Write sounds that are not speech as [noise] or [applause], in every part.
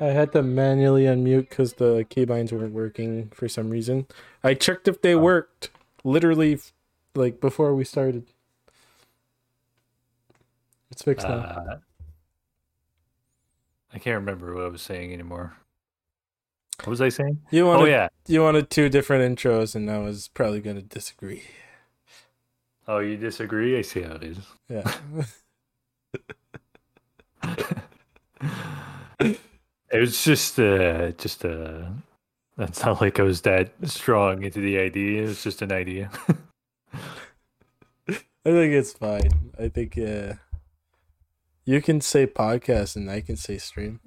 I had to manually unmute because the keybinds weren't working for some reason. I checked if they Oh. worked literally like before we started. It's fixed now. Uh, I can't remember what I was saying anymore. What was I saying? You wanted Oh yeah. you wanted two different intros, and I was probably gonna disagree. Oh, you disagree? I see how it is. Yeah. [laughs] [laughs] [laughs] It was just uh just uh that's not like I was that strong into the idea. It was just an idea. [laughs] I think it's fine. I think uh you can say podcast and I can say stream.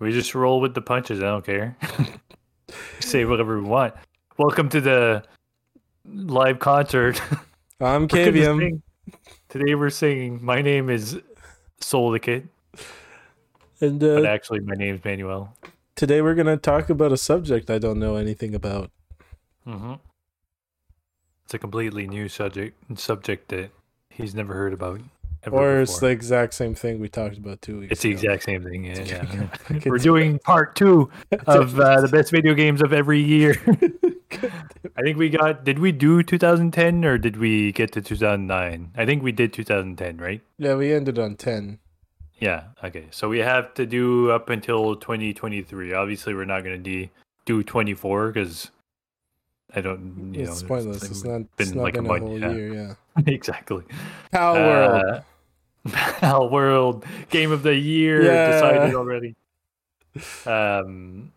we just roll with the punches, I don't care. [laughs] Say whatever we want. Welcome to the live concert. [laughs] I'm KVM. Today we're singing. My name is Soul the Kid, And but uh, actually my name's Manuel. today we're gonna talk about a subject I don't know anything about. Mm-hmm. It's a completely new subject subject that he's never heard about. Ever Or it's before. the exact same thing we talked about two weeks ago. It's the ago. exact same thing. Yeah, yeah. [laughs] We're doing part two [laughs] of uh, the best video games of every year. [laughs] I think we got. Did we do 2010 or did we get to 2009? I think we did 2010, right? yeah, we ended on ten. Yeah. Okay. So we have to do up until 2023. Obviously, we're not going to de- do 24 because I don't. You it's know, pointless. like It's not. been it's not like a been a, month, whole yeah. year. Yeah. [laughs] exactly. Pal World. Uh, [laughs] Pal World Game of the Year Yeah. decided already. Um.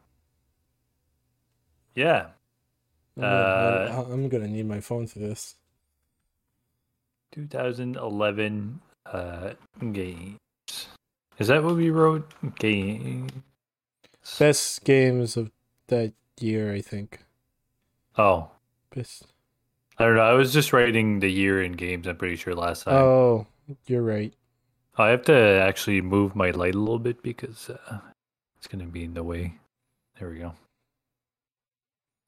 Yeah. I'm, gonna, uh, I'm, gonna need my phone for this. 2011 uh games. Is that what we wrote? Games. Best games of that year, I think. Oh, Best. I don't know. I was just writing the year in games. I'm pretty sure last time. Oh, you're right. I have to actually move my light a little bit because uh, it's gonna be in the way. There we go.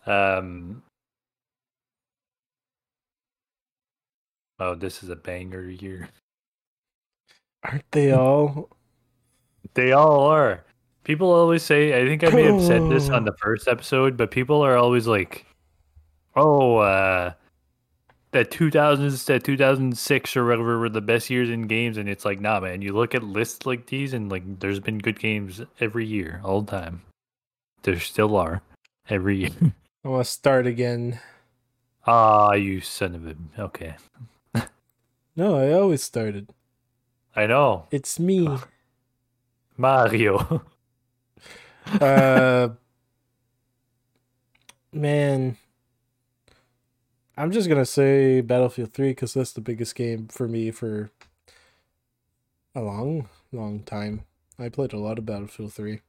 Um. Oh, this is a banger year. Aren't they all? They all are. People always say, I think I may have said this on [sighs] the first episode, but people are always like, oh, uh, that 2000s, that 2006 or whatever were the best years in games. And it's like, nah, man, you look at lists like these and like there's been good games every year, all the time. There still are every year. [laughs] I want to start again. Ah, you son of a. Okay. No, I always started. I know. It's me. Mario. uh, [laughs] man, I'm just gonna say Battlefield 3 because that's the biggest game for me for a long, long time. I played a lot of Battlefield 3.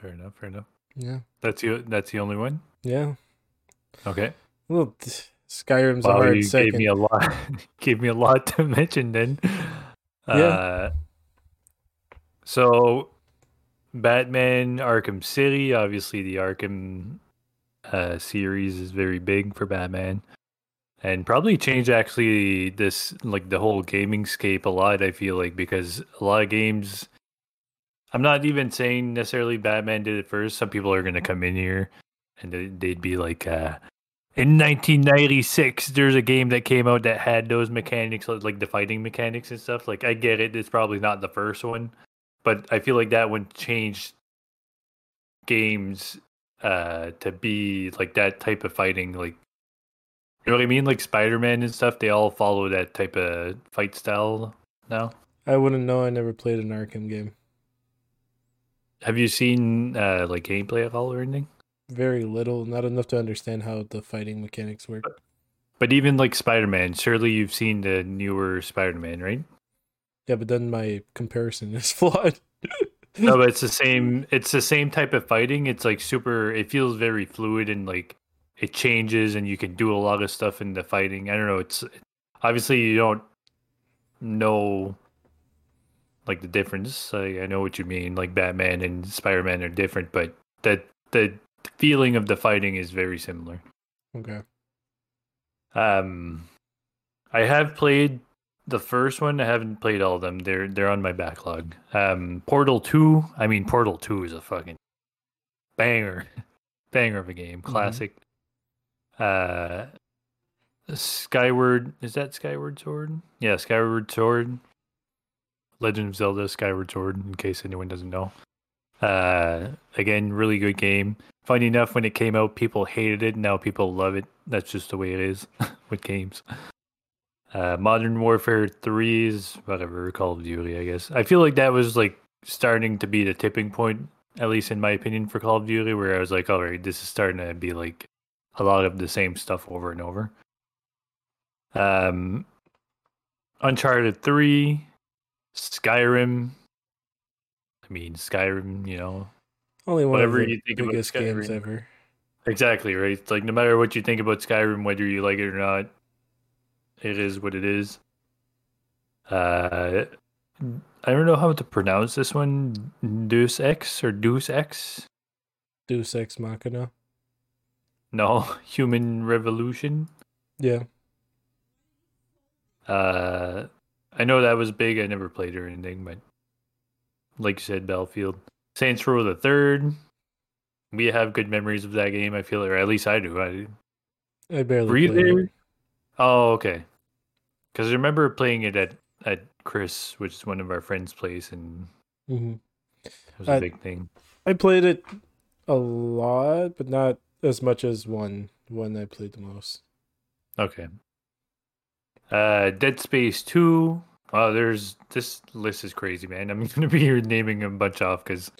fair enough, fair enough. Yeah, That's the, that's the only one? yeah. Okay. Well, Skyrim's a Wow, hard you second. gave me a lot. [laughs] gave me a lot to mention then. Yeah. Uh, so, Batman Arkham City, obviously the Arkham uh, series is very big for Batman, and probably changed actually this like the whole gaming scape a lot. I feel like because a lot of games. I'm not even saying necessarily Batman did it first. Some people are going to come in here and they- they'd be like, uh, in 1996 there's a game that came out that had those mechanics like the fighting mechanics and stuff like i get it it's probably not the first one but i feel like that one changed games uh to be like that type of fighting like you know what i mean like spider-man and stuff they all follow that type of fight style now I wouldn't know. I never played an Arkham game. have you seen uh like gameplay at all or anything Very little, not enough to understand how the fighting mechanics work. but even like spider-man surely you've seen the newer spider-man right Yeah, but then my comparison [laughs] is flawed. no, but it's the same. It's the same type of fighting. It's like super. It feels very fluid and like it changes, and you can do a lot of stuff in the fighting. I don't know. It's obviously you don't know like the difference. Like, I know what you mean. Like Batman and Spider Man are different, but that the feeling of the fighting is very similar. Okay. Um, I have played the first one. I haven't played all of them. They're they're on my backlog. Um, Portal Two. I mean, Portal Two is a fucking banger, [laughs] banger of a game. Classic. Uh, Skyward is that Skyward Sword? Yeah, Skyward Sword. Legend of Zelda Skyward Sword. In case anyone doesn't know. Uh, again, really good game. Funny enough, when it came out, people hated it. Now people love it. That's just the way it is [laughs] with games. Uh, Modern Warfare 3 is whatever, Call of Duty, I guess. I feel like that was like starting to be the tipping point, at least in my opinion, for Call of Duty, where I was like, all right, this is starting to be like a lot of the same stuff over and over. Um, Uncharted 3, Skyrim. I mean, Skyrim, you know, Only one Whatever of the you think about biggest games Skyrim. ever. Exactly, right? It's like no matter what you think about Skyrim, whether you like it or not, it is what it is. Uh I don't know how to pronounce this one. Deus Ex or Deus Ex? Deus Ex Machina. No, [laughs] Human Revolution. Yeah. Uh I know that was big. I never played or anything, but like you said, Battlefield. Saints Row the Third. We have good memories of that game, I feel, or at least I do. I I barely Were you played it. there? Oh, okay. Because I remember playing it at at Chris, which is one of our friends' place, and Mhm. it was a I- big thing. I played it a lot, but not as much as one. One I played the most. Okay. Uh, Dead Space Two. Oh, there's this list is crazy, man. I'm [laughs] gonna be here naming a bunch off because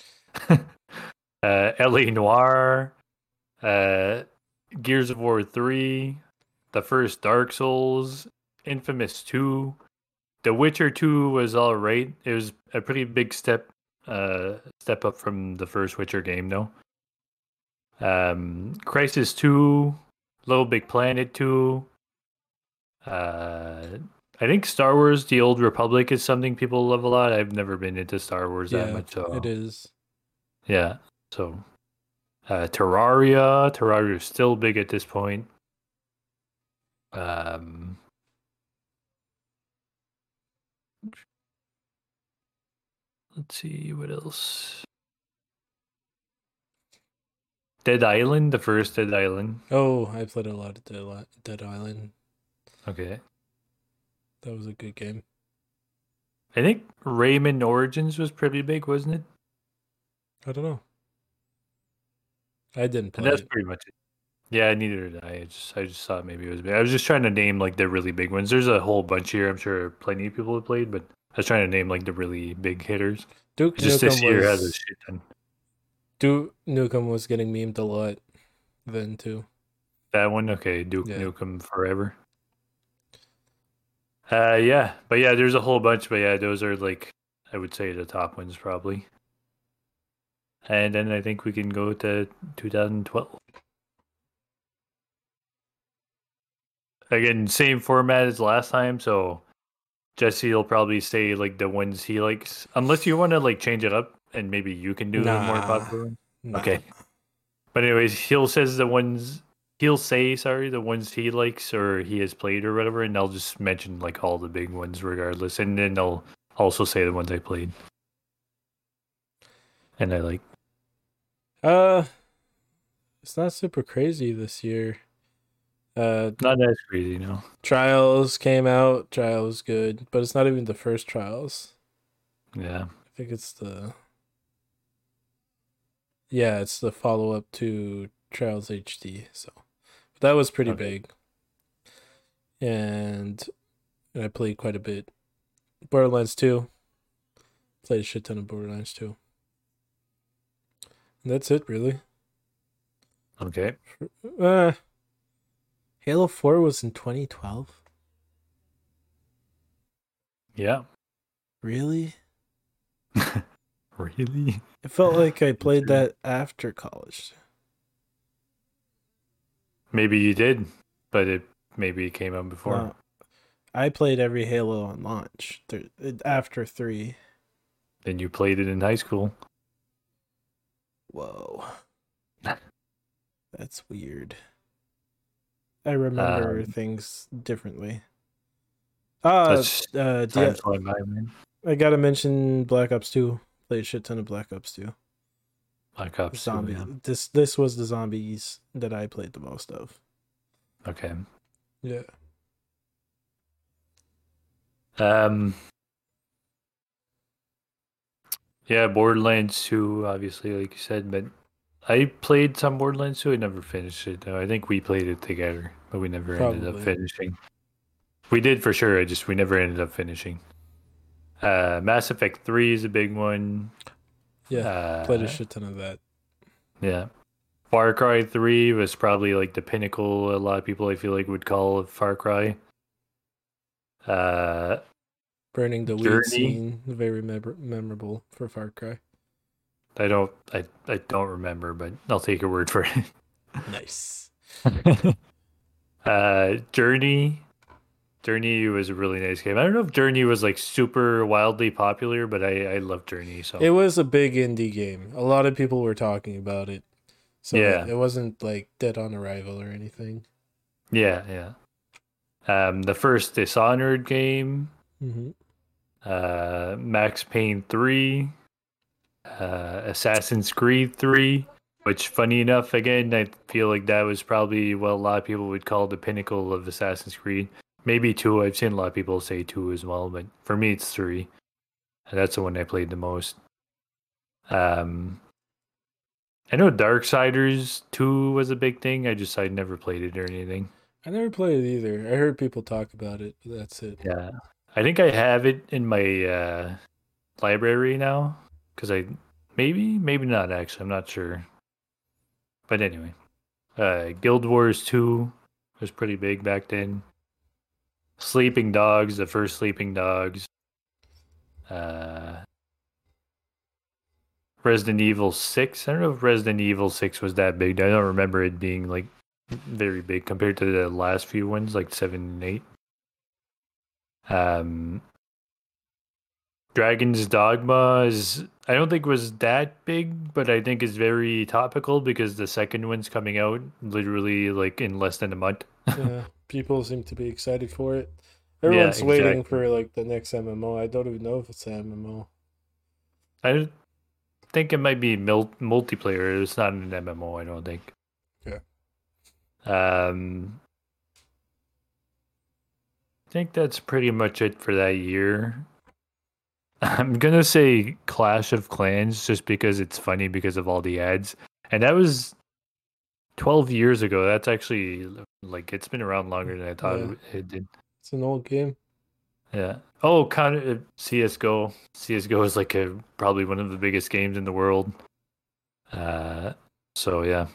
[laughs] uh, L.A. Noire, uh, Gears of War Three, the first Dark Souls, Infamous Two, The Witcher Two was all right. It was a pretty big step, uh, step up from the first Witcher game, though. Um, Crysis Two, Little Big Planet Two. Uh, I think Star Wars: The Old Republic is something people love a lot. I've never been into Star Wars that much, so it is. yeah. So, uh, Terraria. Terraria is still big at this point. Um, let's see what else. Dead Island, the first Dead Island. Oh, I played a lot of Dead Island. Okay. That was a good game. I think Rayman Origins was pretty big, wasn't it? I don't know. I didn't And that's it. pretty much it. Yeah, neither did I. I just I just thought maybe it was big. I was just trying to name like the really big ones. There's a whole bunch here. I'm sure plenty of people have played, but I was trying to name like the really big hitters. Duke Just this Nukem year has a was shit ton. Duke Nukem was getting memed a lot then too. That one, okay, Duke Yeah. Nukem Forever. Uh, yeah, but yeah, there's a whole bunch, but yeah, those are like I would say the top ones probably. And then I think we can go to 2012. Again, same format as last time, so Jesse will probably say like the ones he likes, unless you want to like change it up and maybe you can do the more Nah. popular. Nah. Okay. But anyways, he'll says the ones he'll say sorry the ones he likes or he has played or whatever, and I'll just mention like all the big ones regardless, and then I'll also say the ones I played and I like. Uh it's not super crazy this year. Uh Not as crazy, no. Trials came out, Trials good, but it's not even the first Trials. Yeah, I think it's the Yeah, it's the follow up to Trials HD. So that was pretty Okay. big. And I played quite a bit. Borderlands 2. Played a shit ton of Borderlands 2. And that's it really. okay. Uh Halo 4 was in 2012. Yeah, Really? [laughs] really. It felt like I played that after college. Maybe you did, but it maybe it came out before. No. I played every Halo on launch th- after 3. Then you played it in high school. Whoa. [laughs] That's weird. I remember Um, things differently. Uh, uh, yeah, flying by, man. I gotta mention Black Ops Two. Played a shit ton of Black Ops Two. Black Ops 2, Zombie. yeah. This this was the zombies that I played the most of. Okay. Yeah. Um. Yeah, Borderlands 2, obviously, like you said, but I played some Borderlands 2. I never finished it, though. I think we played it together, but we never ended up finishing. We did for sure. I just we never ended up finishing. Uh, Mass Effect 3 is a big one. Yeah. Uh, Played a shit ton of that. Yeah. Far Cry 3 was probably like the pinnacle a lot of people I feel like would call Far Cry. Uh Burning the weed scene, very mem- memorable for Far Cry. I don't I, I don't remember, but I'll take your word for it. [laughs] Nice. [laughs] uh Journey Journey was a really nice game. I don't know if Journey was like super wildly popular, but I I love Journey, so It was a big indie game. A lot of people were talking about it. So Yeah. it wasn't like dead on arrival or anything. yeah, yeah. Um the first Dishonored game hmm uh, Max Payne 3, uh, Assassin's Creed 3, which, funny enough, again, I feel like that was probably what a lot of people would call the pinnacle of Assassin's Creed. Maybe 2. I've seen a lot of people say 2 as well, but for me, it's 3. And that's the one I played the most. Um, I know Darksiders 2 was a big thing. I just, I never played it or anything. I never played it either. I heard people talk about it, but that's it. Yeah. I think I have it in my uh, library now because I maybe maybe not actually I'm not sure. But anyway, uh, Guild Wars 2 was pretty big back then. Sleeping Dogs, the first Sleeping Dogs. Uh, Resident Evil 6. I don't know if Resident Evil 6 was that big. I don't remember it being like very big compared to the last few ones, like 7 and 8. Um, Dragon's Dogma is I don't think was that big, but I think is very topical because the second one's coming out literally like in less than a month. yeah, [laughs] people seem to be excited for it. Everyone's waiting exactly. for like the next MMO. I don't even know if it's an MMO. I think it might be mul- multiplayer. It's not an MMO. I don't think. Yeah. Um, I think that's pretty much it for that year. I'm gonna say Clash of Clans just because it's funny because of all the ads, and that was 12 years ago. That's actually like it's been around longer than I thought Yeah. it, it did. It's an old game. Yeah. Oh, kind of CS:GO. CS:GO is like a probably one of the biggest games in the world. Uh, so yeah,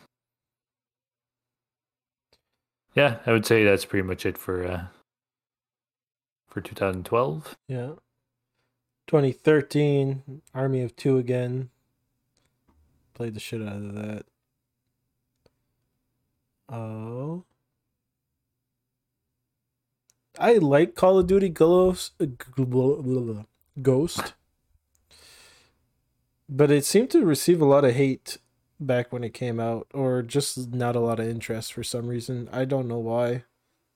yeah, I would say that's pretty much it for uh for 2012. Yeah. 2013, Army of Two again. Played the shit out of that. Oh. I like Call of Duty Ghost, uh, Ghost. But it seemed to receive a lot of hate back when it came out, or just not a lot of interest for some reason. I don't know why.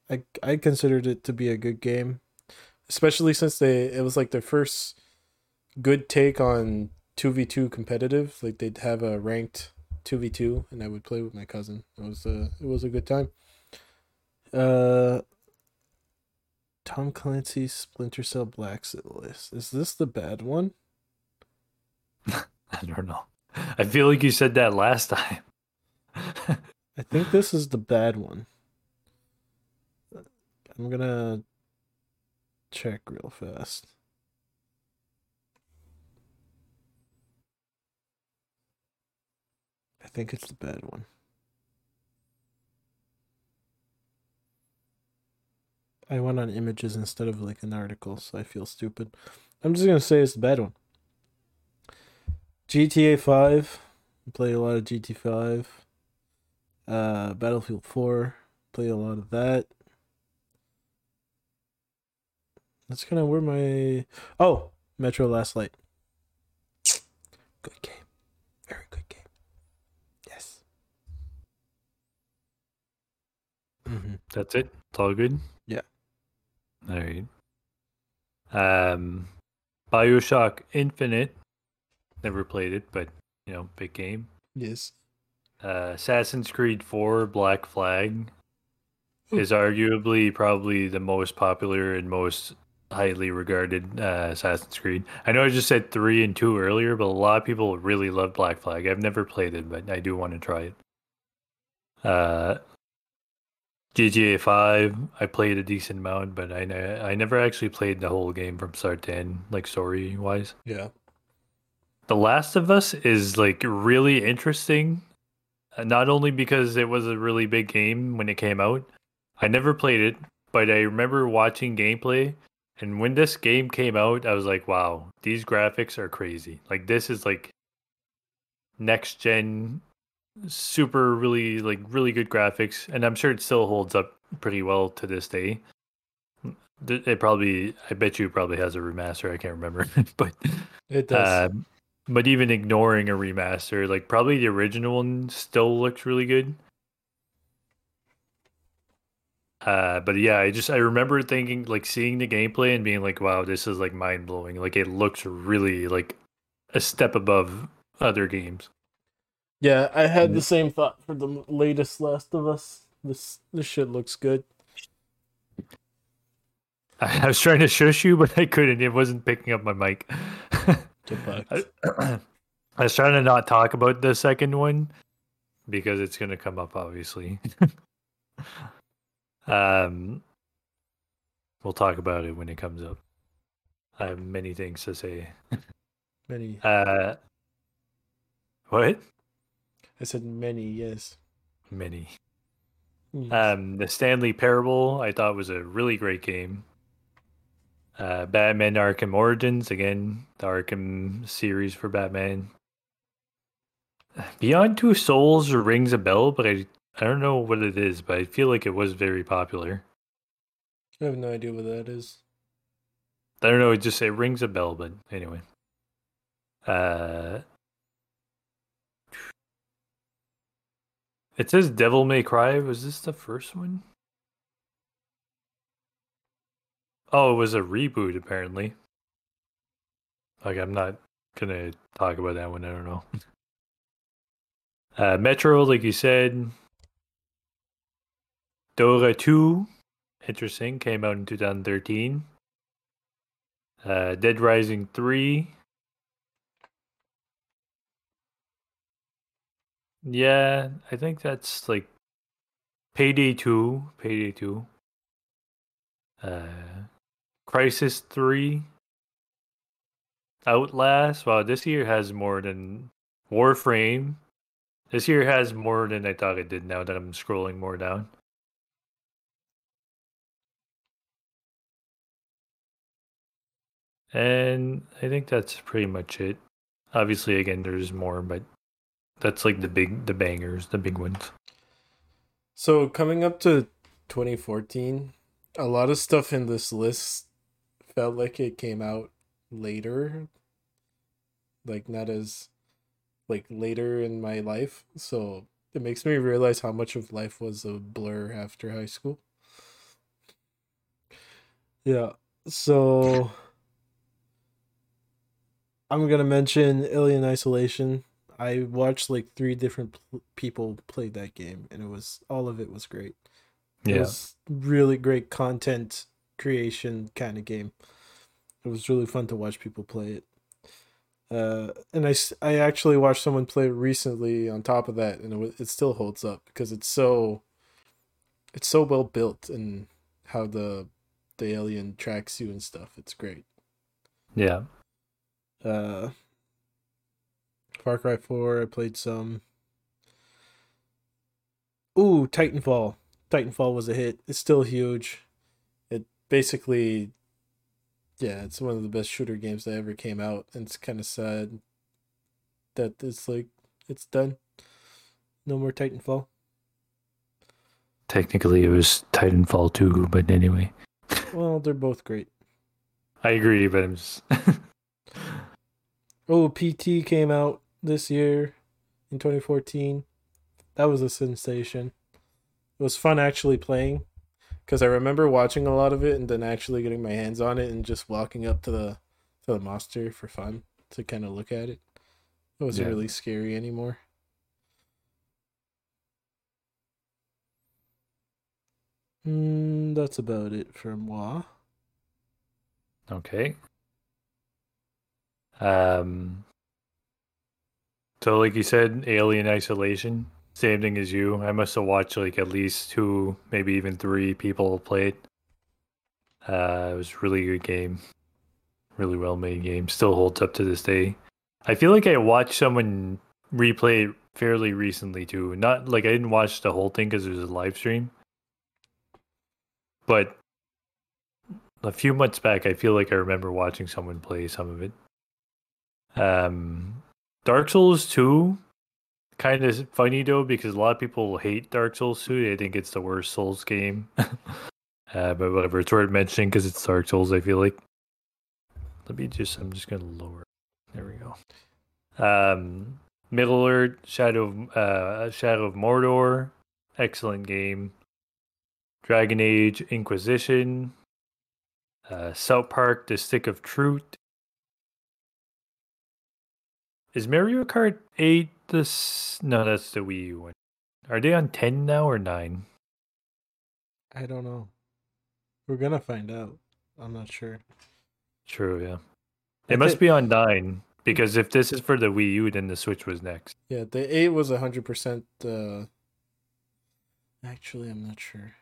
I I considered it to be a good game, especially since they it was like their first good take on two v two competitive. Like they'd have a ranked two v two, and I would play with my cousin. It was a it was a good time. Uh, Tom Clancy's Splinter Cell Blacklist. Is this the bad one? [laughs] I don't know. I feel like you said that last time. I think this is the bad one. I'm gonna check real fast. I think it's the bad one. I went on images instead of like an article, so I feel stupid. I'm just gonna say it's the bad one. GTA 5. Play a lot of GT 5 uh battlefield 4 play a lot of that that's kind of where my oh metro last light good game very good game yes mm-hmm. That's it. It's all good. All right. Um, Bioshock Infinite. Never played it, but you know, big game. Yes. Uh, Assassin's Creed 4 Black Flag Hmm. is arguably probably the most popular and most highly regarded uh, Assassin's Creed. I know I just said 3 and 2 earlier, but a lot of people really love Black Flag. I've never played it, but I do want to try it. Uh, GTA 5, I played a decent amount, but I, ne- I never actually played the whole game from start to end, like story wise. Yeah. The Last of Us is like really interesting. uh, Not only because it was a really big game when it came out. I never played it, but I remember watching gameplay. And when this game came out, I was like, wow, these graphics are crazy. Like, this is like next gen, super, really, like, really good graphics. And I'm sure it still holds up pretty well to this day. It probably, I bet you probably has a remaster. I can't remember. [laughs] but It does. um, but even ignoring a remaster, like probably the original one still looks really good. Uh, but yeah, I just I remember thinking like seeing the gameplay and being like, wow, this is like mind blowing. Like it looks really like a step above other games. Yeah, I had the same thought for the latest Last of Us. This this shit looks good. I, I was trying to shush you, but [laughs] I couldn't. It wasn't picking up my mic. [laughs] I, [clears throat] I was trying to not talk about the second one because it's gonna come up obviously. [laughs] um we'll talk about it when it comes up. I have many things to say. Many. Uh what? I said many. Yes. Many. Yes. Um the Stanley Parable I thought was a really great game. Uh Batman Arkham Origins, again, the Arkham series for Batman. Beyond Two Souls rings a bell, but I I don't know what it is, but I feel like it was very popular. I have no idea what that is. I don't know, it just it rings a bell, but anyway. Uh It says Devil May Cry. Was this the first one? Oh, it was a reboot apparently. Like I'm not gonna talk about that one, I don't know. Uh Metro, like you said. Dota 2, interesting, came out in 2013. Uh, Dead Rising 3. Yeah, I think that's like Payday 2. Payday 2. Uh, Crysis 3. Outlast. Wow, this year has more than Warframe. This year has more than I thought it did now that I'm scrolling more down. And I think that's pretty much it. Obviously, again, there's more, but that's like the big, the bangers, the big ones. So coming up to 2014, a lot of stuff in this list felt like it came out later. Like not as like later in my life. So it makes me realize how much of life was a blur after high school. Yeah. So I'm to mention Alien Isolation. I watched like three different pl- people play that game and it was all of it was great. It Yeah. was really great content creation kind of game. It was really fun to watch people play it. Uh, and I actually watched someone play it recently on top of that, and it, it still holds up because it's so it's so well built and how the the alien tracks you and stuff. It's great. Yeah. Uh, Far Cry Four, I played some. Ooh, Titanfall. Titanfall was a hit. It's still huge. It basically, yeah, it's one of the best shooter games that ever came out, and it's kind of sad that it's like it's done. No more Titanfall. Technically, it was Titanfall 2, but anyway. Well, they're both great. I agree, but I'm just. [laughs] Oh, PT came out this year in 2014. That was a sensation. It was fun actually playing. because I remember watching a lot of it and then actually getting my hands on it and just walking up to the to the monster for fun to kind of look at it. It wasn't Yeah. really scary anymore. Mm, that's about it for moi. Okay. Um. So, like you said, Alien Isolation, same thing as you. I must have watched like at least two, maybe even three people play it. Uh, it was a really good game, really well made game. Still holds up to this day. I feel like I watched someone replay it fairly recently too. Not like I didn't watch the whole thing because it was a live stream, but a few months back, I feel like I remember watching someone play some of it. Um, Dark Souls 2, kind of funny though, because a lot of people hate Dark Souls 2. They think it's the worst Souls game. [laughs] uh, but whatever, it's worth mentioning because it's Dark Souls, I feel like. Let me just, I'm just going to lower. There we go. Um, Middle Earth, Shadow, of- uh, Shadow of Mordor, excellent game. Dragon Age Inquisition, uh, South Park: The Stick of Truth. Is Mario Kart 8 this? No, that's the Wii U one. Are they on 10 now or 9? I don't know. We're gonna find out. I'm not sure. True, yeah. It must be on 9 because if this is for the Wii U, then the Switch was next. Yeah, the eight was hundred percent. Uh, actually, I'm not sure.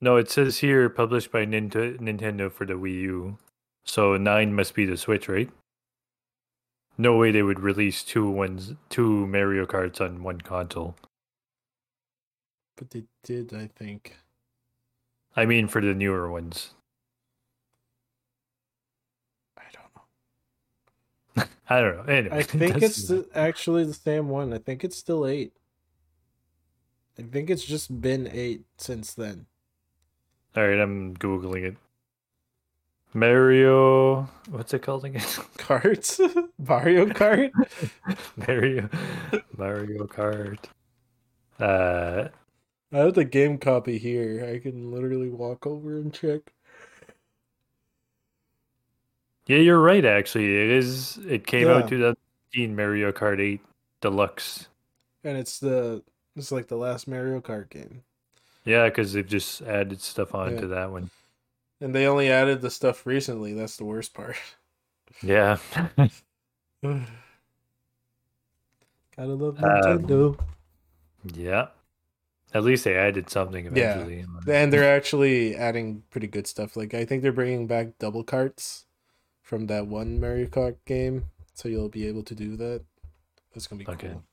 No, it says here published by Nint- Nintendo for the Wii U. So 9 must be the Switch, right? No way they would release two ones, two Mario Karts on one console. But they did, I think. I mean, for the newer ones. I don't know. [laughs] I don't know. Anyway, I [laughs] think it's the, actually the same one. I think it's still eight. I think it's just been eight since then. all right. I'm googling it. Mario, what's it called again? [laughs] Carts, [laughs] Mario Kart. [laughs] Mario, Mario Kart. Uh, I have the game copy here. I can literally walk over and check. yeah, you're right. Actually, it is. It came out Yeah. 2015 Mario Kart 8 Deluxe. And it's the it's like the last Mario Kart game. Yeah, because they've just added stuff onto Yeah. that one. And they only added the stuff recently. That's the worst part. Yeah. [laughs] Gotta love Um, Nintendo. yeah. At least they added something eventually. Yeah. and they're actually adding pretty good stuff. Like I think they're bringing back double carts from that one Mario Kart game, so you'll be able to do that. That's gonna be Okay. cool.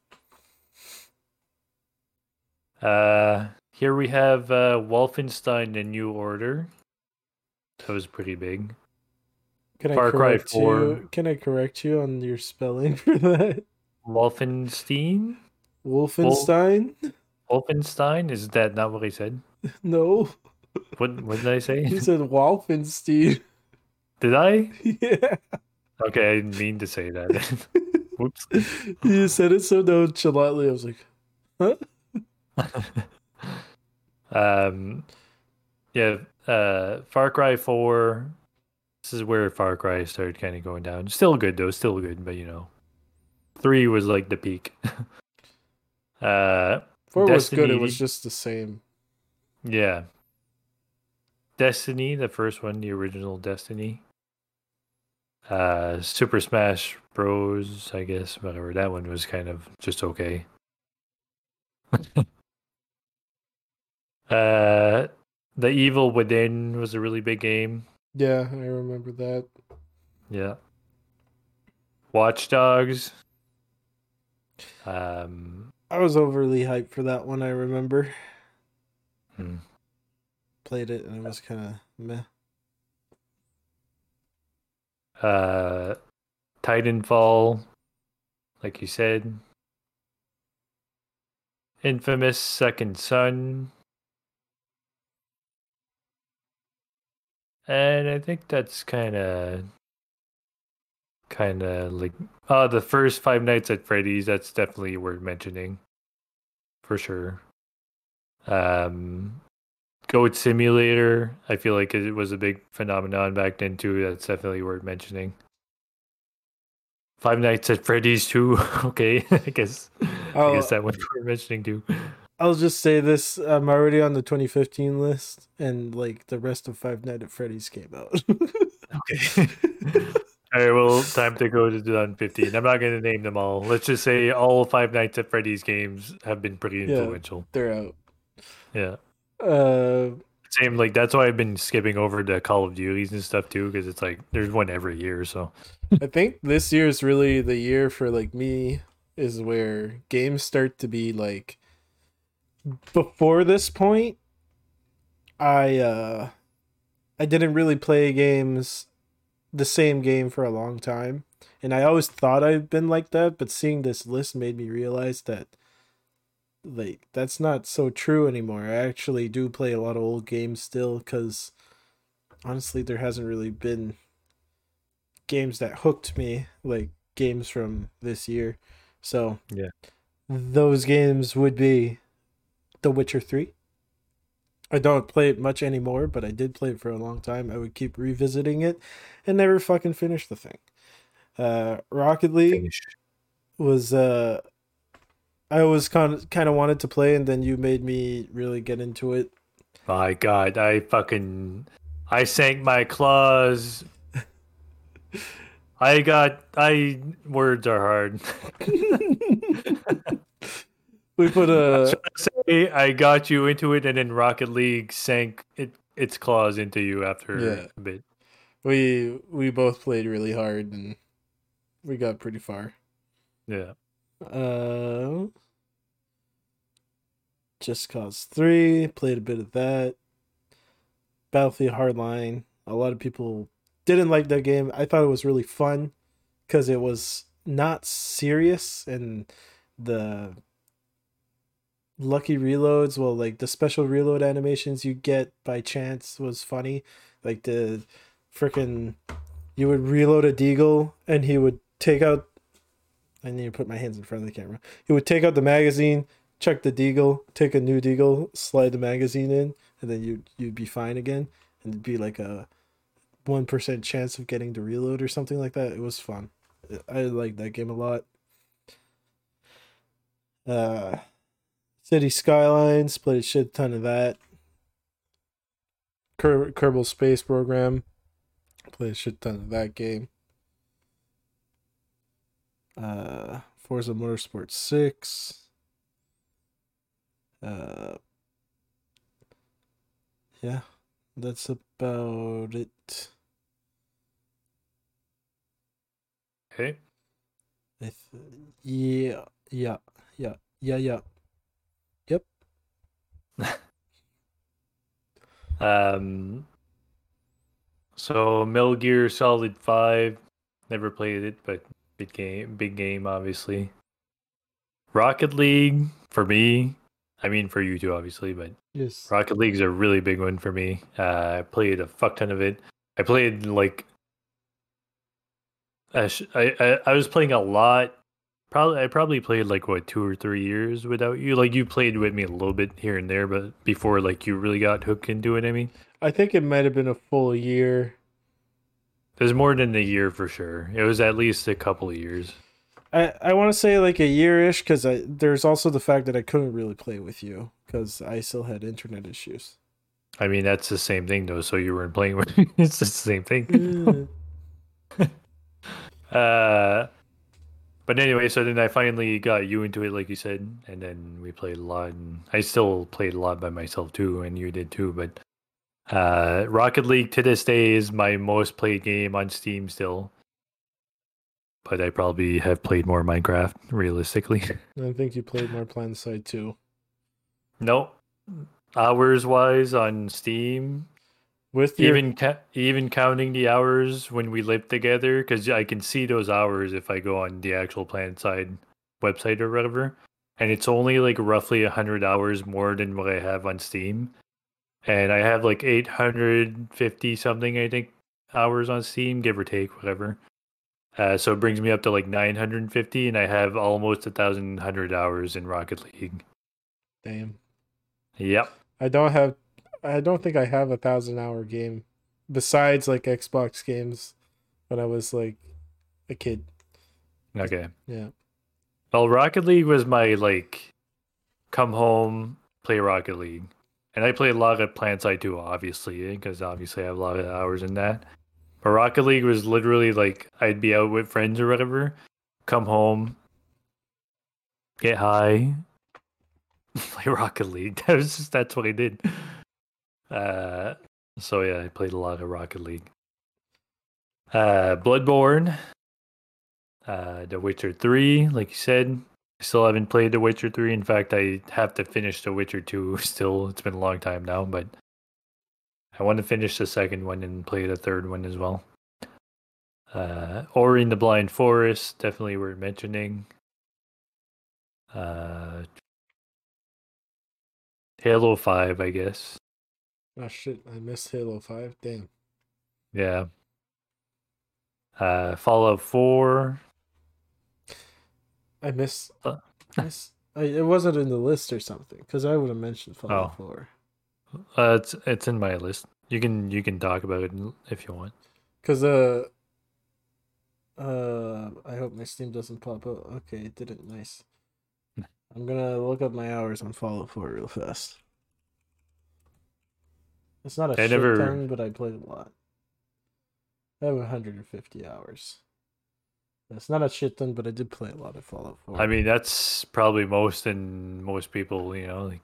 Uh, here we have uh, Wolfenstein: The New Order. That was pretty big. Can Far I Cry correct 4. you? Can I correct you on your spelling [laughs] for that? Wolfenstein? Wolfenstein? Wolfenstein? Is that not what he said? [laughs] no, What what did I say? He said Wolfenstein. Did I? [laughs] yeah, Okay, I didn't mean to say that. Whoops. you said it so nonchalantly. I was like, huh? um, yeah. Uh, Far Cry Four. This is where Far Cry started kind of going down. Still good though. Still good, but you know, three was like the peak. [laughs] uh, Four was good. It was just the same. yeah. Destiny, the first one, the original Destiny. Uh, Super Smash Bros. I guess whatever that one was kind of just okay. [laughs] uh, the Evil Within was a really big game. Yeah, I remember that. Yeah. Watch Dogs. Um, I was overly hyped for that one. I remember hmm. played it and it was kind of meh. uh, Titanfall, like you said. Infamous Second Son. And I think that's kind of kind of like oh the first Five Nights at Freddy's that's definitely worth mentioning for sure. Um Goat Simulator. I feel like it was a big phenomenon back then too. That's definitely worth mentioning. Five Nights at Freddy's too. [laughs] okay, [laughs] I guess I I'll, guess that one we're mentioning too. I'll just say this: I'm already on the 2015 list, and like the rest of Five Nights at Freddy's came out. [laughs] Okay. [laughs] all right, well, time to go to 2015. I'm not going to name them all. Let's just say all Five Nights at Freddy's games have been pretty influential. Yeah. They're out. Yeah. Uh, Same, like that's why I've been skipping over the Call of Duties and stuff too, because it's like there's one every year. So I think this year is really the year for like me is where games start to be like before this point I uh I didn't really play games the same game for a long time and I always thought I've been like that but seeing this list made me realize that like that's not so true anymore. I actually do play a lot of old games still cuz honestly there hasn't really been games that hooked me like games from this year. So Yeah. those games would be The Witcher 3. I don't play it much anymore, but I did play it for a long time. I would keep revisiting it and never fucking finish the thing. Uh Rocket League finish. was uh I always kind of kind of wanted to play and then you made me really get into it. My God, I fucking I sank my claws. [laughs] I got I words are hard. [laughs] We put a Say I got you into it, and then Rocket League sank it its claws into you after Yeah. a bit. we we both played really hard and we got pretty far. Yeah. Uh, Just Cause 3, played a bit of that. Battlefield Hardline. A lot of people didn't like that game. I thought it was really fun because it was not serious and the lucky reloads, well, like the special reload animations you get by chance was funny. Like the freaking, you would reload a deagle and he would take out I need to put my hands in front of the camera. He would take out the magazine, check the deagle, take a new deagle, slide the magazine in, and then you'd you'd be fine again. And it'd be like a one percent chance of getting to reload or something like that. It was fun. I liked that game a lot. Uh City Skylines, played a shit ton of that. Ker- Kerbal Space Program, played a shit ton of that game uh Forza Motorsport 6 uh yeah that's about it Okay. I th- yeah yeah yeah yeah yeah [laughs] Um. So Metal Gear Solid Five, never played it, but big game, big game, obviously. Rocket League for me, I mean for you too, obviously, but yes Rocket League's a really big one for me. Uh, I played a fuck ton of it. I played like I, I I I was playing a lot. Probably I probably played like what two or three years without you. Like you played with me a little bit here and there, but before like you really got hooked into it. I mean, I think it might have been a full year There's more than a year for sure. It was at least a couple of years. I, I want to say like a year-ish because I there's also the fact that I couldn't really play with you because I still had internet issues. I mean, that's the same thing though. So you weren't playing with me. [laughs] it's the same thing. [laughs] Uh, but anyway, so then I finally got you into it, like you said, and then we played a lot. And I still played a lot by myself too, and you did too. But uh, Rocket League to this day is my most played game on Steam still. But I probably have played more Minecraft, realistically. [laughs] I think you played more PlanetSide too. nope. Hours wise on Steam, With your even ca- even counting the hours when we lived together because i can see those hours if i go on the actual planet side website or whatever. And it's only like roughly 100 hours more than what i have on steam. And i have like 850 something i think hours on steam give or take whatever. Uh, so it brings me up to like 950 and i have almost a thousand hundred hours in rocket league. Damn. yep. I don't have I don't think I have a thousand hour game besides like Xbox games when I was like a kid. Okay. Yeah. Well, Rocket League was my like come home, play Rocket League. And I played a lot of PlanetSide too, obviously, because obviously I have a lot of hours in that. But Rocket League was literally like I'd be out with friends or whatever, come home, get high, [laughs] play Rocket League. [laughs] That was just that's what I did. Uh, so yeah, I played a lot of Rocket League. Uh, Bloodborne, uh, The Witcher Three, like you said, I still haven't played The Witcher Three. In fact, I have to finish The Witcher Two. [laughs] Still, it's been a long time now, but I want to finish the second one and play the third one as well. Uh, Ori and the Blind Forest, definitely worth mentioning. Uh, Halo Five, I guess. Oh shit! I missed Halo Five. Damn. Yeah. Uh, Fallout Four. I missed. Uh. miss, I, it wasn't in the list or something because I would have mentioned Fallout Oh. Four. Uh, it's it's in my list. You can you can talk about it if you want. Because uh, uh, I hope my Steam doesn't pop up. Okay, it didn't. Nice. I'm gonna look up my hours on Fallout 4 real fast. It's not a I shit never- ton, but I played a lot. I have 150 hours. It's not a shit ton, but I did play a lot of Fallout 4. I mean, that's probably most and most people, you know, like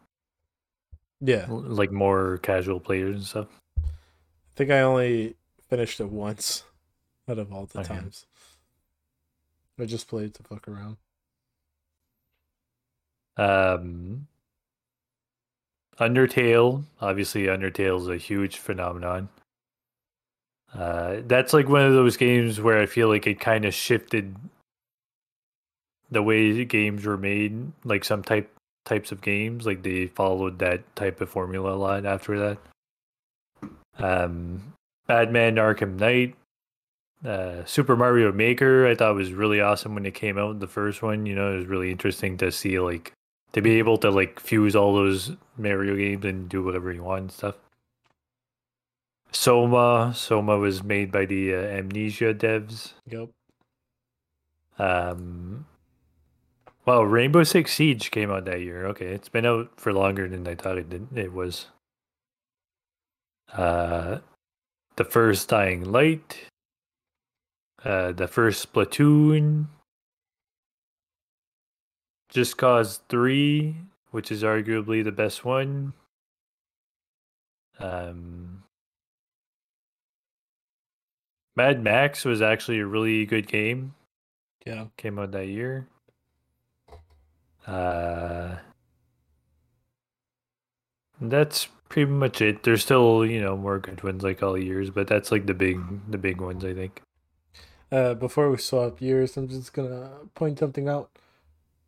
yeah, like more casual players and stuff. I think I only finished it once out of all the Okay. times. I just played to fuck around. Um, Undertale, obviously, Undertale is a huge phenomenon. Uh, that's like one of those games where I feel like it kind of shifted the way games were made. Like some type types of games, like they followed that type of formula a lot after that. Um, Batman: Arkham Knight, uh, Super Mario Maker. I thought was really awesome when it came out. The first one, you know, it was really interesting to see like to be able to like fuse all those Mario games and do whatever you want and stuff. Soma, Soma was made by the uh, Amnesia devs. Yep. Um, well, Rainbow Six Siege came out that year. Okay, it's been out for longer than I thought it did. It was. Uh, the first Dying Light. Uh, the first Splatoon. Just Cause Three, which is arguably the best one. Um, Mad Max was actually a really good game Yeah. came out that year. Uh, that's pretty much it. There's still, you know, more good ones like all years, but that's like the big, the big ones, I think. Uh, before we swap years, I'm just gonna point something out.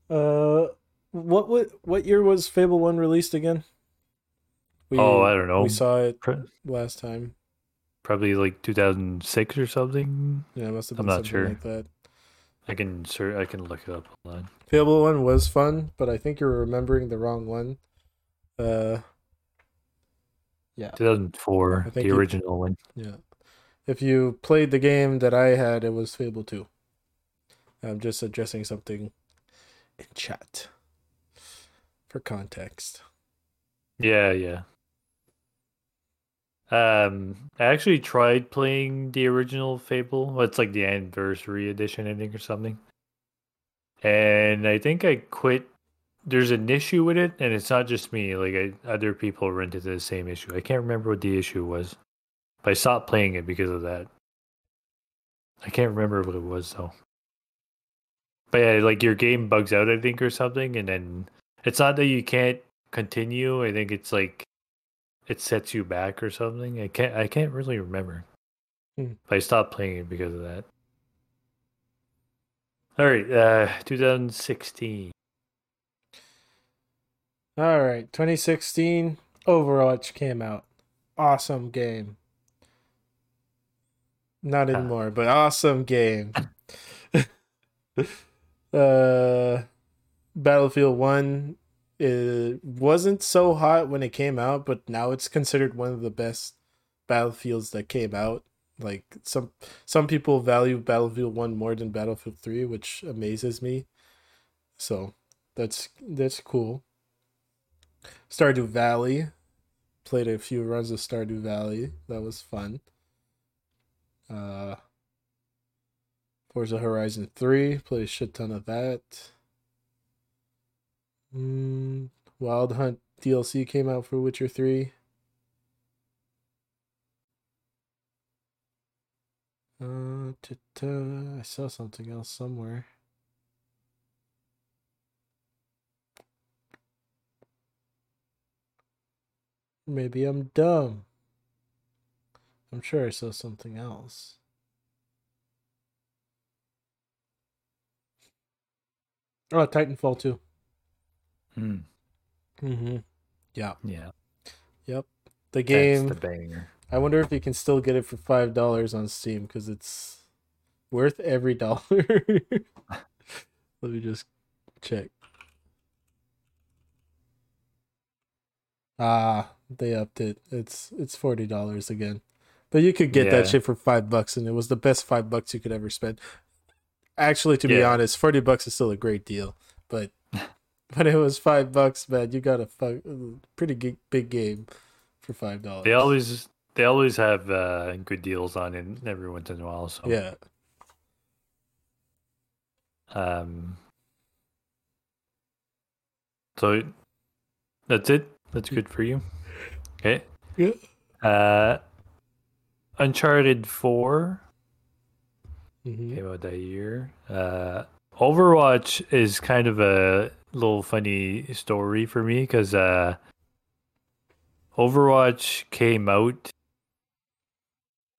Uh, what what what year was Fable One released again? We, oh, I don't know. We saw it last time. Probably like 2006 or something. Yeah, it must have I'm been not something sure. like that. I can sir, I can look it up. Hold on. Fable One was fun, but I think you're remembering the wrong one. Uh, yeah, 2004, I think the you- original one. yeah. If you played the game that I had, it was Fable Two. I'm just addressing something in chat for context. Yeah, yeah. Um, I actually tried playing the original Fable. Well, it's like the anniversary edition, I think, or something. And I think I quit. There's an issue with it, and it's not just me. Like I, other people run into the same issue. I can't remember what the issue was, but I stopped playing it because of that. I can't remember what it was though. But yeah, like your game bugs out, I think, or something, and then it's not that you can't continue. I think it's like it sets you back or something. I can't I can't really remember. Hmm. But I stopped playing it because of that. All right, uh 2016. All right, 2016 Overwatch came out. Awesome game. Not Huh. anymore, but awesome game. [laughs] uh Battlefield 1 it wasn't so hot when it came out, but now it's considered one of the best battlefields that came out. Like some some people value Battlefield 1 more than Battlefield 3, which amazes me. So, that's that's cool. Stardew Valley played a few runs of Stardew Valley. That was fun. Uh Forza Horizon 3, played a shit ton of that. Mm, Wild Hunt DLC came out for Witcher 3. Uh, I saw something else somewhere. Maybe I'm dumb. I'm sure I saw something else. Oh, Titanfall 2. Hmm. Mm-hmm. Yeah. Yeah. Yep. The game. That's the banger. I wonder if you can still get it for five dollars on Steam because it's worth every dollar. [laughs] Let me just check. Ah, they upped it. It's it's forty dollars again, but you could get Yeah. that shit for five bucks, and it was the best five bucks you could ever spend. Actually, to be Yeah. honest, forty bucks is still a great deal, but [laughs] but it was five bucks, man. You got a fuck, pretty big game for five dollars. They always they always have uh, good deals on it every once in a while. So yeah. Um. So that's it. That's good for you. Okay. Yeah. Uh, Uncharted Four hmm came out that year. Uh, Overwatch is kind of a little funny story for me because uh, Overwatch came out.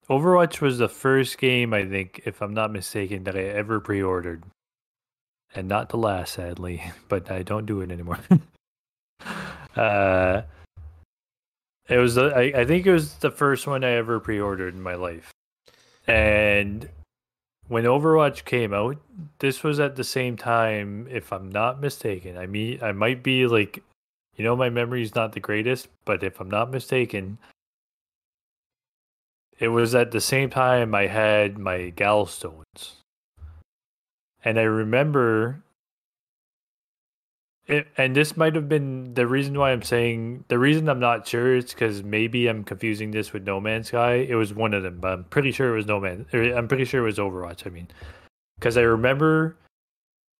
Overwatch was the first game I think, if I'm not mistaken, that I ever pre-ordered, and not the last, sadly. [laughs] But I don't do it anymore. [laughs] uh, it was the I, I think it was the first one I ever pre-ordered in my life, and when Overwatch came out, this was at the same time, if I'm not mistaken. I mean, I might be like, you know, my memory is not the greatest, but if I'm not mistaken, it was at the same time I had my gallstones, and I remember. It, and this might have been the reason why I'm saying the reason I'm not sure is because maybe I'm confusing this with No Man's Sky. It was one of them, but I'm pretty sure it was No Man. I'm pretty sure it was Overwatch. I mean, because I remember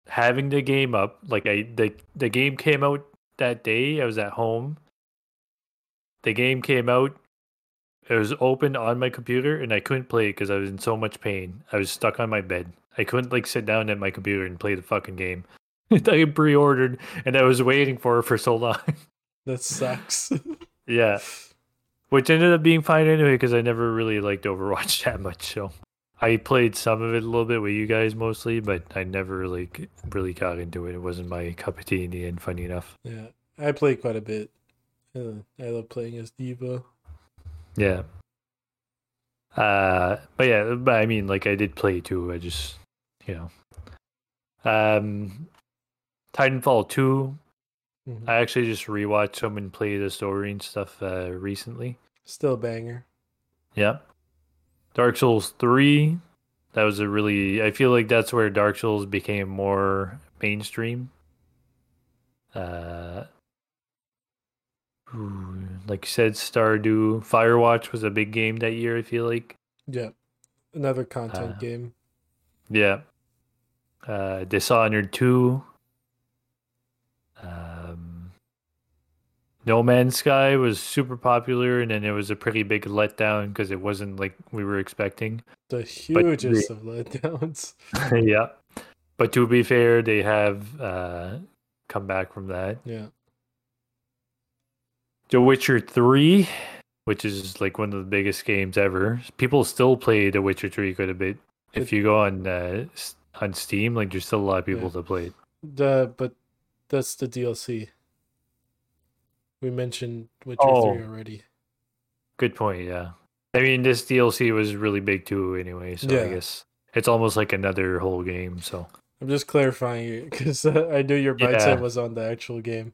having the game up. Like I the the game came out that day. I was at home. The game came out. It was open on my computer, and I couldn't play it because I was in so much pain. I was stuck on my bed. I couldn't like sit down at my computer and play the fucking game. [laughs] I pre-ordered, and I was waiting for it for so long. [laughs] That sucks. [laughs] yeah, which ended up being fine anyway because I never really liked Overwatch that much. So I played some of it a little bit with you guys mostly, but I never like really got into it. It wasn't my cup of tea in the end. Funny enough. yeah, I play quite a bit. Uh, I love playing as D.Va. Yeah. Uh, but yeah, but I mean, like I did play too. I just, you know, um, Titanfall two. Mhm. I actually just rewatched someone play the story and stuff uh, recently. Still a banger. Yeah. Dark Souls 3. That was a really I feel like that's where Dark Souls became more mainstream. Uh ooh, like you said Stardew, Firewatch was a big game that year, I feel like. Yeah, another content Uh, game. Yeah. Uh Dishonored 2. No Man's Sky was super popular and then it was a pretty big letdown because it wasn't like we were expecting. The hugest of letdowns. [laughs] yeah. But to be fair, they have uh, come back from that. Yeah, The Witcher 3, which is like one of the biggest games ever. People still play The Witcher 3 quite a bit. If you go on uh, on Steam, like there's still a lot of people Yeah. that play it. the but that's the DLC. We mentioned Witcher Oh. three already. Good point, yeah. I mean, this DLC was really big too anyway, so I guess it's almost like another whole game, so. I'm just clarifying it because uh, I knew your mindset Yeah. was on the actual game.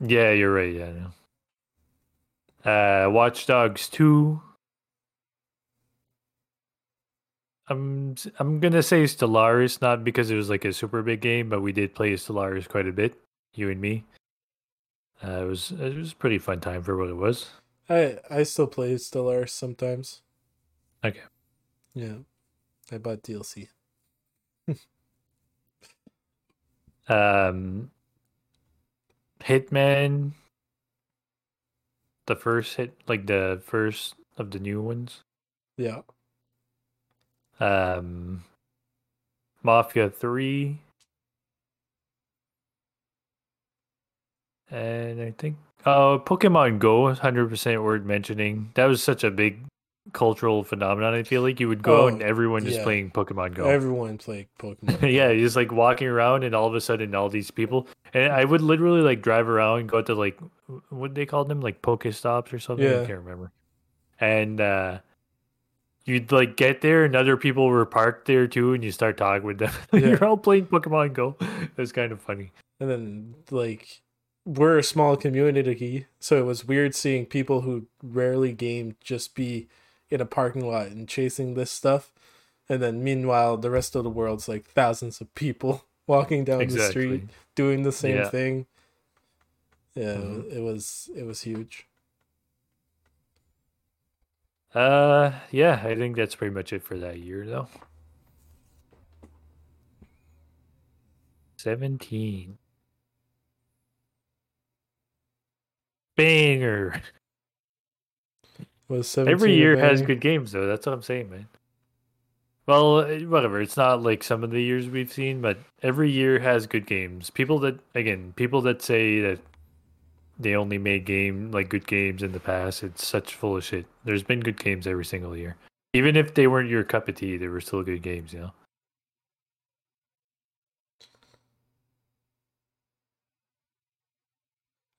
Yeah, you're right. Yeah, no. Uh, Watch Dogs Two. I'm I'm gonna say Stellaris, not because it was like a super big game, but we did play Stellaris quite a bit, you and me. Uh, it was it was a pretty fun time for what it was. I I still play Stellaris sometimes. Okay. Yeah. I bought DLC. [laughs] Um, Hitman, the first hit, like the first of the new ones. Yeah. Um, Mafia Three, and I think uh Pokemon Go, hundred percent worth mentioning. That was such a big cultural phenomenon. I feel like you would go Oh, and everyone just yeah. playing Pokemon Go. Everyone played Pokemon. [laughs] yeah, you're just like walking around, and all of a sudden, all these people, and I would literally like drive around, go to like what they called them, like Pokestops or something. Yeah. I can't remember. And uh you'd like get there, and other people were parked there too, and you start talking with them. [laughs] Yeah. you're all playing Pokemon Go. It's kind of funny. And then like we're a small community, so it was weird seeing people who rarely game just be in a parking lot and chasing this stuff. And then meanwhile the rest of the world's like thousands of people [laughs] walking down the street doing the same Yeah. thing. Yeah, Mhm. it was it was huge. Uh, yeah, I think that's pretty much it for that year, though. Seventeen. Banger. Was Every year has good games, though. That's what I'm saying, man. Well, eh, whatever. It's not like some of the years we've seen, but every year has good games. People that, again, people that say that they only made game like good games in the past, it's such full of shit. There's been good games every single year, even if they weren't your cup of tea. They were still good games, you know.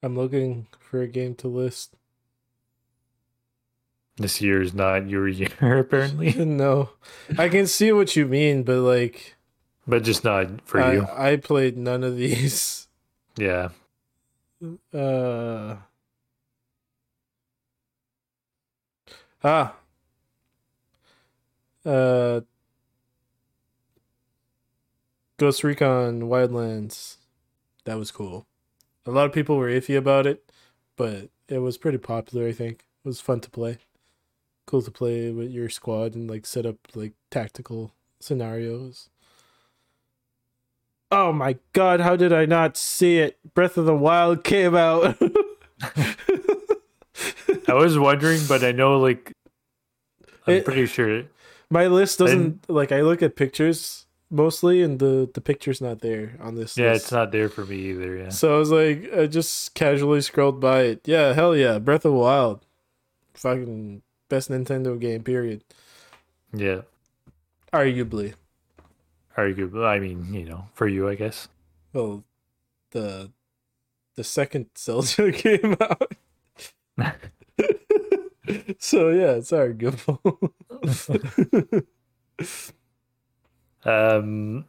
I'm looking for a game to list. This year is not your [laughs] year, apparently, [laughs] no. I can see what you mean, but like but just not for I, you. I played none of these. Yeah. Uh Ah. Uh Ghost Recon Wildlands. That was cool. A lot of people were iffy about it, but it was pretty popular, I think. It was fun to play. Cool to play with your squad and like set up like tactical scenarios. Oh my god, how did I not see it? Breath of the Wild came out. [laughs] I was wondering, but I know, like, I'm It- pretty sure. My list doesn't like I look at pictures mostly and the the picture's not there on this Yeah, list. it's not there for me either. Yeah. So I was like I just casually scrolled by it. Yeah, hell yeah, Breath of the Wild. Fucking best Nintendo game period. Yeah. Arguably. Arguably, I mean, you know, for you, I guess. Well, the the second [laughs] Zelda came out. [laughs] [laughs] so yeah, it's arguable. Um,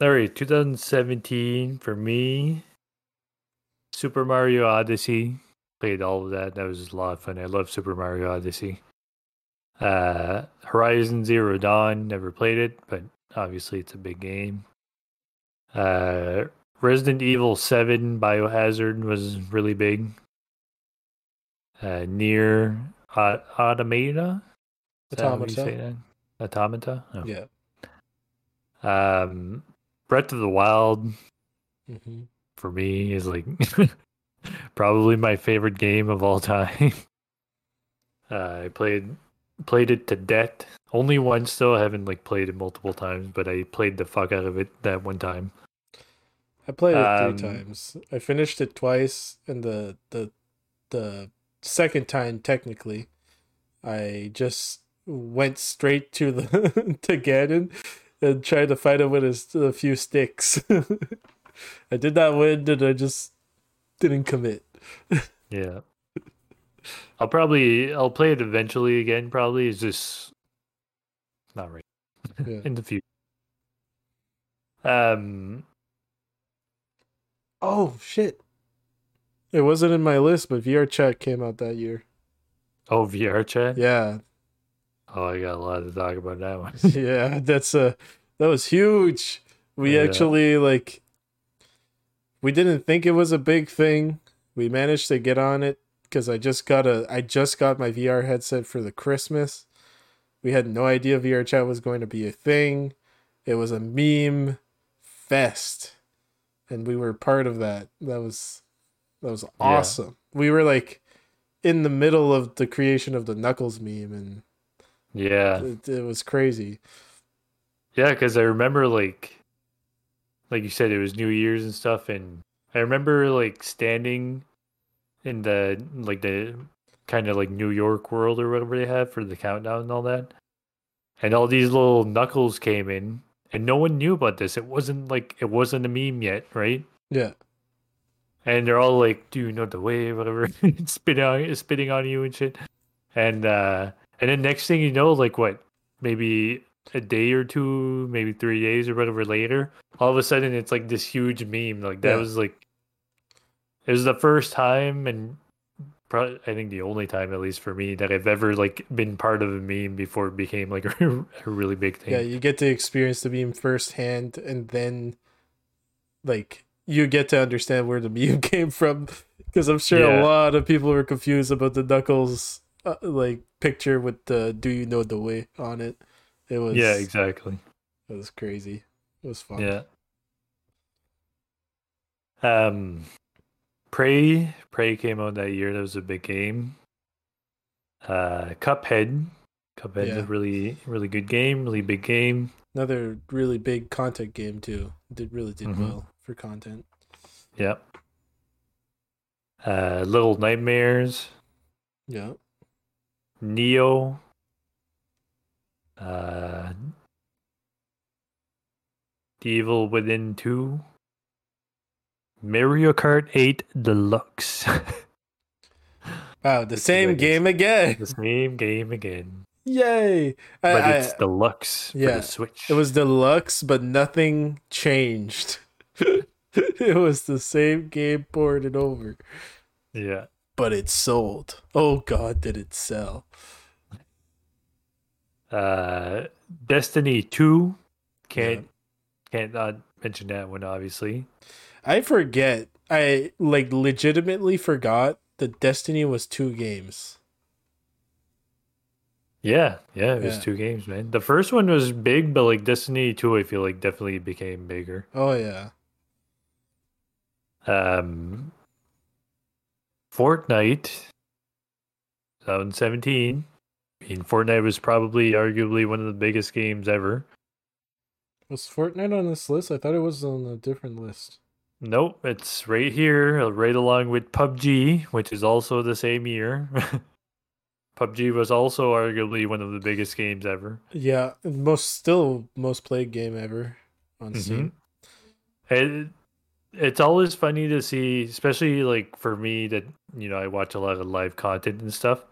all right, 2017 for me. Super Mario Odyssey. Played all of that. That was a lot of fun. I love Super Mario Odyssey. Uh, Horizon Zero Dawn. Never played it, but obviously it's a big game. Uh, Resident Evil 7 Biohazard was really big. Uh, NieR uh, Automata. Is that how you Automata. Automata. Oh. yeah. Um, Breath of the Wild hmm for me is like [laughs] probably my favorite game of all time. [laughs] Uh, I played played it to death. Only once though. I haven't like played it multiple times, but I played the fuck out of it that one time. I played it Um, three times. I finished it twice, and the the the second time technically, I just went straight to the [laughs] to Ganon and tried to fight him with his, a few sticks. [laughs] I did not win, and I just didn't commit. [laughs] Yeah. I'll probably I'll play it eventually again. Probably is just not right [laughs] Yeah. in the future. Um, Oh shit! It wasn't in my list, but VR Chat came out that year. Oh, VR chat. Yeah, Oh, I got a lot to talk about that one. [laughs] yeah, that's a that was huge. We Yeah. actually like we didn't think it was a big thing. We managed to get on it because I just got a I just got my VR headset for the Christmas. We had no idea VR chat was going to be a thing. It was a meme fest. And we were part of that. That was that was awesome. We were like in the middle of the creation of the Knuckles meme and yeah, it, it was crazy. yeah, because I remember like, like you said, it was New Year's and stuff, and I remember like standing in the like the kind of like New York world or whatever they have for the countdown and all that, and all these little knuckles came in, and no one knew about this. It wasn't like it wasn't a meme yet, right? Yeah. and they're all like, "Do you know the way?" [laughs] Whatever, [laughs] spitting on spitting on you and shit. And uh, and then next thing you know, like what, maybe a day or two, maybe three days or whatever later, all of a sudden it's like this huge meme. Like that Yeah. was like, it was the first time and probably I think the only time, at least for me, that I've ever like been part of a meme before it became like a, [laughs] a really big thing. Yeah, you get to experience the meme firsthand, and then, like, you get to understand where the meme [laughs] came from. Because I'm sure Yeah. a lot of people were confused about the Knuckles, uh, like, picture with the "Do you know the way" on it. It was yeah, exactly. It was crazy. It was fun. Yeah. Um, Prey, Prey came out that year. That was a big game. Uh, Cuphead, Cuphead's Yeah. a really, really good game. Really big game. Another really big content game too. Did really did Mhm. well for content. Yep. Uh, Little Nightmares, Yeah. Nioh. Uh, The Evil Within Two. Mario Kart 8 Deluxe. [laughs] Wow, the same like- game again. the same game again. Yay! I, but I- it's deluxe for yeah, the Switch. It was deluxe, but nothing changed. [laughs] it was the same game ported over, yeah. But it sold. Oh god, did it sell? Uh, Destiny Two. Can't can't not mention that one. Obviously. I forget. I like legitimately forgot that Destiny was two games. Yeah, yeah. It was two games, man. The first one was big, but like Destiny Two, I feel like definitely became bigger. Oh yeah. Um, Fortnite. 2017. I mean, Fortnite was probably arguably one of the biggest games ever. Was Fortnite on this list? I thought it was on a different list. Nope, it's right here, right along with PUBG, which is also the same year. [laughs] PUBG was also arguably one of the biggest games ever. Yeah, most still most played game ever on mm-hmm. Steam. It, it's always funny to see, especially like for me that you know I watch a lot of live content and stuff,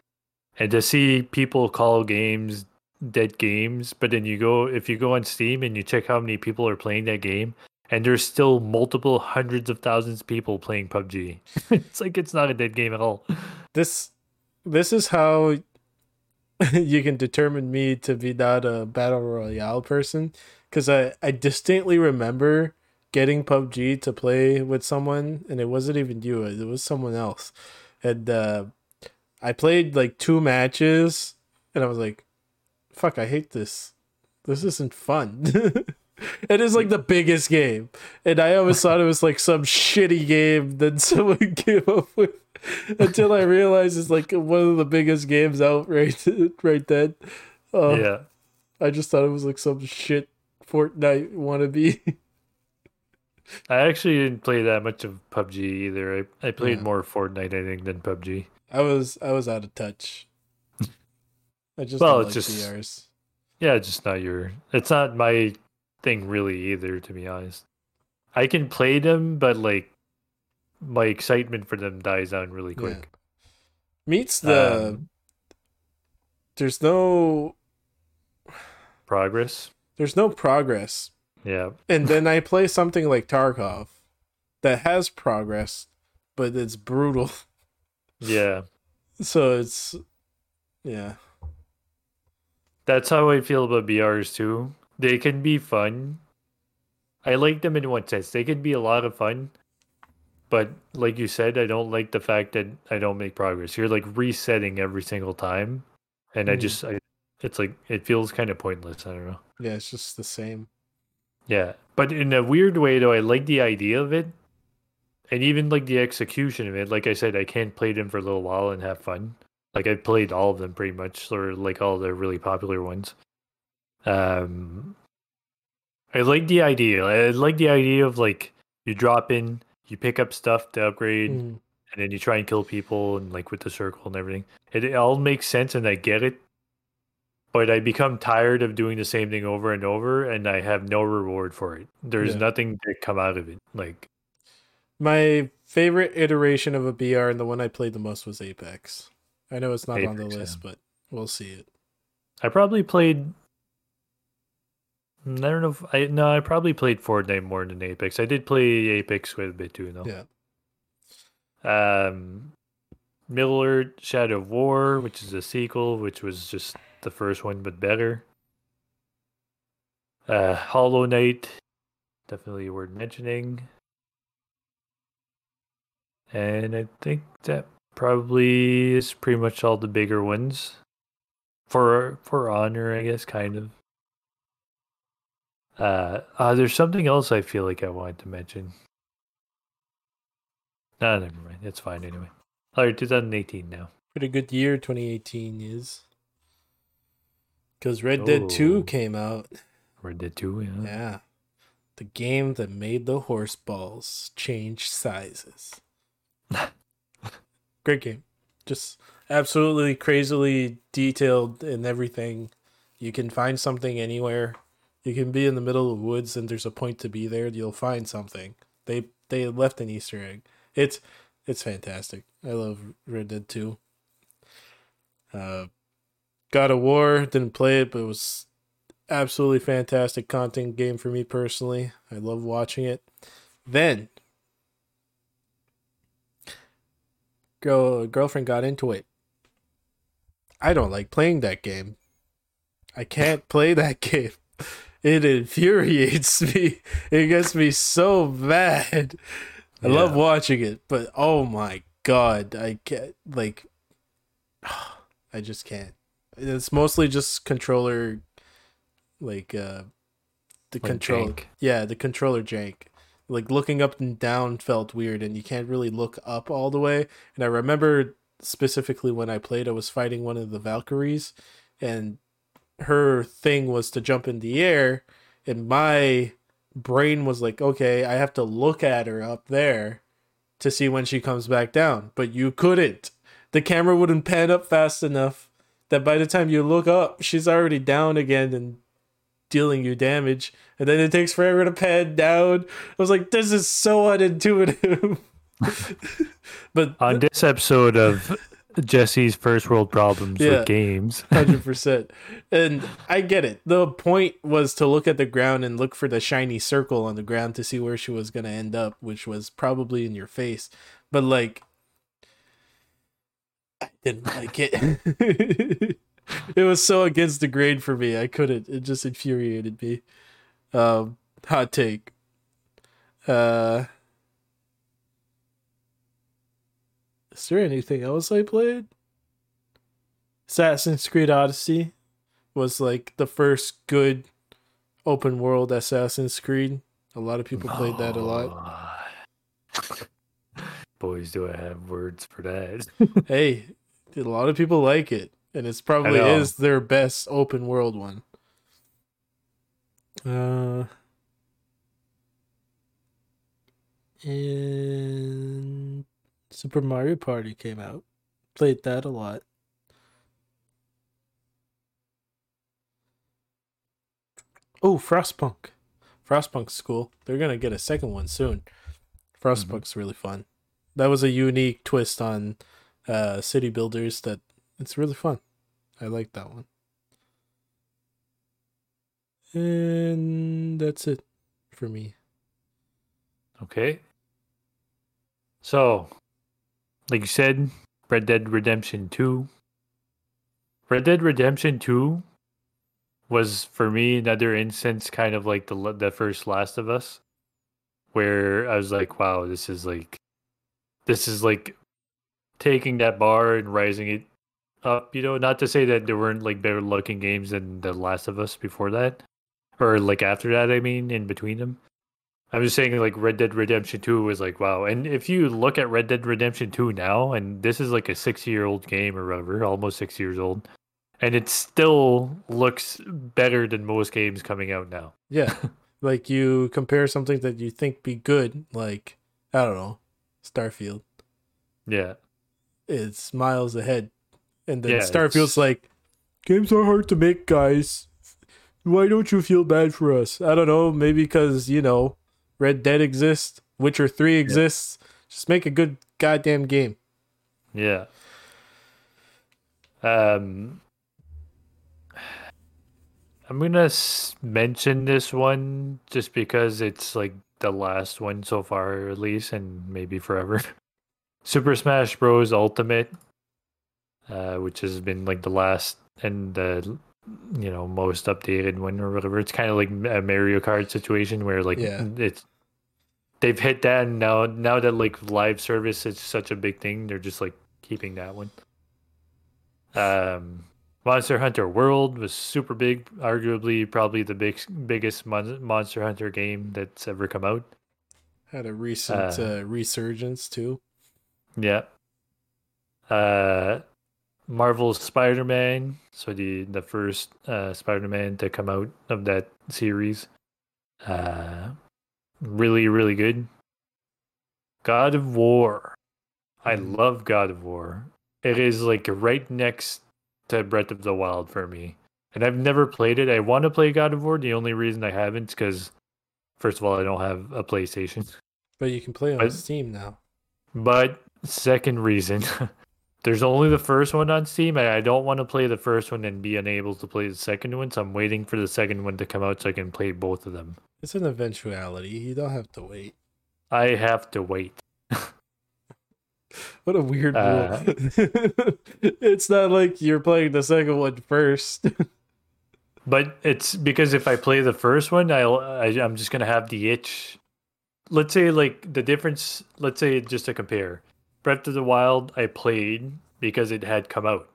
and to see people call games dead games, but then you go if you go on Steam and you check how many people are playing that game, and there's still multiple hundreds of thousands of people playing PUBG. [laughs] it's like it's not a dead game at all. This this is how [laughs] you can determine me to be not a battle royale person because I I distinctly remember getting PUBG to play with someone and it wasn't even you it was someone else and uh, I played like two matches and I was like fuck I hate this this isn't fun [laughs] it is like the biggest game and I always thought it was like some shitty game that [laughs] someone came up with until I realized it's like one of the biggest games out [laughs] right right then. Uh, yeah. I just thought it was like some shit Fortnite wannabe. I actually didn't play that much of PUBG either. I, I played Yeah. more Fortnite, I think, than PUBG. I was I was out of touch. [laughs] I just Well, it's like just-. Yeah, it's just not your. It's not my thing really either, to be honest. I can play them, but like my excitement for them dies down really quick. Meets the Um, there's no progress. there's no progress. Yeah, And then I play something like Tarkov that has progress, but it's brutal. [laughs] Yeah. So it's yeah. That's how I feel about BRs too. They can be fun. I like them in one sense. They can be a lot of fun. But like you said, I don't like the fact that I don't make progress. You're like resetting every single time. And I Mhm. just I it's like it feels kind of pointless. I don't know. Yeah, it's just the same. Yeah. But in a weird way though, I like the idea of it. And even like the execution of it. Like I said, I can't play them for a little while and have fun. Like I played all of them pretty much, or like all the really popular ones. Um I like the idea. I like the idea of like you drop in, you pick up stuff to upgrade, Mm. and then you try and kill people and like with the circle and everything. It, it all makes sense and I get it. But I become tired of doing the same thing over and over and I have no reward for it. There's Yeah. nothing to come out of it. Like My favorite iteration of a BR and the one I played the most was Apex. I know it's not on the list, yeah. but we'll see it. I probably played Mm, I don't know if I no, I probably played Fortnite more than Apex. I did play Apex quite a bit too, though. Yeah. Um, Middle Earth Shadow of War, which is a sequel, which was just the first one but better. Uh, Hollow Knight, definitely worth mentioning. And I think that probably is pretty much all the bigger ones. For for honor, I guess, kind of. Uh, uh, there's something else I feel like I wanted to mention. Nah, never mind. It's fine anyway. All right, 2018 now. Pretty good year 2018 is. Because Red Dead 2 Oh. came out. Red Dead 2, yeah. Yeah. The game that made the horse balls change sizes. [laughs] Great game. Just absolutely crazily detailed in everything. You can find something anywhere. You can be in the middle of the woods and there's a point to be there. You'll find something. They they left an Easter egg. It's it's fantastic. I love Red Dead 2. Uh God of War, didn't play it, but it was absolutely fantastic content game for me personally. I love watching it. Then girl girlfriend got into it. I don't like playing that game. I can't [laughs] play that game. It infuriates [laughs] me. It gets me so mad. I love watching it, but oh my god, I can't like [sighs] I just can't. It's mostly just controller like uh the Like control jank. yeah, the controller jank. Like looking up and down felt weird and you can't really look up all the way. And I remember specifically when I played I was fighting one of the Valkyries and her thing was to jump in the air and my brain was like, okay, I have to look at her up there to see when she comes back down. But you couldn't. The camera wouldn't pan up fast enough that by the time you look up, she's already down again and dealing you damage. And then it takes forever to pan down. I was like, this is so unintuitive. [laughs] but On this episode of Jesse's First World Problems Yeah. with Games, [laughs] Hundred percent, and I get it. The point was to look at the ground and look for the shiny circle on the ground to see where she was gonna end up, which was probably in your face. But like, I didn't like it. [laughs] it was so against the grain for me. I couldn't. It just infuriated me. Um, hot take. Uh, is there anything else I played? Assassin's Creed Odyssey was like the first good open world Assassin's Creed. A lot of people played that a lot. Boys, do I have words for that? [laughs] Hey, a lot of people like it, and it's probably is their best open world one. Uh, and Super Mario Party came out. Played that a lot. Oh, Frostpunk. Frostpunk's cool. They're gonna get a second one soon. Frostpunk's really fun. That was a unique twist on uh city builders that it's really fun. I like that one. And that's it for me. Okay. So, like you said, Red Dead Redemption 2. Red Dead Redemption 2 was for me another instance kind of like the the first Last of Us where I was like, wow, this is like this is like taking that bar and rising it up, you know, not to say that there weren't like better looking games than The Last of Us before that or like after that, I mean, in between them. I'm just saying, like Red Dead Redemption Two was like wow, and if you look at Red Dead Redemption Two now, and this is like a six year old game or whatever, almost six years old, and it still looks better than most games coming out now. Yeah, [laughs] like you compare something that you think be good, like I don't know, Starfield. Yeah, it's miles ahead, and then Yeah, Starfield's it's- like, games are hard to make, guys. Why don't you feel bad for us? I don't know, maybe because you know, Red Dead exists, Witcher Three exists. Just make a good goddamn game. yeah. Um, I'm gonna mention this one just because it's like the last one so far, at least, and maybe forever. [laughs] Super Smash Bros. Ultimate, uh, which has been like the last and the you know most updated one or whatever. It's kind of like a Mario Kart situation where like Yeah. it's they've hit that and now now that like live service is such a big thing, they're just like keeping that one. Um, Monster Hunter World was super big, arguably probably the big biggest mon- Monster Hunter game that's ever come out. Had a recent Uh, uh, resurgence too. Yeah. Uh Marvel's Spider-Man, so the the first uh Spider-Man to come out of that series. Uh really really good. God of War. I Mhm. love God of War. It is like right next to Breath of the Wild for me. And I've never played it. I want to play God of War. The only reason I haven't is because first of all, I don't have a PlayStation. But you can play on I- Steam now. But second reason, [laughs] there's only the first one on Steam, and I don't want to play the first one and be unable to play the second one. So I'm waiting for the second one to come out so I can play both of them. It's an eventuality. You don't have to wait. I have to wait. [laughs] What a weird Uh, rule. [laughs] it's not like you're playing the second one first. [laughs] But it's because if I play the first one, I'll I, I'm just gonna have the itch. Let's say like the difference. Let's say just to compare, Breath of the Wild I played because it had come out.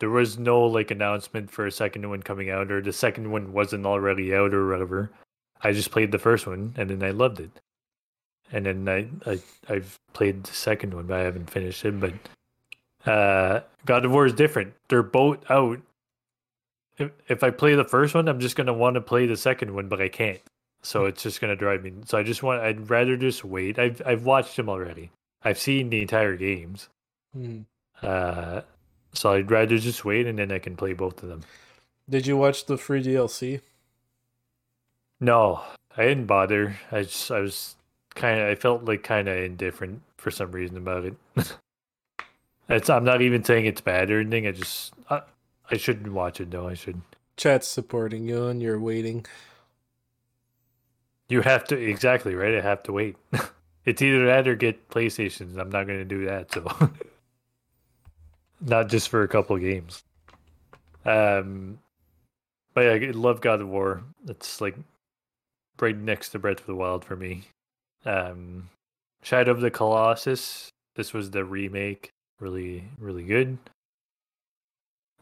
There was no like announcement for a second one coming out, or the second one wasn't already out, or whatever. I just played the first one and then I loved it. And then I, I I've played the second one, but I haven't finished it. But uh, God of War is different. They're both out if, if I play the first one, I'm just gonna want to play the second one, but I can't. So it's just gonna drive me. So I just want. I'd rather just wait. I've I've watched them already. I've seen the entire games. Hmm. Uh, so I'd rather just wait, and then I can play both of them. Did you watch the free DLC? No, I didn't bother. I just I was kind of I felt like kind of indifferent for some reason about it. [laughs] it's I'm not even saying it's bad or anything. I just I, I shouldn't watch it though. I should. Chat's supporting you and you're waiting. You have to exactly right. I have to wait. [laughs] it's either that or get PlayStations. I'm not going to do that. So, [laughs] not just for a couple games. Um, but yeah, I love God of War. It's like right next to Breath of the Wild for me. Um, Shadow of the Colossus. This was the remake. Really, really good.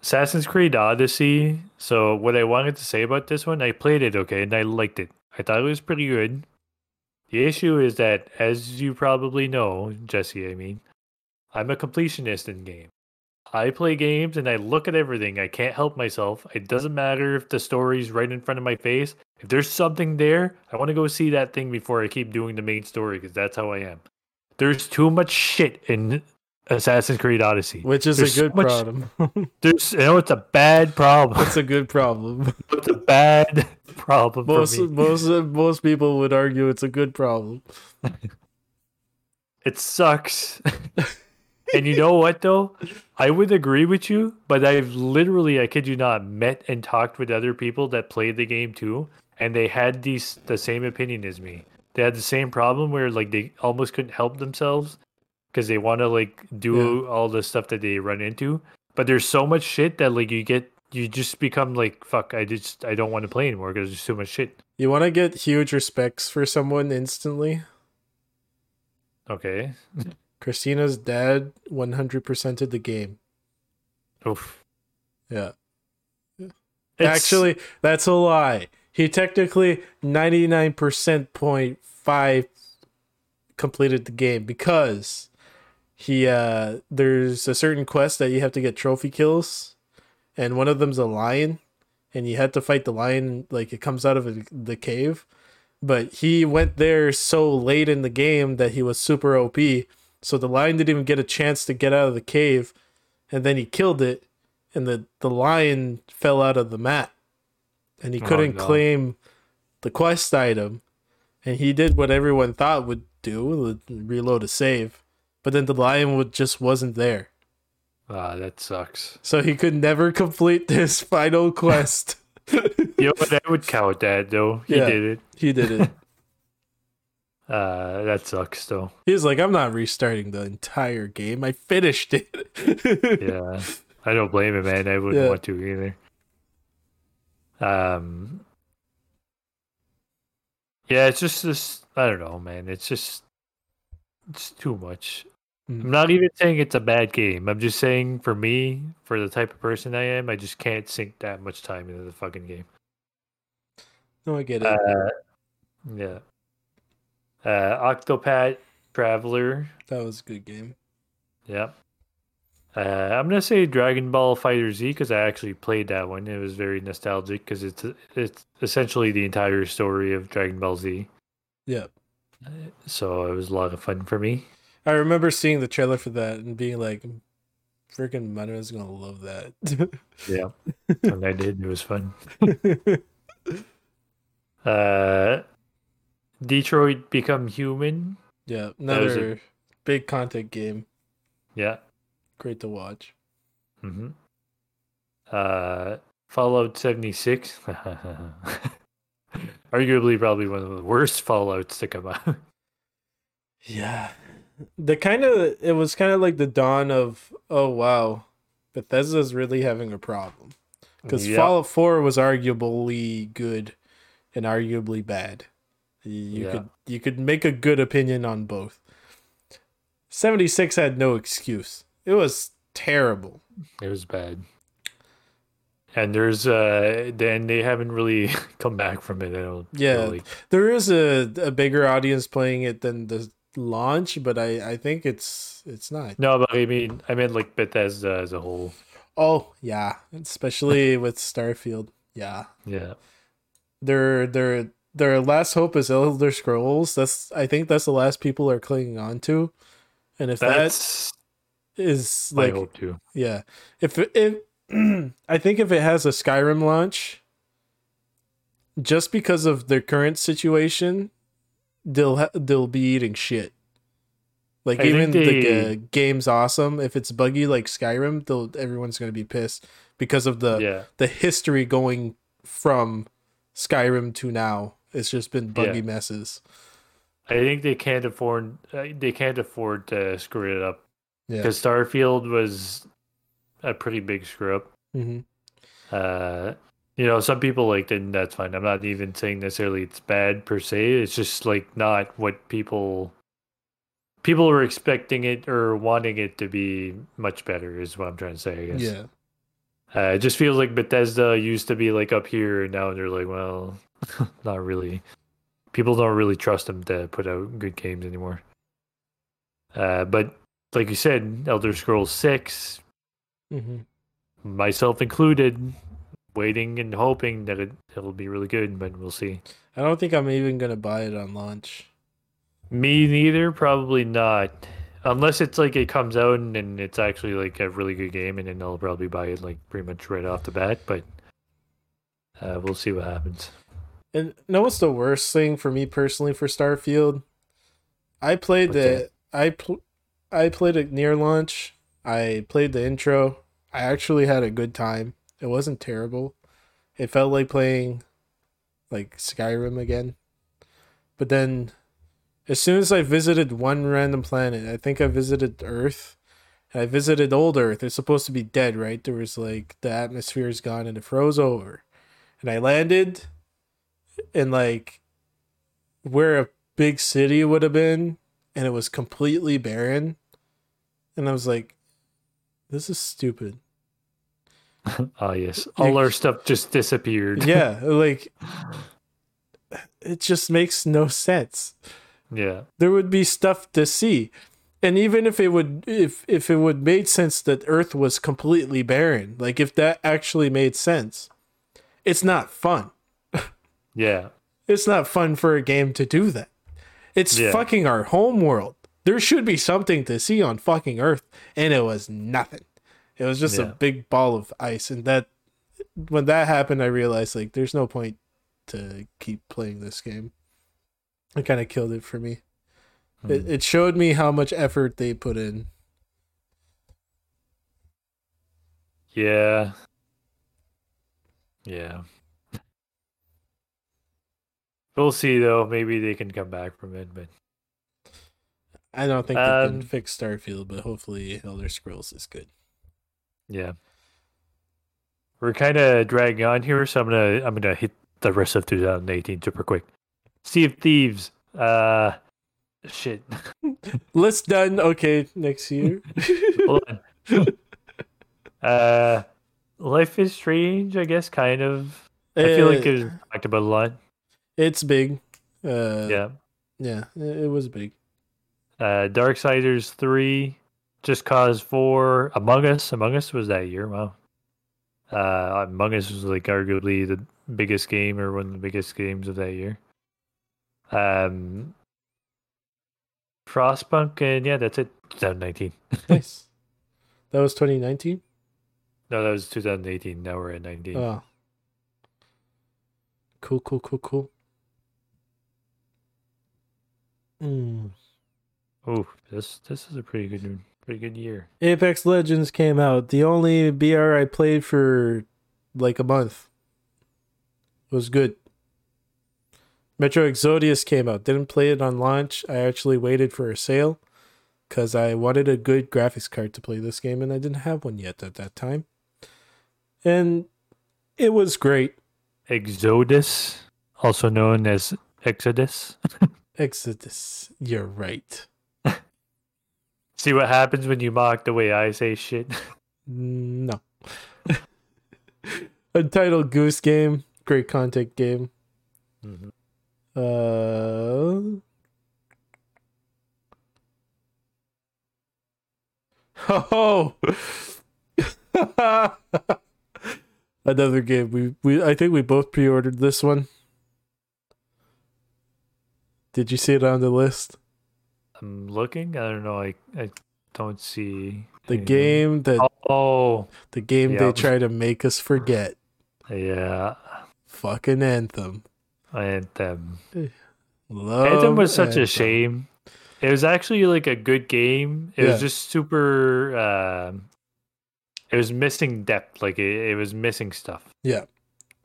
Assassin's Creed Odyssey. So what I wanted to say about this one, I played it okay and I liked it. I thought it was pretty good. The issue is that, as you probably know, Jesse, I mean, I'm a completionist in game. I play games and I look at everything. I can't help myself. It doesn't matter if the story's right in front of my face. If there's something there, I want to go see that thing before I keep doing the main story because that's how I am. There's too much shit in Assassin's Creed Odyssey. Which is There's a so good much- problem. [laughs] There's, you know, it's a bad problem. It's a good problem. [laughs] it's a bad problem Most for me. most most people would argue it's a good problem. [laughs] It sucks. And you know what though? I would agree with you, but I've literally, I kid you not, met and talked with other people that played the game too, and they had these the same opinion as me. They had the same problem where like they almost couldn't help themselves because they want to like do all the stuff that they run into. But there's so much shit that like you get, you just become like, fuck, I just I don't want to play anymore because there's too much shit. You want to get huge respects for someone instantly? Okay. [laughs] Christina's dad 100%ed the game. Oof. Yeah. It's- Actually, that's a lie. He technically 99.5 completed the game because he uh there's a certain quest that you have to get trophy kills and one of them's a lion and you had to fight the lion like it comes out of the cave but he went there so late in the game that he was super OP so the lion didn't even get a chance to get out of the cave and then he killed it and the the lion fell out of the mat, and he Oh, couldn't no. claim the quest item and he did what everyone thought would do reload a save but then the lion would just wasn't there ah, that sucks. so he could never complete this [laughs] final quest Yo, but that would count that though. He Yeah. did it. he did it Uh, that sucks though. He's like i'm not restarting the entire game i finished it [laughs] yeah, I don't blame him, man. I wouldn't Yeah. want to either. Um, yeah, it's just this. I don't know, man. It's just it's too much. Mm. I'm not even saying it's a bad game. I'm just saying for me, for the type of person I am, I just can't sink that much time into the fucking game. no i get it Uh, yeah. Uh, Octopath Traveler. that was a good game Yep. Uh, I'm gonna say Dragon Ball FighterZ because I actually played that one. It was very nostalgic because it's it's essentially the entire story of Dragon Ball Z. Yep. So it was a lot of fun for me. i remember seeing the trailer for that and being like freaking Manuel's gonna love that [laughs] Yeah, and I did. It was fun. [laughs] Uh, Detroit Become Human. yeah was a- another big content game Yeah. great to watch hmm Uh, Fallout 76. [laughs] Arguably, probably one of the worst Fallouts to come out. [laughs] Yeah. The kind of it was kind of like the dawn of oh wow, Bethesda's really having a problem because Yep. Fallout Four was arguably good and arguably bad. You, Yeah. could you could make a good opinion on both. Seventy six had no excuse. It was terrible. It was bad. And there's uh then they haven't really [laughs] come back from it. I don't Yeah. really. There is a, a bigger audience playing it than the launch, but I I think it's it's not. No, but I mean I meant like Bethesda as a whole. Oh yeah, especially with Starfield. Yeah. Yeah. their their their last hope is Elder Scrolls. That's I think that's the last people are clinging on to. And if That's that is like hope too. yeah, if if [clears throat] I think if it has a Skyrim launch, just because of their current situation, they'll ha- they'll be eating shit. Like I even the they- uh, game's awesome. If it's buggy like Skyrim, they'll everyone's gonna be pissed because of the yeah. the history going from Skyrim to now. It's just been buggy Yeah. messes. I think they can't afford uh, they can't afford to screw it up Yeah. because Starfield was a pretty big screw up. hmm Uh, you know, some people like it, and that's fine. I'm not even saying necessarily it's bad per se. It's just like not what people people were expecting it or wanting it to be much better. Is what I'm trying to say. I guess. Yeah. Uh, it just feels like Bethesda used to be like up here, and now they're like, well, [laughs] not really. People don't really trust them to put out good games anymore. Uh, but like you said, Elder Scrolls Six, hmm myself included, waiting and hoping that it it'll be really good, but we'll see. I don't think I'm even gonna buy it on launch. Me neither, probably not. Unless it's like it comes out and, and it's actually like a really good game, and then I'll probably buy it like pretty much right off the bat. But uh, we'll see what happens. And know what's the worst thing for me personally for Starfield? I played What's the I pl- I played it near launch. I played the intro. I actually had a good time. It wasn't terrible. It felt like playing like Skyrim again. But then As soon as I visited one random planet, I think I visited Earth. I visited old Earth. It's supposed to be dead, right? There was like the atmosphere is gone and it froze over. And I landed in like where a big city would have been, and it was completely barren. And I was like, this is stupid. oh [laughs] yes, [laughs] all our stuff just disappeared. yeah, [laughs] like it just makes no sense. Yeah. There would be stuff to see. And even if it would if if it would made sense that Earth was completely barren, like if that actually made sense, it's not fun. Yeah. It's not fun for a game to do that. It's yeah. fucking our home world. There should be something to see on fucking Earth, and it was nothing. It was just yeah. a big ball of ice, and that when that happened, I realized like there's no point to keep playing this game. It kind of killed it for me. Hmm. It it showed me how much effort they put in. Yeah. Yeah. We'll see though. Maybe they can come back from it, but I don't think um, they can um, fix Starfield, but hopefully Elder Scrolls is good. Yeah. We're kind of dragging on here, so I'm gonna I'm gonna hit the rest of 2018 super quick. Sea of Thieves. Uh, shit. [laughs] List done. Okay, next year. [laughs] uh, Life is Strange. I guess kind of. I feel like it's talked about a lot. It's big. Uh, yeah. Yeah, it was big. Uh, Darksiders three, Just Cause four, Among Us. Among Us was that year. Wow. Uh, Among Us was like arguably the biggest game or one of the biggest games of that year. Um, Frostpunk and yeah, that's it. 2019. [laughs] nice. That was 2019. No, that was 2018. Now we're at 19. Oh. Cool, cool, cool, cool. Mm. Oh, this this is a pretty good pretty good year. Apex Legends came out. The only BR I played for like a month. It was good. Metro Exodus came out. Didn't play it on launch. I actually waited for a sale because I wanted a good graphics card to play this game, and I didn't have one yet at that time. And it was great. Exodus, also known as Exodus. [laughs] Exodus. You're right. [laughs] See what happens when you mock the way I say shit? no. [laughs] Untitled Goose Game. Great content game. Mm-hmm. Uh. [laughs] Oh. Another game. We we I think we both pre-ordered this one. Did you see it on the list? I'm looking. I don't know. I I don't see the anything. game that oh the game they try to make us forget. Yeah. Fucking Anthem. Anthem. Love Anthem was such Anthem. a shame. It was actually like a good game. It yeah. was just super. Uh, it was missing depth. Like it, it was missing stuff. Yeah.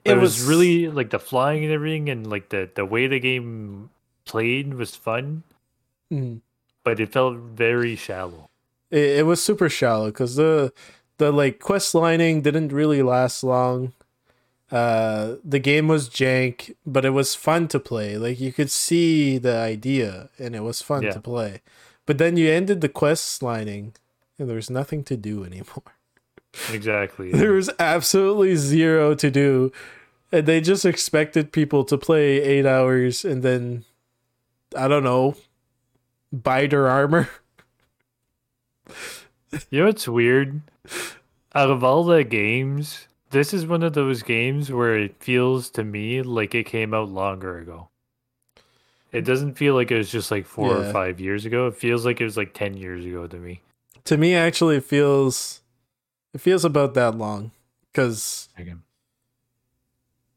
It, it was, was really like the flying and everything, and like the the way the game played was fun, mm. but it felt very shallow. It, it was super shallow because the the like quest lining didn't really last long. Uh, the game was jank, but it was fun to play. Like you could see the idea, and it was fun yeah. to play. But then you ended the quest lining, and there was nothing to do anymore. Exactly. [laughs] there was absolutely zero to do, and they just expected people to play eight hours and then I don't know, biter armor. [laughs] you know what's weird? Out of all the games, this is one of those games where it feels to me like it came out longer ago. It doesn't feel like it was just like four yeah. or five years ago. It feels like it was like ten years ago to me. To me, actually, it feels it feels about that long because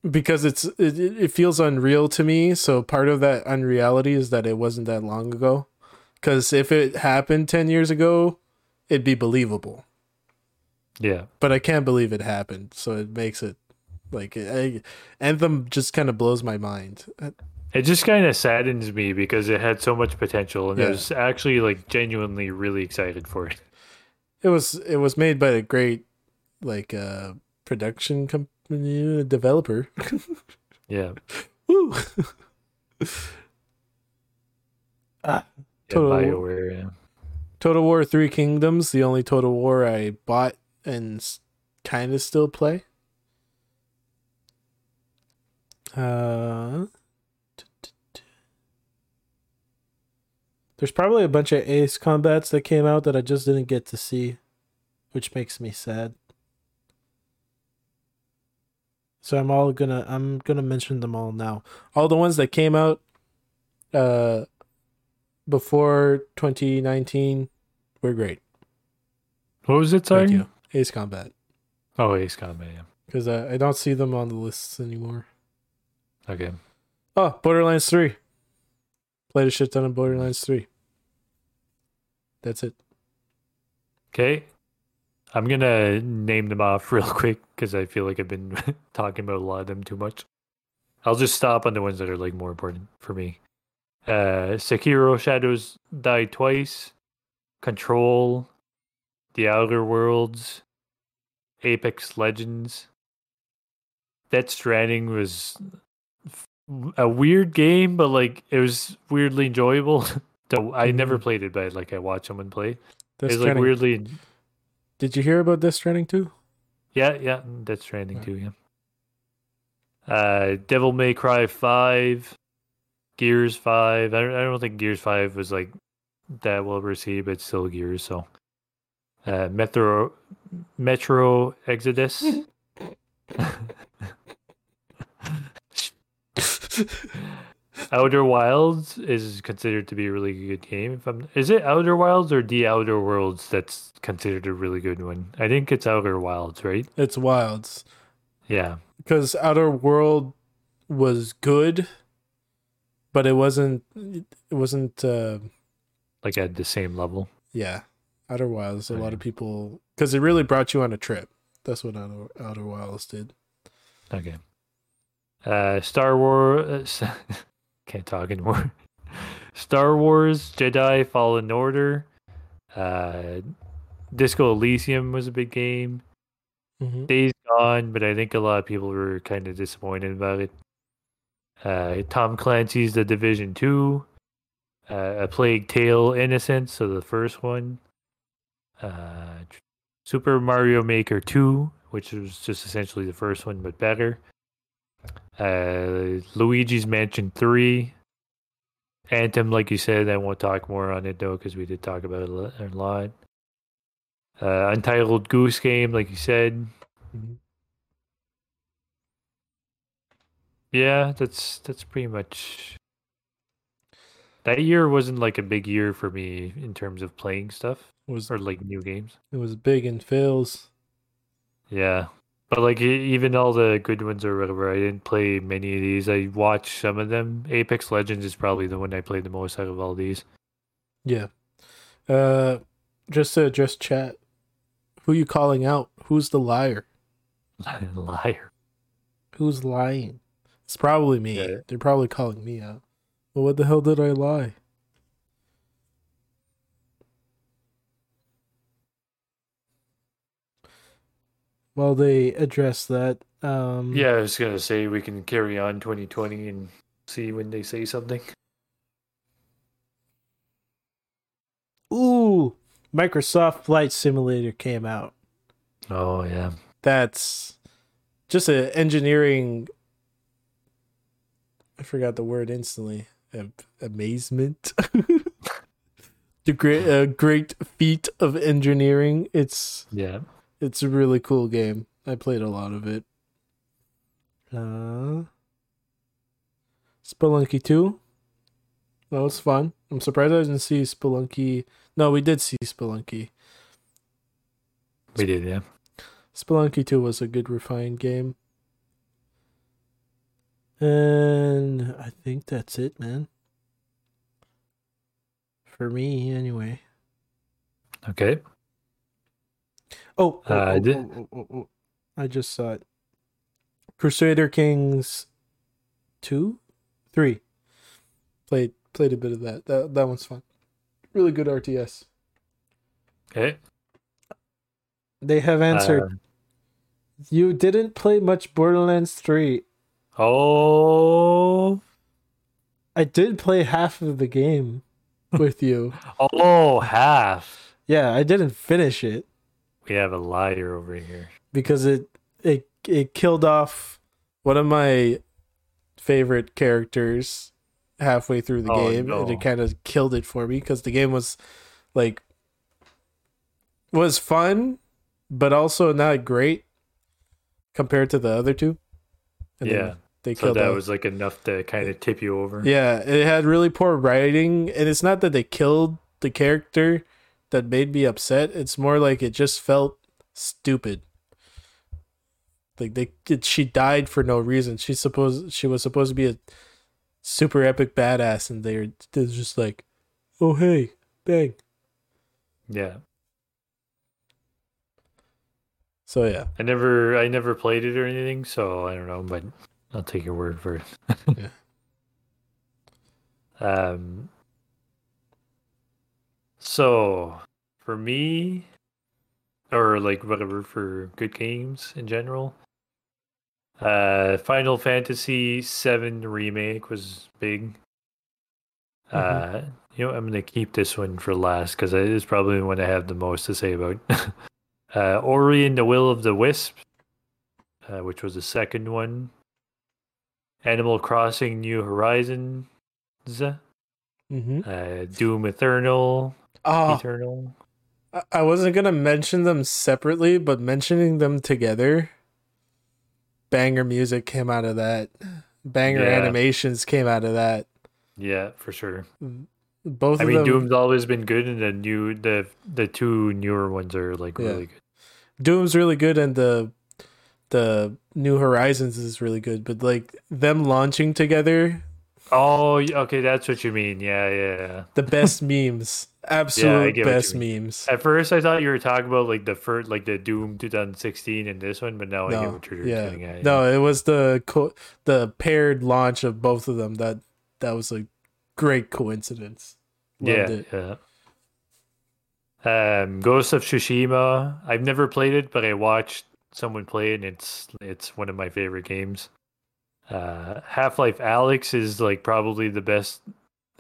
because it's it, it feels unreal to me. So part of that unreality is that it wasn't that long ago. Because if it happened 10 years ago it'd be believable. Yeah. But i can't believe it happened. So it makes it like I, anthem just kind of blows my mind. It just kind of saddens me because it had so much potential, and Yeah. I was actually like genuinely really excited for it. It was it was made by a great like uh production company developer. [laughs] Yeah, Woo. [laughs] ah, yeah Total- Bioware. Yeah. Total War 3 Kingdoms, the only Total War I bought and kind of still play. Uh There's probably a bunch of Ace combats that came out that I just didn't get to see, which makes me sad. So I'm all gonna I'm gonna mention them all now. All the ones that came out uh before 2019 were great. What was it? Thank Sorry. you. Ace Combat. Oh, Ace Combat. Yeah. Because uh, I don't see them on the lists anymore. Okay. Oh, Borderlands 3. Played a shit ton of Borderlands 3. That's it. Okay. I'm gonna name them off [laughs] real quick because I feel like I've been [laughs] talking about a lot of them too much. I'll just stop on the ones that are like more important for me. Uh Sekiro Shadows Die Twice, Control, The Outer Worlds, Apex Legends. Death Stranding was f- a weird game, but like it was weirdly enjoyable. [laughs] so I never Mhm. played it, but like I watched someone play. Death It's like weirdly Did you hear about Death Stranding too? Yeah, yeah, that's trending Right. too. Yeah. Uh, Devil May Cry Five, Gears Five. I don't, I don't think Gears Five was like that well received, but still Gears. So, uh, Metro Metro Exodus. [laughs] [laughs] [laughs] Outer Wilds is considered to be a really good game. If I'm, is it Outer Wilds or The Outer Worlds that's considered a really good one? I think it's Outer Wilds, right? it's Wilds. Yeah. Because Outer World was good, but it wasn't. It wasn't. Uh, like at the same level. yeah, Outer Wilds. A lot of people because it really brought you on a trip. That's what Outer, Outer Wilds did. Okay. Uh, Star Wars. [laughs] can't talk anymore. [laughs] Star Wars Jedi Fallen Order. Uh, Disco Elysium was a big game. Mm-hmm. Days Gone, but I think a lot of people were kind of disappointed about it. Uh, Tom Clancy's The Division 2. Uh, A Plague Tale Innocence, so the first one. Uh, Super Mario Maker 2, which was just essentially the first one, but better. Uh, Luigi's Mansion 3. Anthem, like you said, I won't talk more on it though, because we did talk about it a lot. Uh, Untitled Goose Game, like you said. Mhm. Yeah, that's that's pretty much. That year wasn't like a big year for me in terms of playing stuff Was or like new games. it was big in fails. Yeah, but like even all the good ones or whatever, I didn't play many of these. I watched some of them. Apex Legends is probably the one I played the most out of all these. Yeah. Uh, just to address chat, who you calling out? Who's the liar? [laughs] Liar. Who's lying? It's probably me. Yeah. They're probably calling me out. Well, what the hell did I lie? While they address that, um, Yeah, I was gonna say we can carry on 2020 and see when they say something. Ooh, Microsoft Flight Simulator came out. Oh yeah, That's just an engineering. I forgot the word instantly. Amazement. [laughs] the great, a great feat of engineering. It's yeah. It's a really cool game. I played a lot of it. Uh, Spelunky 2. That was fun. I'm surprised I didn't see Spelunky. No, we did see Spelunky. We did, yeah. Spelunky 2 was a good refined game. And I think that's it, man. For me, anyway. Okay. Oh, oh, Uh, oh, did- oh, oh, oh, oh. I just saw it. Crusader Kings 2? 3. Played played a bit of that. That that one's fun. Really good RTS. Okay. They have answered. Um, you didn't play much Borderlands 3. oh. I did play half of the game [laughs] with you. Oh, half. Yeah, I didn't finish it We have a liar over here. because it it it killed off one of my favorite characters halfway through the Oh, game and it kind of killed it for me because the game was like was fun but also not great compared to the other two. And yeah. they So killed that off. was like enough to kind of tip you over. Yeah, it had really poor writing, and it's not that they killed the character that made me upset. It's more like it just felt stupid. Like they, it, she died for no reason. She supposed she was supposed to be a super epic badass, and they're they're just like, oh hey, bang. Yeah. So yeah, I never I never played it or anything, so I don't know, but I'll take your word for it. Yeah. [laughs] Um so for me or like whatever for good games in general. Uh Final Fantasy 7 remake was big. Uh you know, I'm going to keep this one for last cuz it is probably the one I have the most to say about. [laughs] uh Ori and the Will of the Wisp uh, which was the second one. Animal Crossing New Horizons, mm-hmm. uh, Doom Eternal, oh, Eternal. I- I wasn't gonna mention them separately, but mentioning them together, banger music came out of that. Banger Yeah. animations came out of that. Yeah, for sure. Both I mean, them. Doom's always been good, and the new the the two newer ones are like Yeah. really good. Doom's really good, and the the New Horizons is really good. But like them launching together, Oh, okay, that's what you mean. Yeah, yeah. yeah. the best [laughs] memes, absolute get what you best mean. memes. At first, I thought you were talking about like the first, like the Doom 2016 and this one, but now I get No, what you're yeah, getting at. no, it was the co- the paired launch of both of them that that was a great coincidence. Loved yeah, it. yeah. Um, Ghost of Tsushima. I've never played it, but I watched someone play it, and it's it's one of my favorite games. Uh, Half Life Alyx is like probably the best,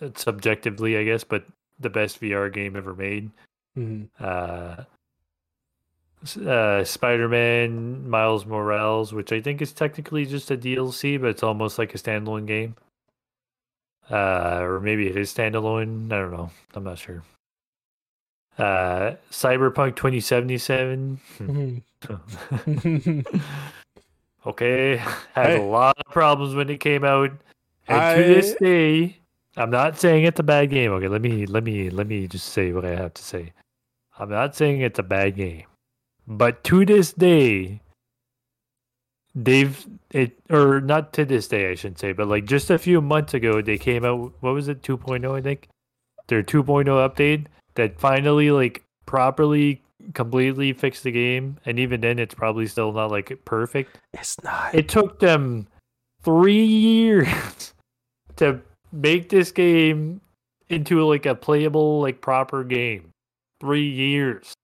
uh, subjectively, I guess, but the best VR game ever made. hmm Uh, uh, Spider Man Miles Morales, which I think is technically just a DLC, but it's almost like a standalone game. Uh, or maybe it is standalone. I don't know. I'm not sure. Uh, Cyberpunk 2077. Hmm. hmm [laughs] okay, [laughs] had a lot of problems when it came out, and to this day, I'm not saying it's a bad game. Okay, let me let me let me just say what I have to say. I'm not saying it's a bad game, but to this day, they've it or not to this day, I shouldn't say, but like just a few months ago, they came out. What was it? 2.0, I think. Their 2.0 update that finally like properly completely fixed the game and even then it's probably still not like perfect It's not. it took them three years [laughs] to make this game into like a playable like proper game. Three years.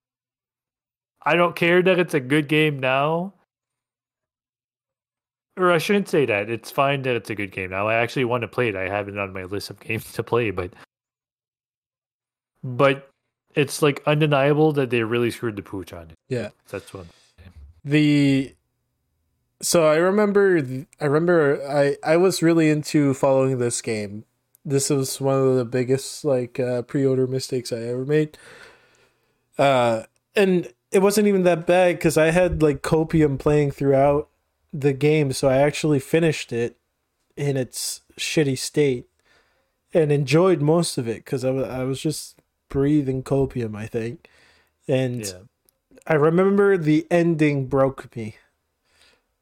I don't care that it's a good game now. Or i shouldn't say that. It's fine that it's a good game now. I actually want to play it. I have it on my list of games to play but but it's like undeniable that they really screwed the pooch on it. Yeah. that's one. the so I remember I remember I I was really into following this game. This was one of the biggest like uh, pre-order mistakes I ever made. Uh and it wasn't even that bad cuz I had like copium playing throughout the game so I actually finished it in its shitty state and enjoyed most of it cuz I wa- I was just breathing copium I think. And yeah I remember the ending broke me.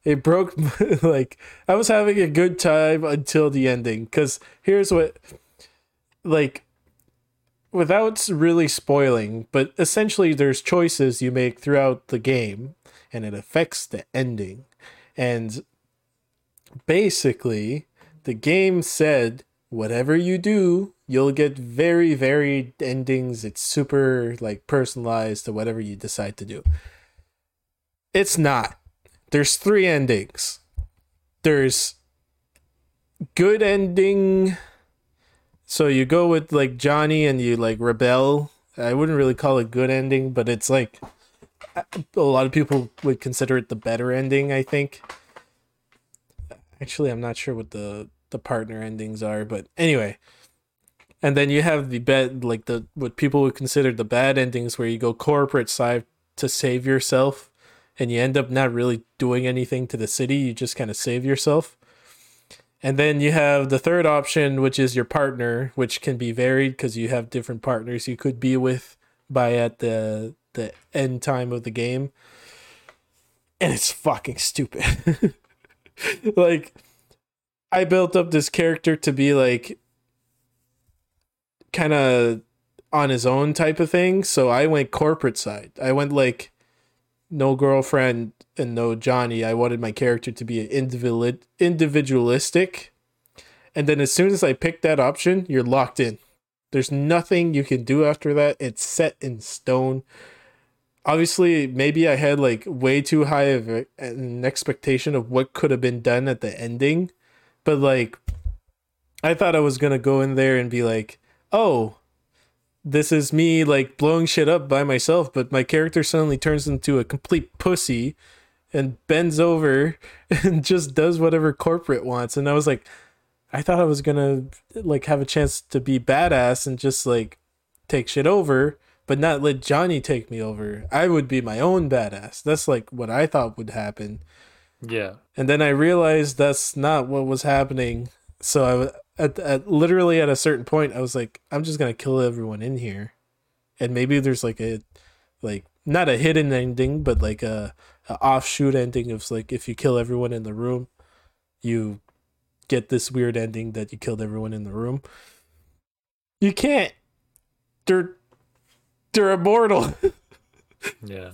It broke [laughs] like I was having a good time until the ending cuz here's what like without really spoiling, but essentially there's choices you make throughout the game and it affects the ending. And basically the game said whatever you do, you'll get very varied endings. It's super like personalized to whatever you decide to do. It's not. There's three endings. There's good ending. So you go with like Johnny and you like rebel. I wouldn't really call it good ending, but it's like a lot of people would consider it the better ending, I think. Actually, I'm not sure what the the partner endings are, but anyway. And then you have the bad like the what people would consider the bad endings where you go corporate side to save yourself and you end up not really doing anything to the city, you just kind of save yourself. And then you have the third option, which is your partner, which can be varied because you have different partners you could be with by at the the end time of the game. And it's fucking stupid. [laughs] like I built up this character to be like kind of on his own type of thing, so I went corporate side. I went like no girlfriend and no Johnny. I wanted my character to be an individual individualistic. And then as soon as I picked that option, you're locked in. There's nothing you can do after that. It's set in stone. Obviously, maybe I had like way too high of an expectation of what could have been done at the ending, but like I thought I was going to go in there and be like, "Oh, this is me like blowing shit up by myself, but my character suddenly turns into a complete pussy and bends over [laughs] and just does whatever corporate wants. And I was like, I thought I was gonna like have a chance to be badass and just like take shit over, but not let Johnny take me over. I would be my own badass. That's like what I thought would happen. Yeah. And then I realized that's not what was happening. So I at, at literally at a certain point, I was like, I'm just gonna kill everyone in here, and maybe there's like a like not a hidden ending, but like a, a offshoot ending of like if you kill everyone in the room, you get this weird ending that you killed everyone in the room. You can't. They're they're immortal. [laughs] yeah.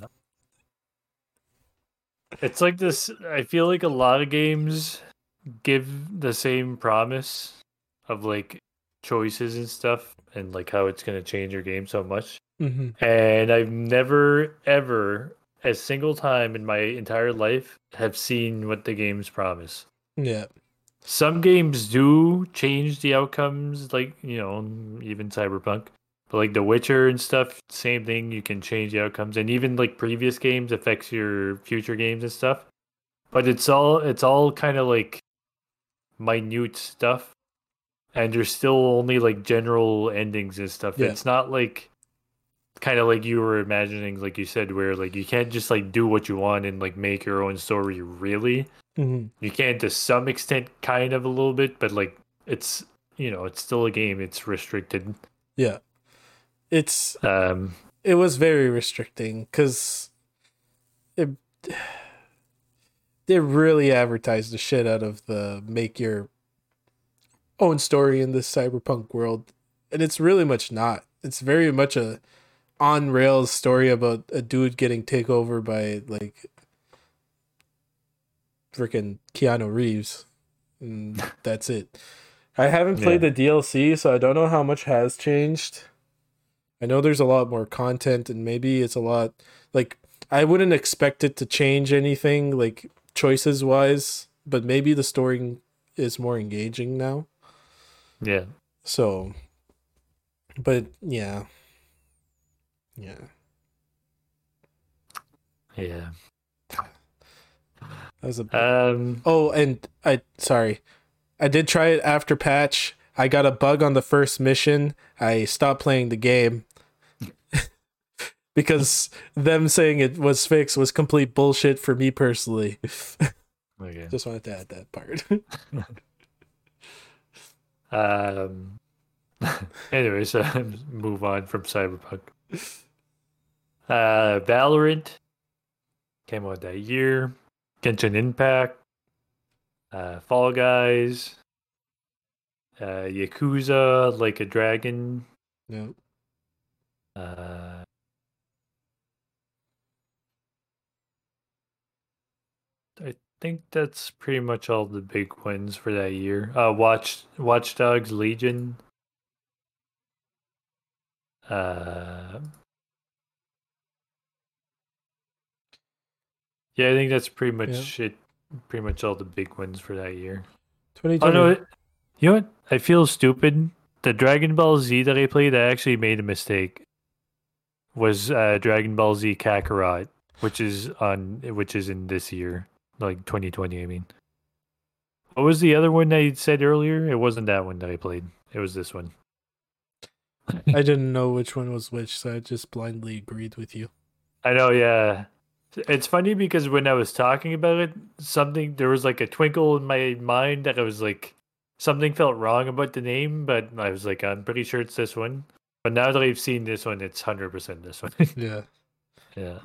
It's like this I feel like a lot of games give the same promise of like choices and stuff and like how it's going to change your game so much. Mm-hmm. And I've never ever a single time in my entire life have seen what the games promise. Yeah. Some games do change the outcomes like, you know, even Cyberpunk. But like The Witcher and stuff, same thing, you can change the outcomes and even like previous games affects your future games and stuff. But it's all it's all kind of like minute stuff and there's still only like general endings and stuff. Yeah. It's not like kind of like you were imagining, like you said, where like you can't just like do what you want and like make your own story. Really, mm-hmm. you can to some extent, kind of a little bit, but like it's you know it's still a game. It's restricted. Yeah, it's um, it was very restricting because it. [sighs] They really advertised the shit out of the make your own story in this cyberpunk world, and it's really much not. It's very much a on rails story about a dude getting taken over by like freaking Keanu Reeves, and [laughs] that's it. I haven't played yeah. the DLC, so I don't know how much has changed. I know there's a lot more content, and maybe it's a lot like I wouldn't expect it to change anything like choices wise, but maybe the story is more engaging now. Yeah. So, but yeah, yeah, yeah. That was a um. Oh, and I sorry, I did try it after patch. I got a bug on the first mission. I stopped playing the game [laughs] because them saying it was fixed was complete bullshit for me personally. [laughs] Okay. Just wanted to add that part. [laughs] Um. [laughs] anyways, uh, [laughs] move on from Cyberpunk. Uh, Valorant came out that year. Genshin Impact. Uh, Fall Guys. Uh, Yakuza, like a dragon. Yeah. Uh, think that's pretty much all the big wins for that year. Uh, Watch Watch Dogs Legion. Uh, yeah, I think that's pretty much it. Pretty much all the big wins for that year. Twenty Oh no! it- You know what? I feel stupid. The Dragon Ball Z that I played, I actually made a mistake. Was uh, Dragon Ball Z Kakarot, which is on, which is in this year, like 2020. I mean, what was the other one that you said earlier? It wasn't that one that I played. It was this one. [laughs] I didn't know which one was which, so I just blindly agreed with you. I know, yeah. It's funny because when I was talking about it, something there was like a twinkle in my mind that I was like something felt wrong about the name, but I was like, I'm pretty sure it's this one. But now that I've seen this one, it's hundred percent this one. [laughs] Yeah. yeah.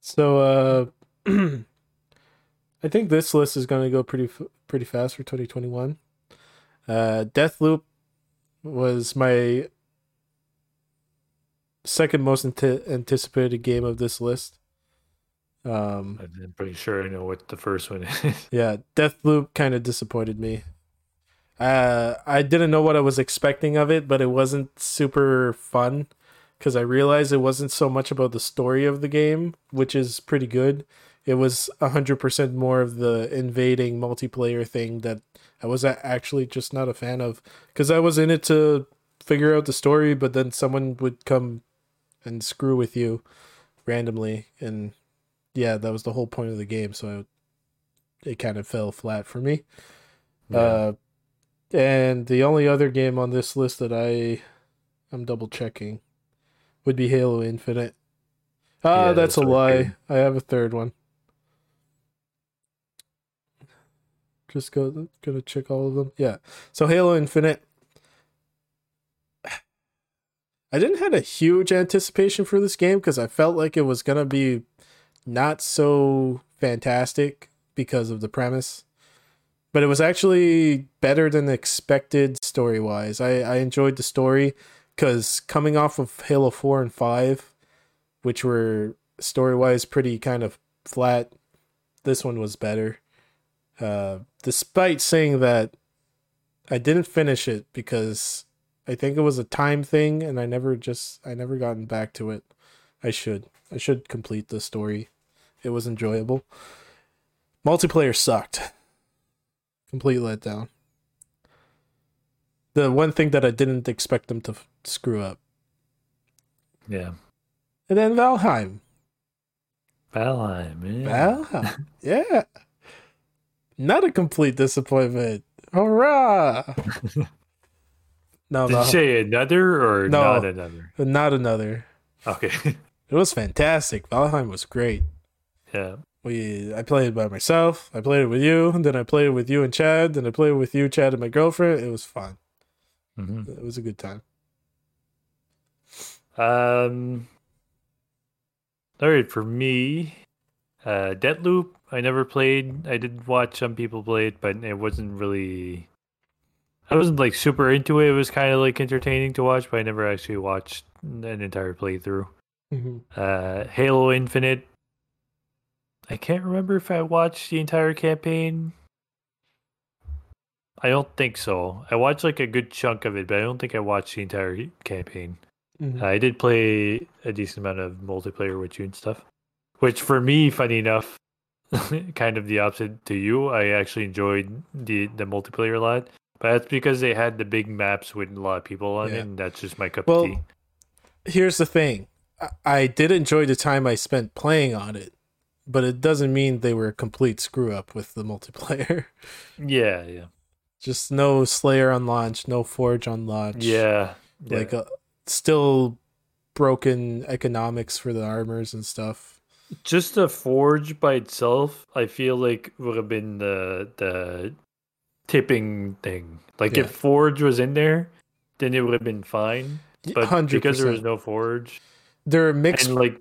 So uh [clears throat] I think this list is going to go pretty pretty fast for 2021. Uh Deathloop was my second most ante- anticipated game of this list. Um I'm pretty sure I know what the first one is. [laughs] yeah, Deathloop kind of disappointed me. Uh I didn't know what I was expecting of it, but it wasn't super fun because I realized it wasn't so much about the story of the game, which is pretty good. It was 100% more of the invading multiplayer thing that I was actually just not a fan of because I was in it to figure out the story, but then someone would come and screw with you randomly. And yeah, that was the whole point of the game. So I, it kind of fell flat for me. Uh, and the only other game on this list that I I'm double checking would be Halo Infinite. Ah, Yeah, that's, a lie. figured. I have a third one. Just go gonna check all of them. Yeah. So Halo Infinite. I didn't have a huge anticipation for this game because I felt like it was gonna be not so fantastic because of the premise but it was actually better than expected story wise. I, I enjoyed the story because coming off of Halo 4 and 5, which were story wise pretty kind of flat, this one was better. Uh, despite saying that I didn't finish it because I think it was a time thing and I never just I never gotten back to it. I should. I should complete the story. It was enjoyable. Multiplayer sucked complete letdown. The one thing that I didn't expect them to f- screw up. Yeah. And then Valheim. Valheim. Yeah. Valheim. yeah. [laughs] Not a complete disappointment. Hurrah! [laughs] no, Did you say another or No. not another? not another. Okay. [laughs] It was fantastic. Valheim was great. yeah. We I played it by myself. I played it with you, then I played it with you and Chad. Then I played it with you, Chad, and my girlfriend. It was fun. hmm It was a good time. Um. All right, for me, uh, Deathloop. I never played. I did watch some people play it, but it wasn't really. I wasn't like super into it. It was kind of like entertaining to watch, but I never actually watched an entire playthrough. Mm-hmm. Uh, Halo Infinite. I can't remember if I watched the entire campaign. I don't think so. I watched like a good chunk of it, but I don't think I watched the entire campaign. Mm-hmm. I did play a decent amount of multiplayer with you and stuff, which for me, funny enough, [laughs] kind of the opposite to you. I actually enjoyed the the multiplayer a lot, but that's because they had the big maps with a lot of people on Yeah. it, and that's just my cup Well, of tea. here's the thing I, I did enjoy the time i spent playing on it but it doesn't mean they were a complete screw up with the [laughs] multiplayer Yeah, yeah, just no slayer on launch no forge on launch yeah. yeah. like uh, still broken economics for the armors and stuff just the forge by itself, I feel like would have been the the tipping thing. Like Yeah. if forge was in there, then it would have been fine. But 100% because there was no forge, there are mixed and like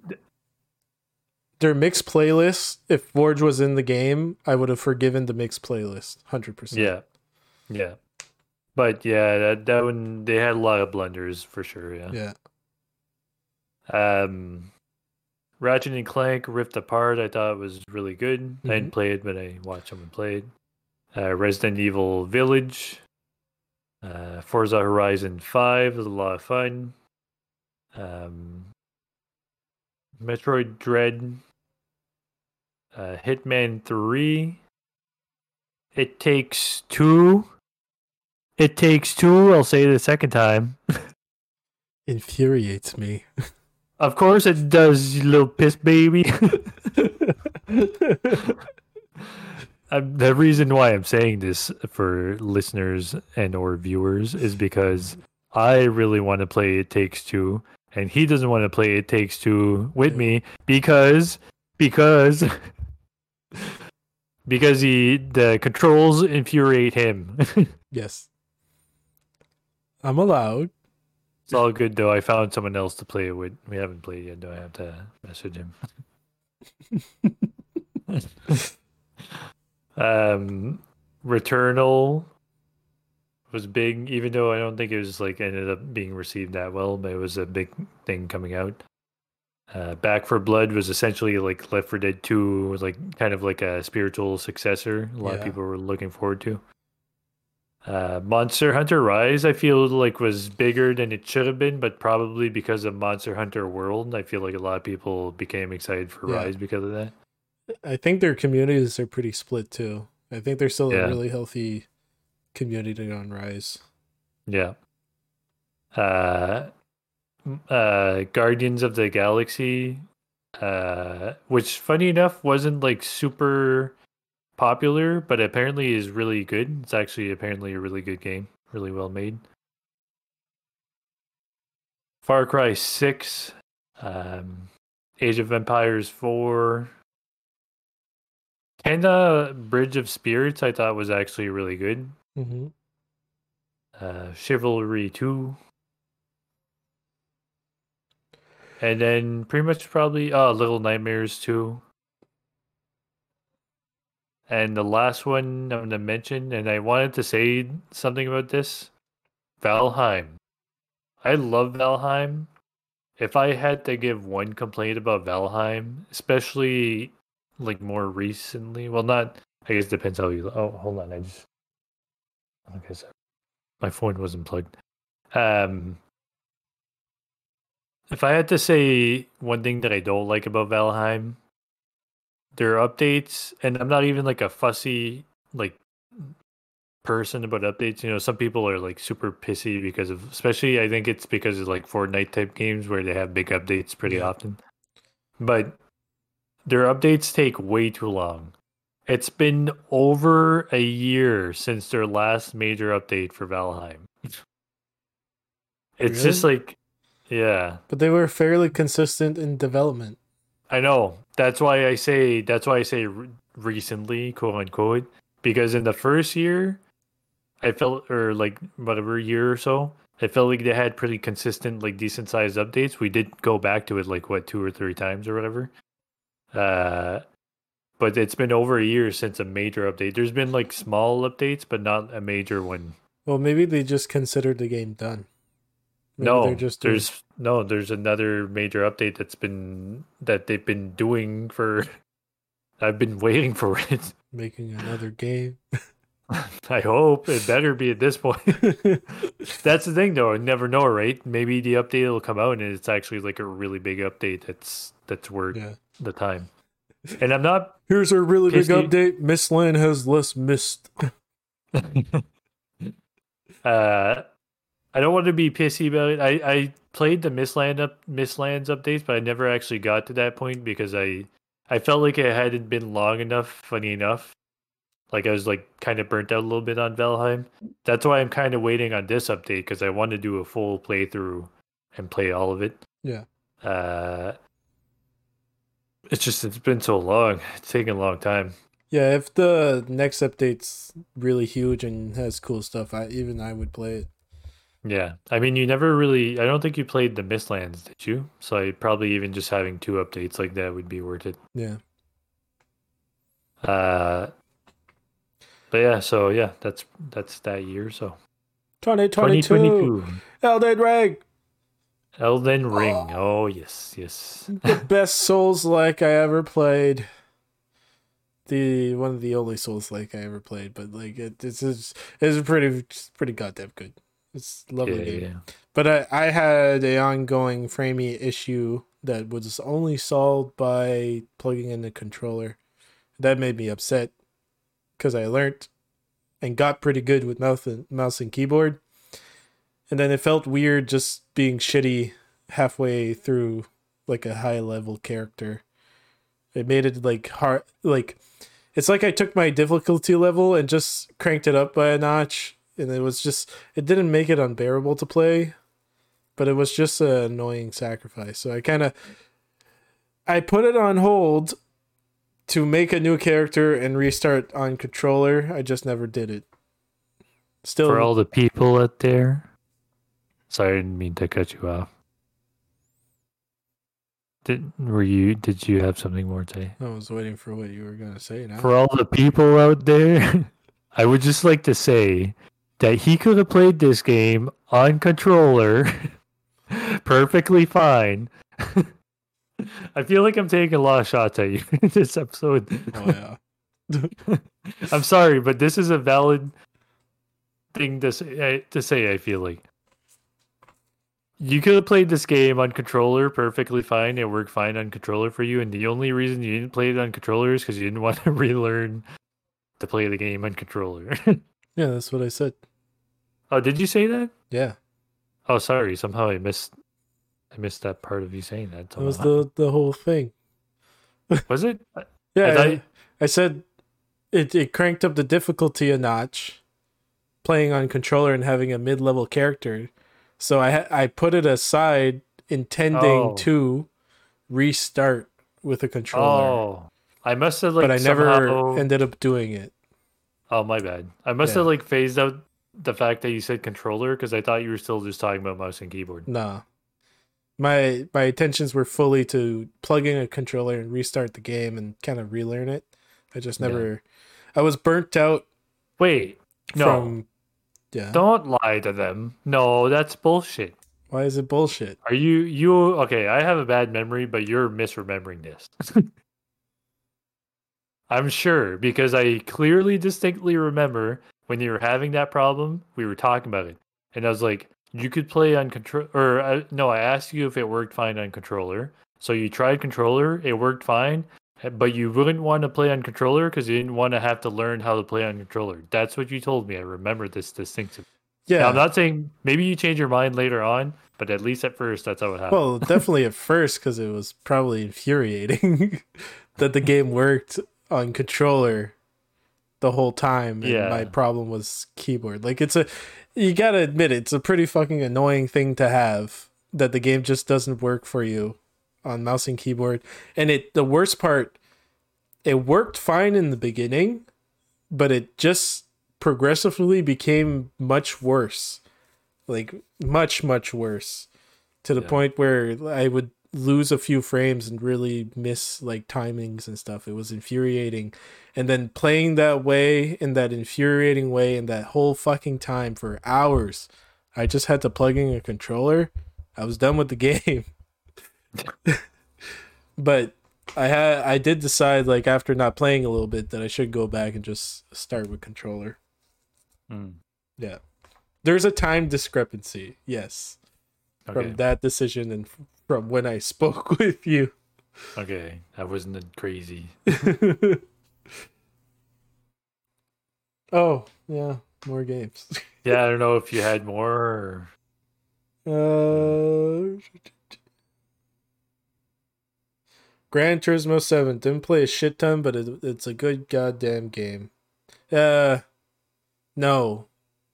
there are mixed playlists if forge was in the game i would have forgiven the mixed playlist 100% yeah, yeah. But yeah, that that one they had a lot of blunders for sure. Yeah. yeah Um, Ratchet and Clank Rift Apart, I thought it was really good. I didn't play it, but I watched someone play it. Uh, Resident Evil Village, uh, Forza Horizon 5 was a lot of fun. Um, Metroid Dread, uh, Hitman 3. It takes two. It takes two. I'll say it a second time. [laughs] Infuriates me. [laughs] Of course it does, you little piss baby. [laughs] The reason why I'm saying this for listeners and or viewers is because I really want to play It Takes Two, and he doesn't want to play It Takes Two with me because because [laughs] because he the controls infuriate him. [laughs] yes. I'm allowed. It's all good though. I found someone else to play with. We haven't played yet, Do I have to message him. [laughs] um, Returnal was big, even though I don't think it was like ended up being received that well, but it was a big thing coming out. Uh, Back 4 Blood was essentially like Left 4 Dead 2 was like kind of like a spiritual successor. A lot of people were looking forward to. Uh, Monster Hunter Rise, I feel like was bigger than it should have been, but probably because of Monster Hunter World, I feel like a lot of people became excited for Yeah. Rise because of that. I think their communities are pretty split too. I think there's still Yeah. a really healthy community on Rise. Yeah. Uh, uh, Guardians of the Galaxy, uh, which funny enough wasn't like super popular, but apparently is really good. It's actually apparently a really good game, really well made. Far Cry 6, um, Age of Empires 4, Kena Bridge of Spirits, I thought was actually really good Mm-hmm. uh, Chivalry 2. And then pretty much probably uh Little Nightmares 2. And the last one I'm gonna mention, and I wanted to say something about this. Valheim. I love Valheim. If I had to give one complaint about Valheim, especially like more recently, well not I guess it depends how you oh hold on, I just okay so my phone wasn't plugged. Um, if I had to say one thing that I don't like about Valheim, their updates, and I'm not even like a fussy like person about updates. You know, some people are like super pissy because of, especially I think it's because of like Fortnite type games where they have big updates pretty Yeah. often. But their updates take way too long. It's been over a year since their last major update for Valheim. It's just like, yeah, But they were fairly consistent in development. I know. That's why I say that's why I say re- recently, quote unquote, because in the first year, I felt or like whatever year or so, I felt like they had pretty consistent, like decent sized updates. We did go back to it like what two or three times or whatever. Uh, but it's been over a year since a major update. There's been like small updates, but not a major one. Well, maybe they just considered the game done. Maybe no, they're just doing- there's no, there's another major update that's been that they've been doing for. [laughs] I've been waiting for it. [laughs] making another game. [laughs] I hope it better be at this point. that's the thing, though. I never know, right? Maybe the update will come out and it's actually like a really big update. That's that's worth yeah. the time. And I'm not. Here's a really big update. Mistland has less mist. Uh, I don't want to be pissy about it. I, I played the Mistland up Mistlands updates, but I never actually got to that point because I I felt like it hadn't been long enough. Funny enough, like I was like kind of burnt out a little bit on Valheim. That's why I'm kind of waiting on this update because I want to do a full playthrough and play all of it. Yeah. Uh, it's just it's been so long. It's taken a long time. Yeah, if the next update's really huge and has cool stuff, I even I would play it. Yeah, I mean, you never really. I don't think you played the Mistlands, did you? So I probably even just having two updates like that would be worth it. Yeah. Uh, but yeah, so yeah, that's that's that year. So 2022. 2022. Elden Ring. Elden Ring. Oh yes, yes. the [laughs] best Souls like I ever played. The one of the only Souls like I ever played, but like it, it's it's it's pretty it's pretty goddamn good. It's lovely Yeah, game. yeah. But I, I had a ongoing framey issue that was only solved by plugging in the controller. That made me upset because I learned and got pretty good with mouse and, mouse and keyboard. And then it felt weird just being shitty halfway through like a high level character. It made it like hard like it's like I took my difficulty level and just cranked it up by a notch and it was just it didn't make it unbearable to play but it was just an annoying sacrifice. So I kind of I put it on hold to make a new character and restart on controller. I just never did it. Still, For all the people out there. Sorry, I didn't mean to cut you off. Did were you? Did you have something more to say? I was waiting for what you were gonna say. Now, For all the people out there, [laughs] I would just like to say that he could have played this game on controller [laughs] perfectly fine. [laughs] I feel like I'm taking a lot of shots at you [laughs] in this episode. oh yeah, I'm sorry, but this is a valid thing to say. Eh, to say, I feel like you could have played this game on controller perfectly fine. It worked fine on controller for you, and the only reason you didn't play it on controller is because you didn't want to relearn to play the game on controller. yeah, that's what I said. Oh, did you say that? Yeah, Oh, sorry. Somehow I missed. I missed that part of you saying that. that was the the whole thing. [laughs] Was it? Yeah, I I, I said it. It cranked up the difficulty a notch, playing on controller and having a mid level character. So I I put it aside, intending Oh. to restart with a controller, Oh, I must have like. but I never ended up doing it. Oh my bad. I must Yeah. have like phased out the fact that you said controller because I thought you were still just talking about mouse and keyboard. Nah, my my intentions were fully to plug in a controller and restart the game and kind of relearn it. I just Yeah. never. I was burnt out Wait, no, from. Yeah. don't lie to them. No, that's bullshit. Why is it bullshit? Are you you okay? I have a bad memory, but you're misremembering this. [laughs] I'm sure because I clearly, distinctly remember when you were having that problem. We were talking about it, and I was like, "You could play on control." Or uh, no, I asked you if it worked fine on controller. So you tried controller, it worked fine, eh, but you wouldn't want to play on controller because you didn't want to have to learn how to play on controller. That's what you told me. I remember this distinctively. Yeah. Now, I'm not saying maybe you change your mind later on, but at least at first, that's how it happened. Well, [laughs] definitely at first because it was probably infuriating [laughs] that the game worked on controller the whole time, and Yeah. my problem was keyboard. Like it's a, you gotta admit it, it's a pretty fucking annoying thing to have that the game just doesn't work for you on mouse and keyboard. And it, the worst part, it worked fine in the beginning, but it just progressively became much worse, like much much worse to the Yeah. point where I would lose a few frames and really miss like timings and stuff. It was infuriating. And then playing that way in that infuriating way in that whole fucking time for hours, I just had to plug in a controller. I was done with the [laughs] game. but I had I did decide like after not playing a little bit that I should go back and just start with controller. Mm, Yeah. There's a time discrepancy. Yes okay. from that decision and from when I spoke [laughs] with you. Okay, that wasn't crazy. [laughs] oh, yeah, more games. [laughs] Yeah, I don't know if you had more. Or... Uh, Gran Turismo 7 didn't play a shit ton, but it, it's a good goddamn game. Uh, no,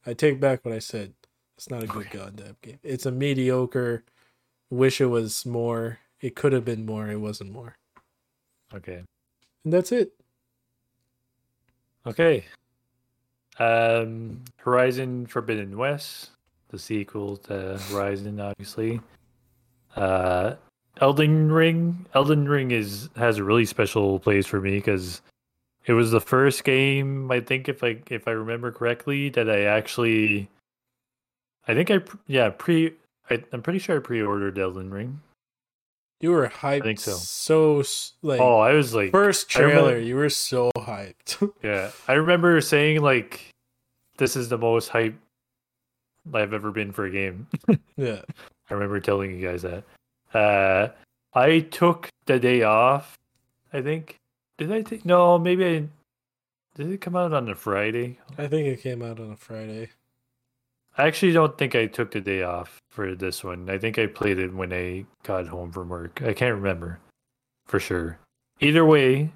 I take back what I said. It's not a good Okay. goddamn game. It's a mediocre. Wish it was more. It could have been more. It wasn't more. Okay. And that's it. Okay. Um, Horizon Forbidden West, the sequel to Horizon, obviously. Uh, Elden Ring. Elden Ring is has a really special place for me because it was the first game I think if I if I remember correctly that I actually. I think I yeah pre I, I'm pretty sure I pre-ordered Elden Ring. You were hyped. I think so. So like Oh, I was like, first I remember- trailer, you were so hyped. [laughs] yeah, I remember saying like, this is the most hype I've ever been for a game. [laughs] yeah. I remember telling you guys that. Uh, I took the day off. I think. Did I take? No, maybe I. Did it come out on a Friday? I think it came out on a Friday. I actually don't think I took the day off for this one. I think I played it when I got home from work. I can't remember for sure. Either way,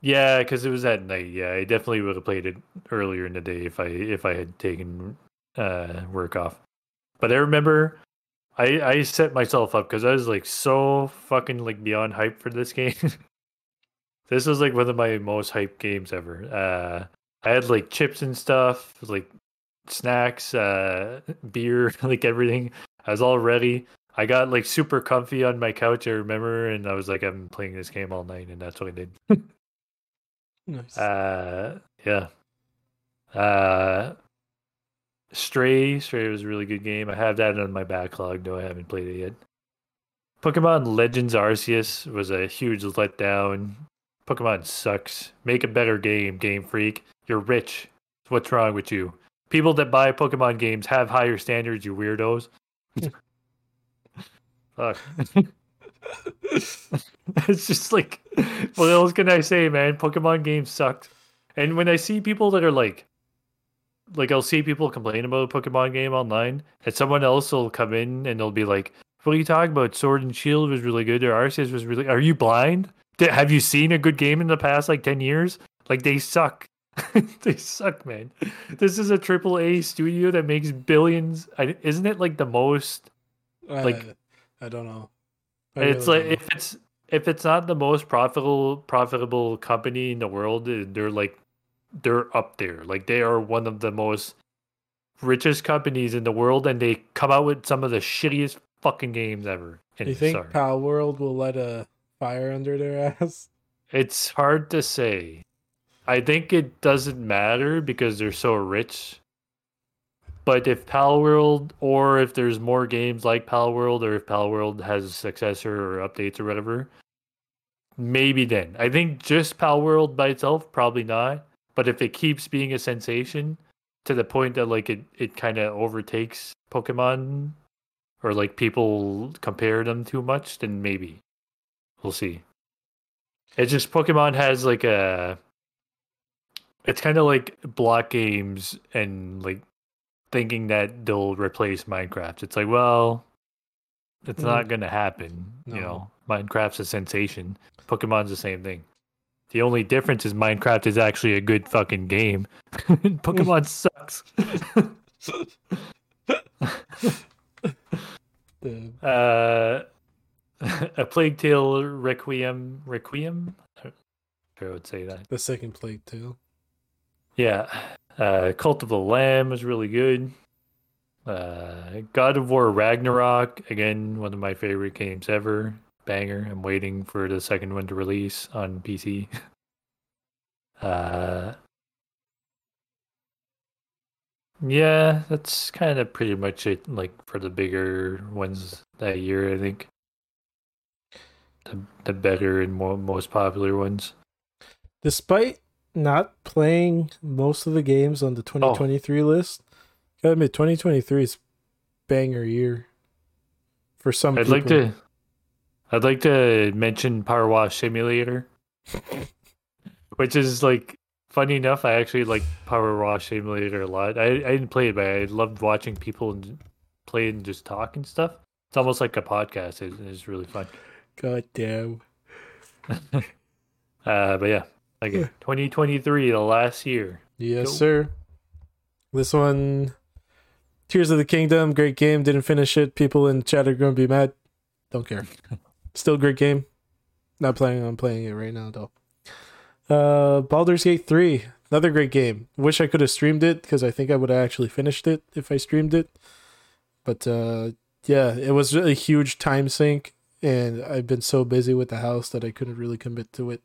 yeah, because it was at night. Yeah, I definitely would have played it earlier in the day if I if I had taken uh, work off. But I remember I I set myself up because I was like so fucking like beyond hype for this [laughs] game. this was like one of my most hyped games ever. Uh, I had like chips and stuff, like snacks, uh, beer, [laughs] like everything. I was all ready. I got like super comfy on my couch. I remember, and I was like, I'm playing this game all night, and that's what I did. [laughs] Nice. Uh, yeah. Uh, Stray, Stray was a really good game. I have that on my backlog, though I haven't played it yet. Pokemon Legends Arceus was a huge letdown. Pokemon sucks. Make a better game, Game Freak. You're rich. What's wrong with you? People that buy Pokemon games have higher standards, you weirdos. Fuck. [laughs] it's just like, what else can I say, man? Pokemon games sucked. And when I see people that are like, like I'll see people complain about a Pokemon game online, and someone else will come in and they'll be like, "What are you talking about? Sword and Shield was really good, or Arceus was really. Are you blind? Have you seen a good game in the past like ten years? Like they suck. [laughs] they suck, man. This is a triple A studio that makes billions. I, isn't it like the most like- Uh, I don't know. I it's really like don't if it's if it's not the most profitable profitable company in the world, eh, they're like they're up there. Like they are one of the most richest companies in the world, and they come out with some of the shittiest fucking games ever. know. And you think sorry. Palworld will let a fire under their [laughs] ass? It's hard to say. I think it doesn't matter because they're so rich. But if Palworld, or if there's more games like Palworld, or if Palworld has a successor or updates or whatever, maybe then. I think just Palworld by itself, probably not. But if it keeps being a sensation to the point that like it, it kind of overtakes Pokemon, or like people compare them too much, then maybe we'll see. It's just Pokemon has like a. It's kind of like block games and like thinking that they'll replace Minecraft. It's like, well, it's Mm. not going to happen. You know, Minecraft's a sensation. Pokemon's the same thing. The only difference is Minecraft is actually a good fucking game. [laughs] Pokemon [laughs] sucks. [laughs] Uh, a Plague Tale Requiem. Requiem? I don't know if I would say that. the second Plague too. Yeah. Uh, Cult of the Lamb was really good. Uh, God of War Ragnarok, again, one of my favorite games ever. Banger. I'm waiting for the second one to release on PC. [laughs] uh, yeah, that's kind of pretty much it. Like for the bigger ones that year, I think. The, the better and more, most popular ones. Despite not playing most of the games on the 2023 list, gotta admit 2023 is banger year for some I'd people. like to I'd like to mention PowerWash Simulator. [laughs] which is like funny enough, I actually like PowerWash Simulator a lot. I, I didn't play it, but I loved watching people and play and just talk and stuff. It's almost like a podcast. It, it's really fun. God damn. [laughs] Uh, but yeah, okay. 2023, the last year. Yes, Cool. sir. This one, Tears of the Kingdom, great game. Didn't finish it. People in chat are gonna be mad. Don't care. [laughs] Still great game. Not planning on playing it right now though. Uh, Baldur's Gate 3, another great game. Wish I could have streamed it because I think I would have actually finished it if I streamed it. But uh, yeah, it was a huge time sink, and I've been so busy with the house that I couldn't really commit to it.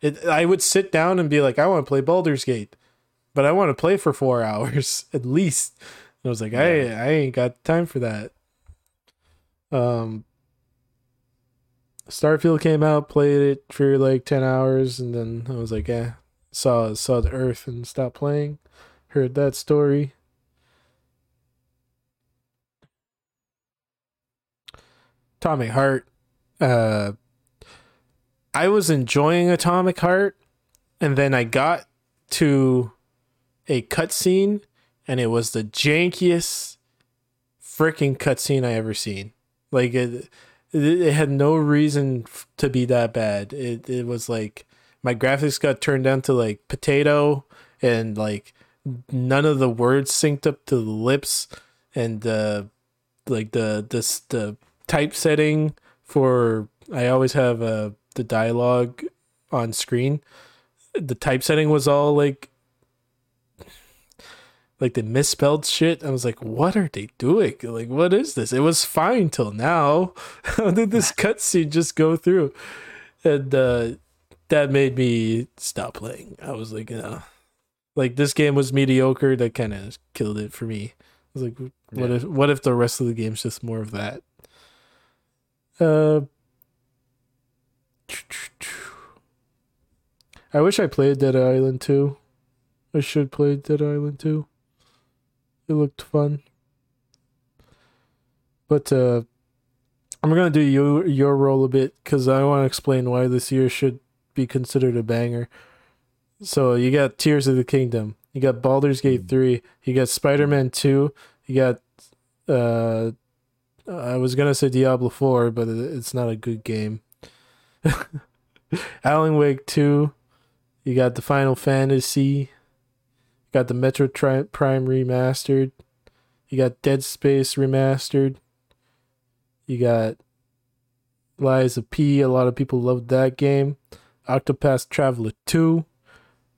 It I would sit down and be like, I want to play Baldur's Gate, but I want to play for four [laughs] hours at least. And I was like, I I ain't got time for that. Um, Starfield came out, played it for like ten hours, and then I was like, yeah, saw saw the Earth and stopped playing. Heard that story. Atomic Heart. Uh, I was enjoying Atomic Heart, and then I got to a cutscene, and it was the jankiest freaking cutscene I ever seen. Like it, it, had no reason to be that bad. It it was like my graphics got turned down to like potato, and like none of the words synced up to the lips, and uh, like the this the typesetting for I always have uh, the dialogue on screen. The typesetting was all like like the misspelled shit. I was like, what are they doing? Like, what is this? It was fine till now. [laughs] How did this [laughs] cutscene just go through? And uh, that made me stop playing. I was like, you know, like this game was mediocre. That kind of killed it for me. I was like, what Yeah. if what if the rest of the game's just more of that? Uh, I wish I played Dead Island 2. I should play Dead Island 2. It looked fun. But uh I'm gonna do your your role a bit because I want to explain why this year should be considered a banger. So you got Tears of the Kingdom, you got Baldur's Gate three, you got Spider Man two, you got uh I was gonna say Diablo four, but it's not a good game. [laughs] Alan Wake two, you got the Final Fantasy, got the Metro Tri- Prime remastered, you got Dead Space remastered, you got Lies of P. A lot of people loved that game. Octopath Traveler 2.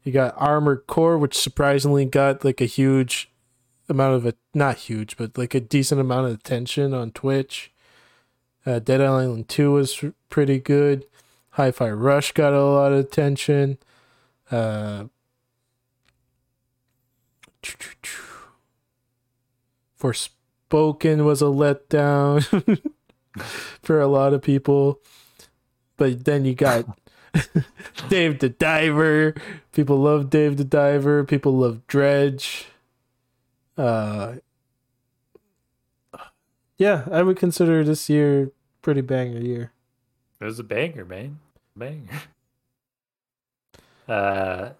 You got Armored Core, which surprisingly got like a huge amount of a not huge, but like a decent amount of attention on Twitch. Uh, Dead Island 2 was pretty good. Hi Fi Rush got a lot of attention. Uh, Forspoken was a letdown [laughs] for a lot of people. But then you got [laughs] Dave the Diver. People love Dave the Diver. People love Dredge. Uh, yeah, I would consider this year pretty banger year. It was a banger, man. Banger. [laughs] Uh,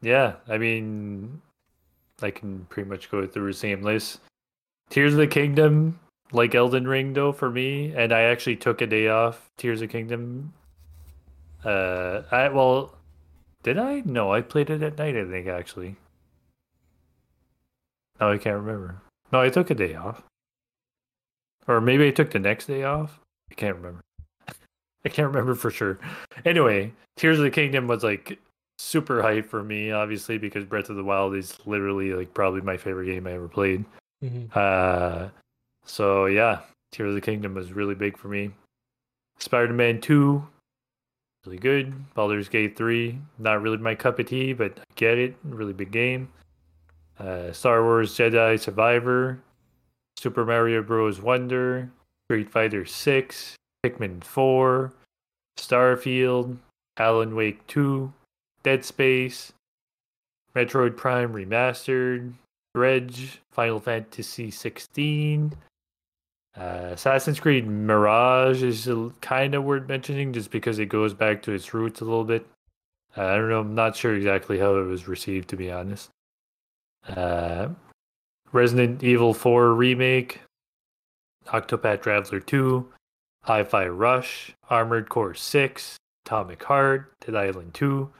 yeah, I mean, I can pretty much go through the same list. Tears of the Kingdom, like Elden Ring, though, for me, and I actually took a day off. Tears of Kingdom. Uh, I well, did I? No, I played it at night. I think actually. No, I can't remember. No, I took a day off, or maybe I took the next day off. I can't remember. [laughs] I can't remember for sure. Anyway, Tears of the Kingdom was like super hype for me, obviously, because Breath of the Wild is literally like probably my favorite game I ever played. Uh, so yeah, Tears of the Kingdom was really big for me. Spider-Man Two, really good. Baldur's Gate Three, not really my cup of tea, but I get it. Really big game. Uh, Star Wars Jedi Survivor, Super Mario Bros. Wonder, Street Fighter Six, Pikmin Four, Starfield, Alan Wake Two, Dead Space, Metroid Prime Remastered, Dredge, Final Fantasy 16. Uh, Assassin's Creed Mirage is kind of worth mentioning just because it goes back to its roots a little bit. Uh, I don't know, I'm not sure exactly how it was received, to be honest. Uh, Resident Evil 4 Remake, Octopath Traveler 2, Hi Fi Rush, Armored Core 6, Atomic Heart, Dead Island 2,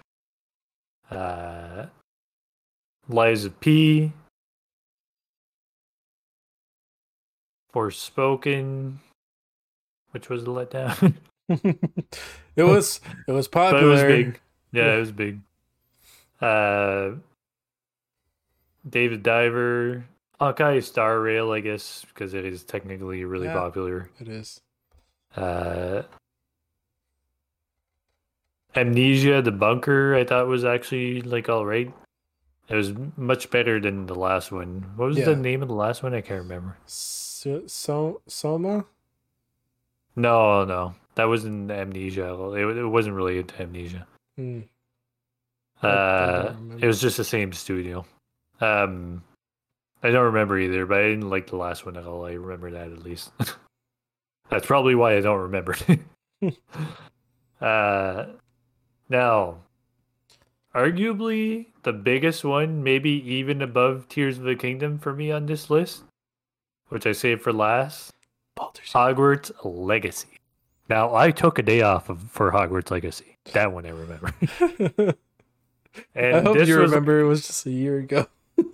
uh, Lies of P, Forspoken, which was a letdown. [laughs] it was it was popular. it was big. Yeah, Yeah. it was big. Uh, Dave the Diver, Honkai Star Rail, I guess, because it is technically really Yeah. popular. It is. Uh, Amnesia, the bunker, I thought was actually like all right. It was much better than the last one. What was Yeah. the name of the last one? I can't remember. So, so Soma. No, no, that wasn't Amnesia. It, it wasn't related to Amnesia. I Uh, it was just the same studio. Um, I don't remember either, but I didn't like the last one at all. I remember that at least. [laughs] That's probably why I don't remember. it. [laughs] uh, now, arguably the biggest one, maybe even above Tears of the Kingdom for me on this list, which I saved for last, Baldur's Hogwarts Legacy. Now, I took a day off of, for Hogwarts Legacy. That one I remember. [laughs] I hope you was remember it was just a year ago.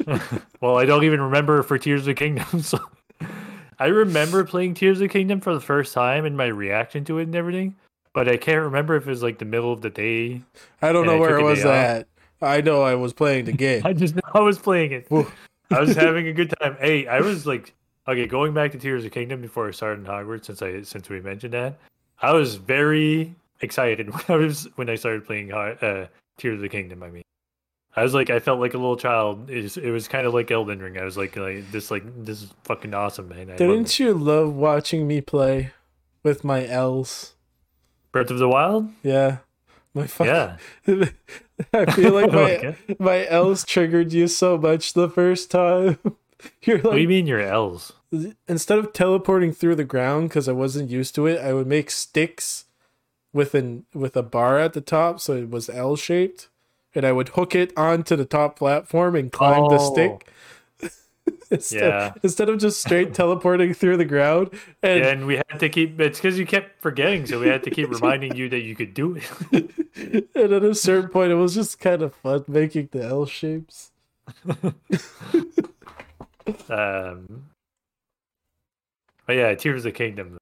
[laughs] well, I don't even remember for Tears of the Kingdom. [laughs] So I remember playing Tears of the Kingdom for the first time and my reaction to it and everything, but I can't remember if it was like the middle of the day. I don't know I where it was at. I know I was playing the game. [laughs] I just know I was playing it. I was having a good time. Hey, I was like, okay, going back to Tears of the Kingdom before I started in Hogwarts, since I since we mentioned that, I was very excited when I was when I started playing uh, Tears of the Kingdom. I mean, I was like, I felt like a little child. It was, it was kind of like Elden Ring. I was like, like this, like this is fucking awesome, man. I. Didn't you love watching me play with my L's? Breath of the Wild? Yeah. My fuck. Yeah. [laughs] I feel like [laughs] my Okay. my L's triggered you so much the first time. [laughs] You're like, What do you mean your L's? instead of teleporting through the ground because I wasn't used to it, I would make sticks with an with a bar at the top, so it was L shaped, and I would hook it onto the top platform and climb the stick. [laughs] instead, Yeah. instead of just straight [laughs] teleporting through the ground, and And we had to keep it's because you kept forgetting, so we had to keep [laughs] reminding you that you could do it. and at a certain point, it was just kind of fun making the L shapes. um but yeah, Tears of the Kingdom.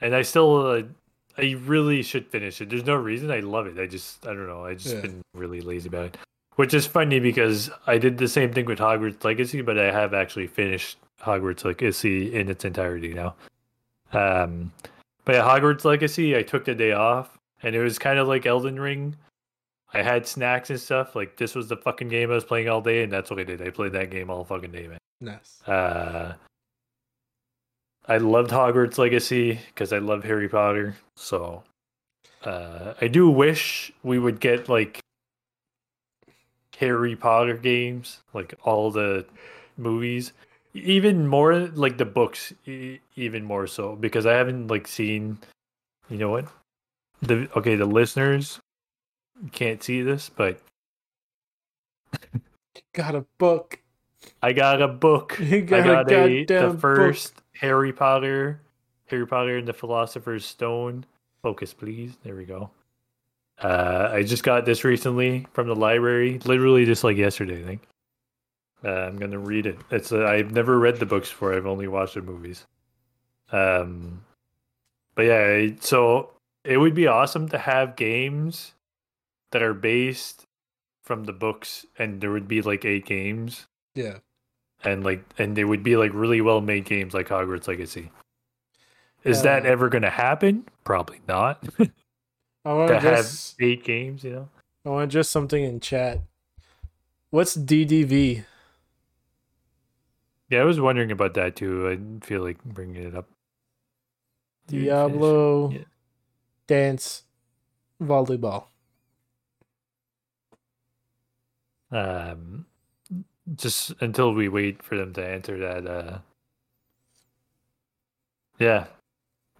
And I still uh, I really should finish it. There's no reason. I love it. I just I don't know. I just Yeah. been really lazy about it. Which is funny because I did the same thing with Hogwarts Legacy, but I have actually finished Hogwarts Legacy in its entirety now. Um but yeah, Hogwarts Legacy, I took the day off and it was kind of like Elden Ring. I had snacks and stuff. Like this was the fucking game I was playing all day, and that's what I did. I played that game all fucking day, man. Nice. Uh, I loved Hogwarts Legacy because I love Harry Potter. So uh, I do wish we would get like Harry Potter games, like all the movies, even more like the books, e- even more so because I haven't like seen. You know what? The okay, the listeners can't see this, but [laughs] Got a book. I got a book. [laughs] You I got, got a a, the first Harry Potter, Harry Potter and the Philosopher's Stone. Focus, please. There we go. Uh, I just got this recently from the library, literally just like yesterday. I think. Uh, I'm gonna read it. It's uh, I've never read the books before. I've only watched the movies. Um, but yeah, so it would be awesome to have games that are based from the books, and there would be like eight games Yeah. And like and they would be like really well made games like Hogwarts Legacy. Is that Uh, ever going to happen? Probably not. [laughs] I want to to have just eight games, you know. I want just something in chat. What's DDV? Yeah, I was wondering about that too. I didn't feel like bringing it up. Diablo yeah. dance volleyball. Um, just until we wait for them to answer that. Uh, yeah,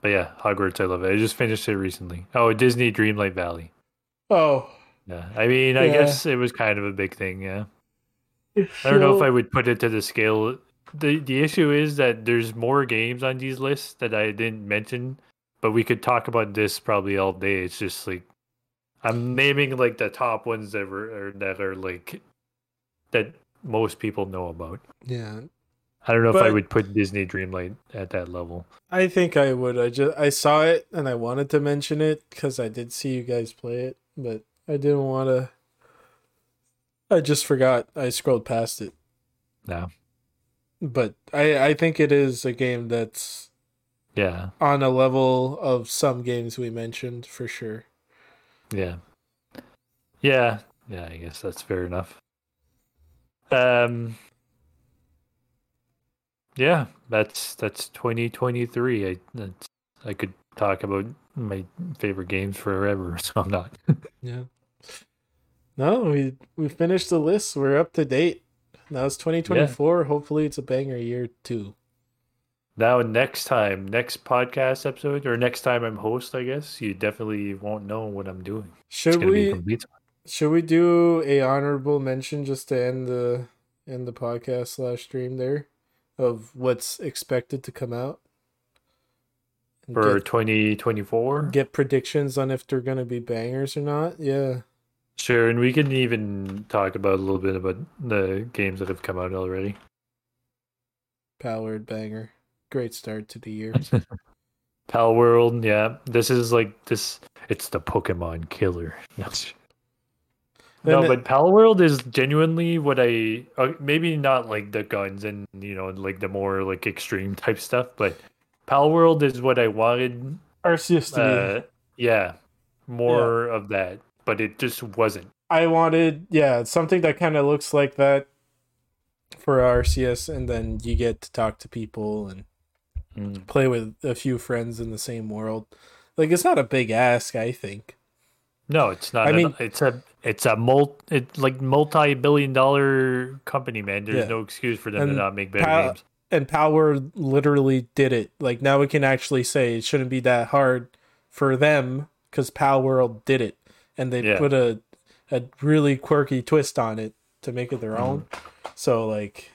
but yeah, Hogwarts. I love it. I just finished it recently. Oh, Disney Dreamlight Valley. Oh, Yeah, I mean, I guess it was kind of a big thing. Yeah. I don't know if I would put it to the scale. the The issue is that there's more games on these lists that I didn't mention, but we could talk about this probably all day. It's just like I'm naming like the top ones that were that are like that most people know about. Yeah, I don't know if I would put Disney Dreamlight at that level. I think I would. I just I saw it and I wanted to mention it because I did see you guys play it, but I didn't want to. I just forgot. I scrolled past it, No. but I I think it is a game that's Yeah. on a level of some games we mentioned for sure. Yeah. Yeah. Yeah. I guess that's fair enough. Um. Yeah, that's that's 2023. I that's, I could talk about my favorite games forever, [laughs] so I'm not. Yeah. No, we we finished the list. We're up to date. Now it's 2024. Hopefully, it's a banger year too. Now, next time, next podcast episode, or next time I'm host, I guess you definitely won't know what I'm doing. Should we. Should we do a honorable mention just to end the end the podcast slash stream there of what's expected to come out? For 2024. get predictions on if they're gonna be bangers or not. Yeah. Sure, and we can even talk about a little bit about the games that have come out already. Powered banger. Great start to the year. [laughs] Palworld, yeah. This is like this it's the Pokemon killer. [laughs] no, Then- but Palworld is genuinely what I uh, maybe not like the guns and you know like the more like extreme [laughs] type stuff, but Palworld is what I wanted Arceus to be. uh yeah, more of that, but it just wasn't. I wanted, yeah, something that kind of looks like that for Arceus, and then you get to talk to people and Mm. play with a few friends in the same world. Like it's not a big ask, I think. No, it's not. I mean- it's a it's a multi it's like multi billion dollar company, man. There's Yeah. no excuse for them And to not make better Pal- games. And Power literally did it. Like now we can actually say it shouldn't be that hard for them because Palworld did it, and they Yeah. put a a really quirky twist on it to make it their Mm-hmm. own. So like,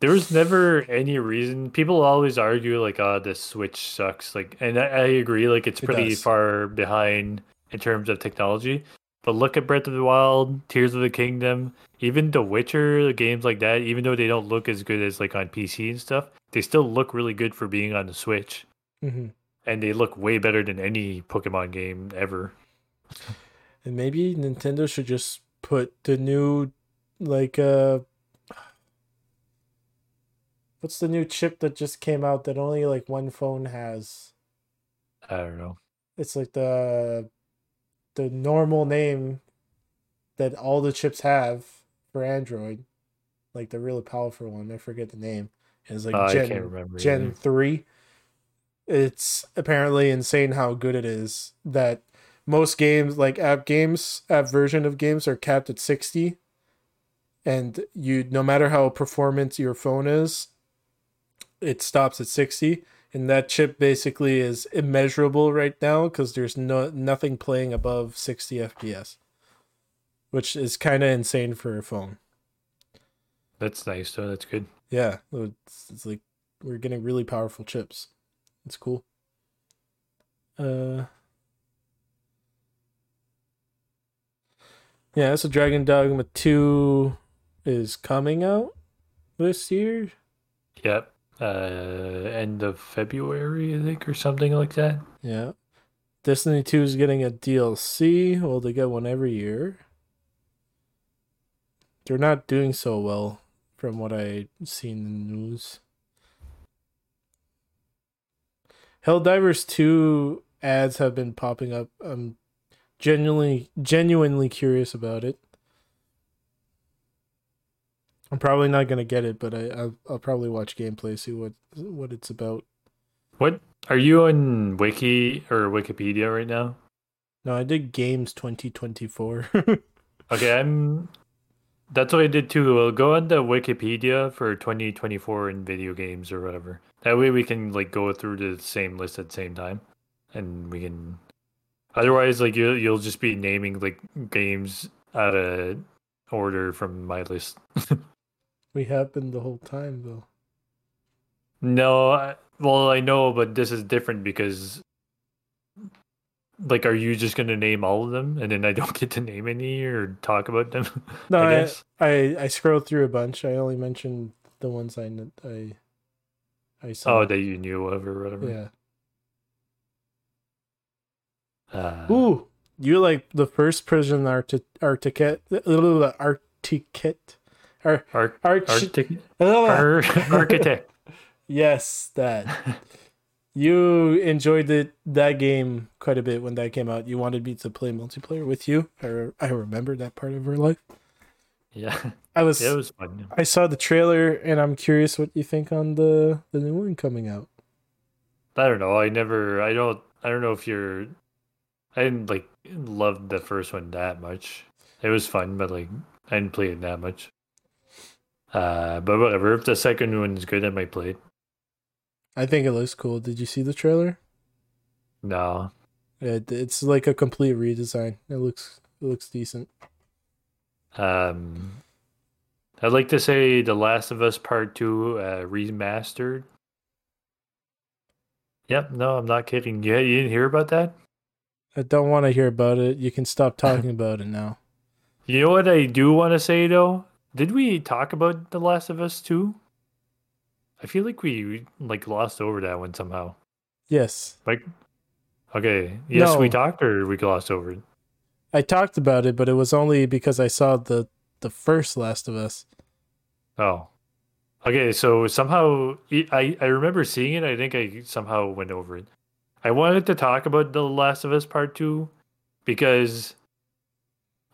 There was never any reason. People always argue like, "Oh, this Switch sucks." Like, and I, I agree. Like, it's pretty does. far behind in terms of technology. But look at Breath of the Wild, Tears of the Kingdom, even The Witcher, games like that. Even though they don't look as good as like on PC and stuff, they still look really good for being on the Switch, mhm. and they look way better than any Pokemon game ever. and maybe Nintendo should just put the new like uh what's the new chip that just came out that only like one phone has I don't know. it's like the the normal name that all the chips have for android like the really powerful one i forget the name it's like Uh, gen, gen either. 3 it's apparently insane how good it is that most games like app games app version of games are capped at 60 and you no matter how performant your phone is it stops at 60 and that chip basically is immeasurable right now because there's no nothing playing above 60 fps which is kind of insane for a phone That's nice. though that's good. yeah it's, it's like we're getting really powerful chips it's cool uh yeah so dragon dogma 2 is coming out this year Yep. Uh, end of February, I think, or something like that. Yeah. Destiny 2 is getting a DLC. Well, they get one every year. They're not doing so well from what I've seen in the news. Helldivers 2 ads have been popping up. I'm genuinely genuinely curious about it. I'm probably not gonna get it, but I I'll, I'll probably watch gameplay, see what what it's about. What are you on Wiki or Wikipedia right now? No, I did games 2024. [laughs] Okay, I'm. That's what I did too. I'll go on the Wikipedia for 2024 in video games or whatever. That way we can like go through the same list at the same time, and we can. Otherwise, like you, you'll just be naming like games out of order from my list. [laughs] we have been the whole time though. No, I, well, I know, but this is different because, like, are you just gonna name all of them, and then I don't [laughs] get to name any or talk about them? No, I I, guess. I I scrolled through a bunch. I only mentioned the ones I I I saw. Oh, that you knew of or whatever. yeah. Uh, Ooh, you like the first prison arti- articket articket ar- Ar- arch- Arctic, Ah, ar- architect. [laughs] yes, that. You enjoyed it that game quite a bit when that came out. You wanted me to play multiplayer with you. I, re- I remember that part of our life. Yeah, I was, yeah, it was fun. I saw the trailer and I'm curious what you think on the the new one coming out. I don't know. I never. I don't. I don't know if you're. I didn't like love the first one that much. It was fun, but like I didn't play it that much. Uh, but whatever. If the second one is good, I might play it. I think it looks cool. Did you see the trailer? No, It, it's like a complete redesign. It looks it looks decent. Um, I'd like to say The Last of Us Part Two uh, remastered. Yep, no, I'm not kidding. Yeah, you didn't hear about that? I don't want to hear about it. You can stop talking about it now. [laughs] You know what I do want to say though? Did we talk about The Last of Us Two? I feel like we like glossed over that one somehow. Yes, Like, okay, yes, we talked or we glossed over it. I talked about it, but it was only because I saw the the first Last of Us. Oh, okay. So somehow I I remember seeing it. I think I somehow went over it. I wanted to talk about The Last of Us Part Two because,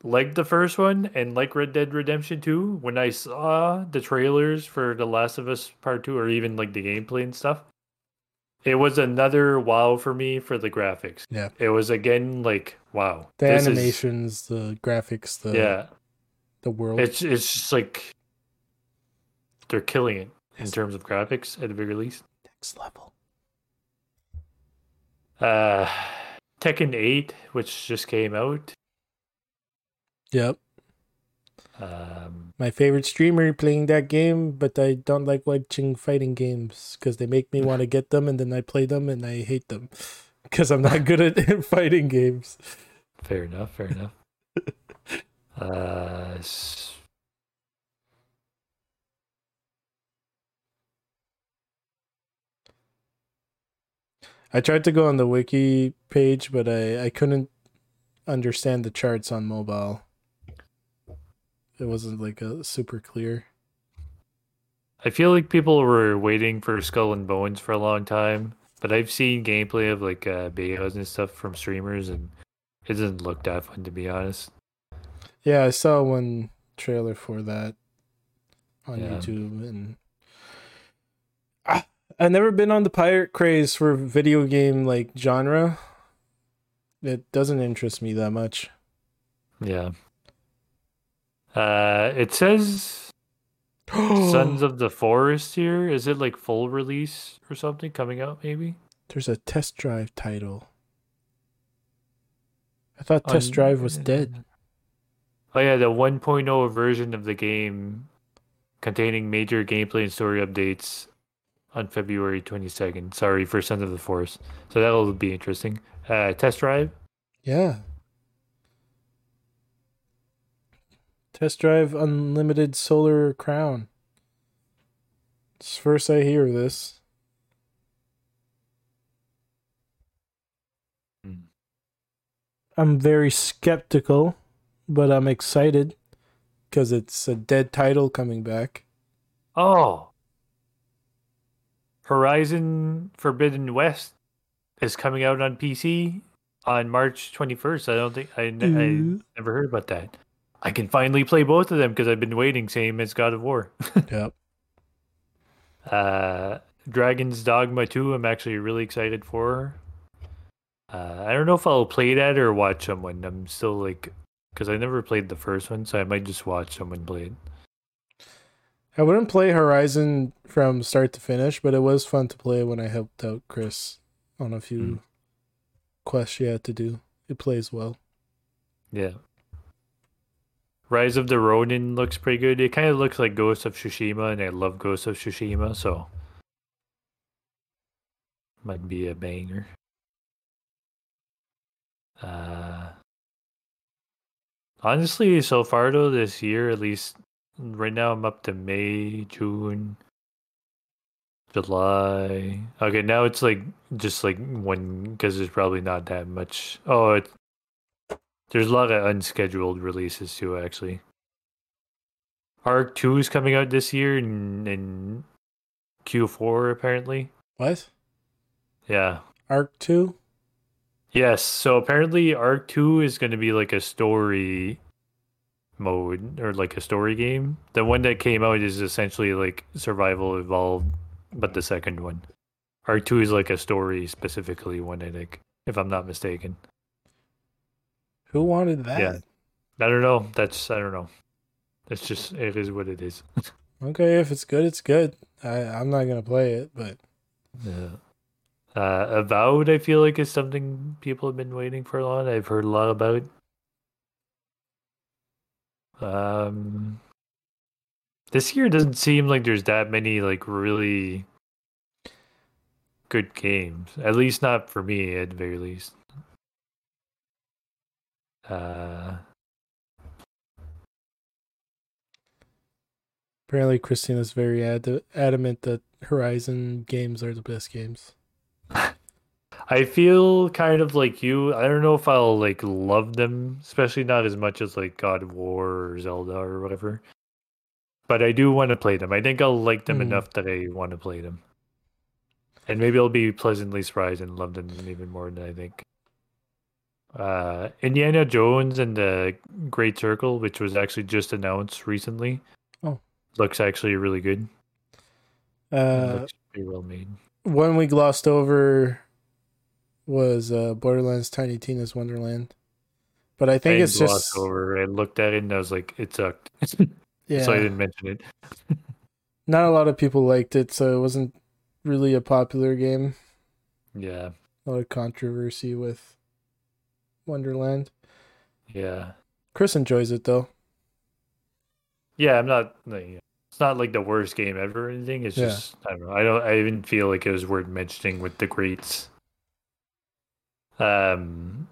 like the first one and like Red Dead Redemption Two, when I saw the trailers for The Last of Us Part Two, or even like the gameplay and stuff, it was another wow for me for the graphics. Yeah. it was again like wow. The this is- animations, the graphics, the yeah, the world. it's it's just like they're killing it in terms of graphics at the very least. next level. Uh, Tekken 8, which just came out. Yep. Um, My favorite streamer playing that game, but I don't like watching fighting games because they make me want to get them and then I play them and I hate them [laughs] because I'm not good at [laughs] fighting games. fair enough. Fair enough. [laughs] uh, I tried to go on the wiki page, but I, I couldn't understand the charts on mobile. It wasn't like a super clear. I feel like people were waiting for Skull and Bones for a long time, but I've seen gameplay of like uh, betas and stuff from streamers, and it doesn't look that fun to be honest. Yeah, I saw one trailer for that on Yeah. YouTube, and I, I've never been on the pirate craze for video game like genre. It doesn't interest me that much. Yeah. Uh, it says [gasps] Sons of the Forest here. Is it like full release or something coming out maybe? There's a test drive title. I thought On- test drive was dead. Oh yeah, the 1.0 version of the game containing major gameplay and story updates on February 22nd. Sorry for Sons of the Forest. So that'll be interesting. Uh, test drive. Yeah. Test drive unlimited solar crown. It's first I hear of this. I'm very skeptical, but I'm excited because it's a dead title coming back. Oh. Horizon Forbidden West is coming out on PC on March 21st. I don't think I, Mm. I never heard about that. I can finally play both of them because I've been waiting, same as God of War. [laughs] Yep. Uh, Dragon's Dogma 2, I'm actually really excited for. Uh, I don't know if I'll play that or watch someone. I'm still like, because I never played the first one, so I might just watch someone play it. I wouldn't play Horizon from start to finish, but it was fun to play when I helped out Chris on a few Mm. quests she had to do. It plays well. Yeah. Rise of the Ronin looks pretty good. It kind of looks like Ghost of Tsushima, and I love Ghost of Tsushima, so might be a banger. Uh, honestly, so far though, this year at least, right now I'm up to May, June, July. Okay, now it's like just like one because there's probably not that much. Oh, it, there's a lot of unscheduled releases too, actually. Ark 2 is coming out this year in, in Q4, apparently. What? Yeah. Ark 2? Yes. So apparently, Ark 2 is going to be like a story mode or like a story game. The one that came out is essentially like survival evolved, but the second one. Ark two is like a story specifically one, I think, if I'm not mistaken. Who wanted that? Yeah. I don't know. That's I don't know. It's just it is what it is. [laughs] Okay, if it's good, it's good. I I'm not gonna play it, but Yeah. Uh, Avowed, I feel like is something people have been waiting for a lot. I've heard a lot about. Um, this year doesn't seem like there's that many like really good games. At least not for me, at the very least. Uh, apparently Christina's very ad- adamant that Horizon games are the best games. [laughs] I feel kind of like you. I don't know if I'll like love them, especially not as much as like God of War or Zelda or whatever. But I do want to play them. I think I'll like them Hmm. enough that I want to play them. And maybe I'll be pleasantly surprised and love them even more than I think. Uh, Indiana Jones and the Great Circle, which was actually just announced recently, Oh. looks actually really good. Uh, looks pretty well made. one we glossed over was uh, Borderlands Tiny Tina's Wonderland, but I think I it's just over. I looked at it and I was like, it sucked. yeah. [laughs] so I didn't mention it. [laughs] Not a lot of people liked it, so it wasn't really a popular game. Yeah, A lot of controversy with Wonderland. yeah, Chris enjoys it though. yeah. I'm not. Like, it's not like the worst game ever or anything. It's Yeah. just I don't know. I don't. I even feel like it was worth mentioning with the greats. Um,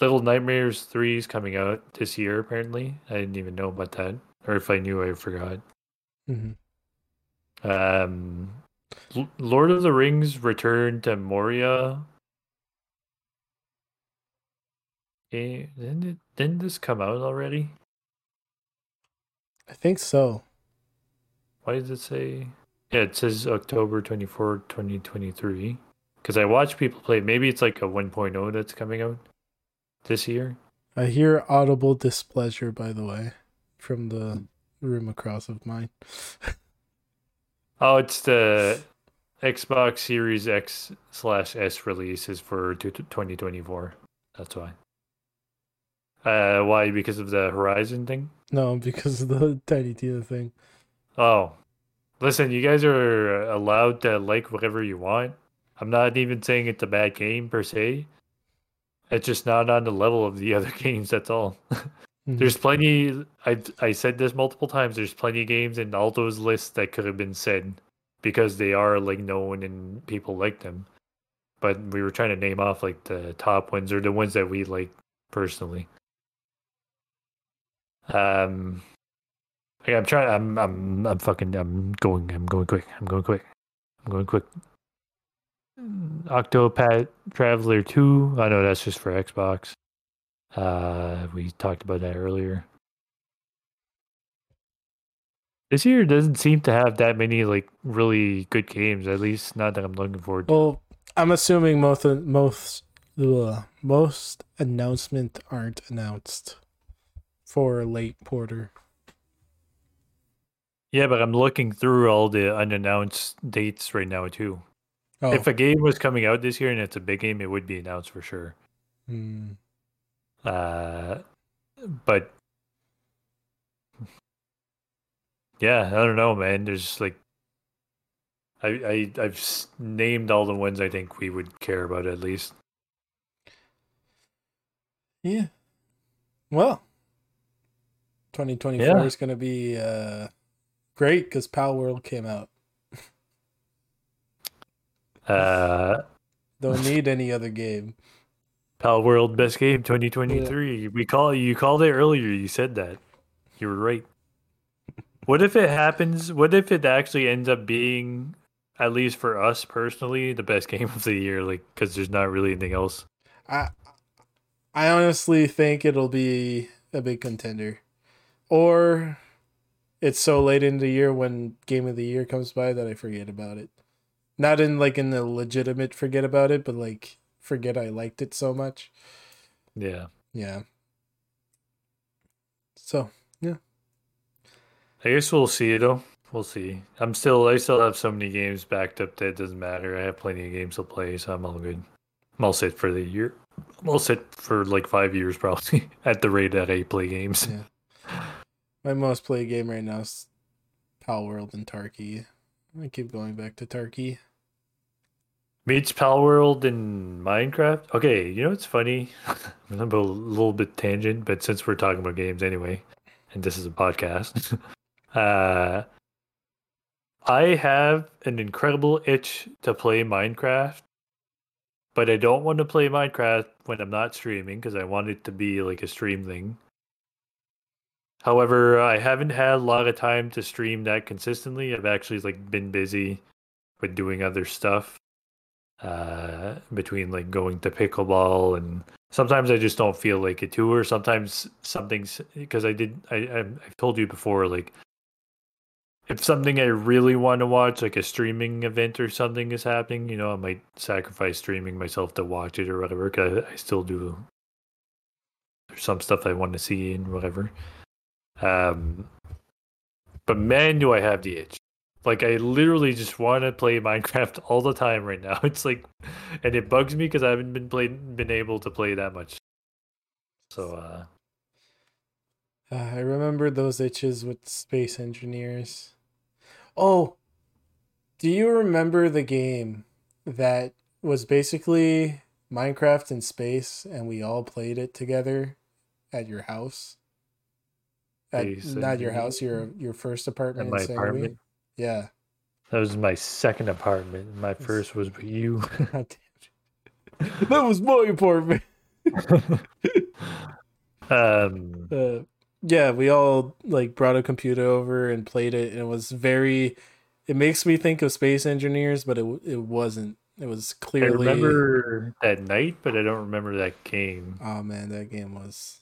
Little Nightmares three is coming out this year. Apparently, I didn't even know about that, or if I knew, I forgot. Mm-hmm. Um, L- Lord of the Rings: Return to Moria. Eh, didn't it, didn't this come out already? I think so. Why does it say? Yeah, it says October 24, 2023. Because I watch people play. Maybe it's like a 1.0 that's coming out this year. I hear audible displeasure, by the way, from the room across of mine. [laughs] Oh, it's the Xbox Series X slash S releases for 2024. That's why. Uh, why? Because of the Horizon thing? No, [laughs] because of the Tiny Tina thing. Oh, listen, you guys are allowed to like whatever you want. I'm not even saying it's a bad game per se. It's just not on the level of the [laughs] other games. That's all. Mhm. There's plenty. I I said this multiple times. There's plenty of games in all those lists that could have been said because they are like known and people like them. But we were trying to name off like the top ones or the ones that we like personally. Um, okay, I'm trying. I'm I'm I'm fucking. I'm going. I'm going quick. I'm going quick. I'm going quick. Octopath Traveler Two. I know that's just for Xbox. Uh, we talked about that earlier. This year doesn't seem to have that many like really good games. At least not that I'm looking forward to. Well, I'm assuming most most ugh, most announcement aren't announced for a late Porter. Yeah, but I'm looking through all the unannounced dates right now too. Oh, If a game was coming out this year and it's a big game, it would be announced for sure. hmm. Uh, but yeah, I don't know, man. There's like, I I I've named all the ones I think we would care about at least. yeah. Well, 2024 Yeah. is going to be uh, great because Palworld came out. Uh, Don't need any other game. Palworld Best Game 2023. We call you called it earlier. You said that. You were right. What if it happens? What if it actually ends up being, at least for us personally, the best game of the year? Like, because there's not really anything else. I I honestly think it'll be a big contender. Or it's so late in the year when game of the year comes by that I forget about it. Not in like in the legitimate forget about it, but like forget I liked it so much. Yeah. Yeah. So yeah. I guess we'll see though. We'll see. I'm still I still have so many games backed up that it doesn't matter. I have plenty of games to play, so I'm all good. I'm all set for the year. I'm all set for like five years probably [laughs] at the rate that I play games. Yeah. My most played game right now is Palworld and Tarky. I keep going back to Tarky. Meets Palworld and Minecraft. Okay, you know what's funny? [laughs] I'm a little bit tangent, but since we're talking about games anyway, and this is a podcast, [laughs] uh, I have an incredible itch to play Minecraft, but I don't want to play Minecraft when I'm not streaming because I want it to be like a stream thing. However, I haven't had a lot of time to stream that consistently. I've actually like been busy with doing other stuff uh, between like going to pickleball and sometimes I just don't feel like it too, or sometimes something's because I did I, I I've told you before like if something I really want to watch, like a streaming event or something is happening, you know, I might sacrifice streaming myself to watch it or whatever. Cause I, I still do. There's some stuff I want to see and whatever. Um, but man, do I have the itch. Like I literally just want to play Minecraft [laughs] all the time right now. [laughs] It's like, and it bugs me because I haven't been played, been able to play that much. So, uh, Uh, I remember those itches with space engineers. Oh, do you remember the game that was basically Minecraft in space and we all played it together at your house? At, not your house, your your first apartment. in my in San Luis? apartment. Yeah. That was my second apartment. My first was with you. [laughs] God damn it. [laughs] that was my apartment. [laughs] um, Uh, yeah, we all like brought a computer over and played it, and it was very. It makes me think of space engineers, but it it wasn't. It was I clearly. remember that night, but I don't remember that game. Oh man, that game was.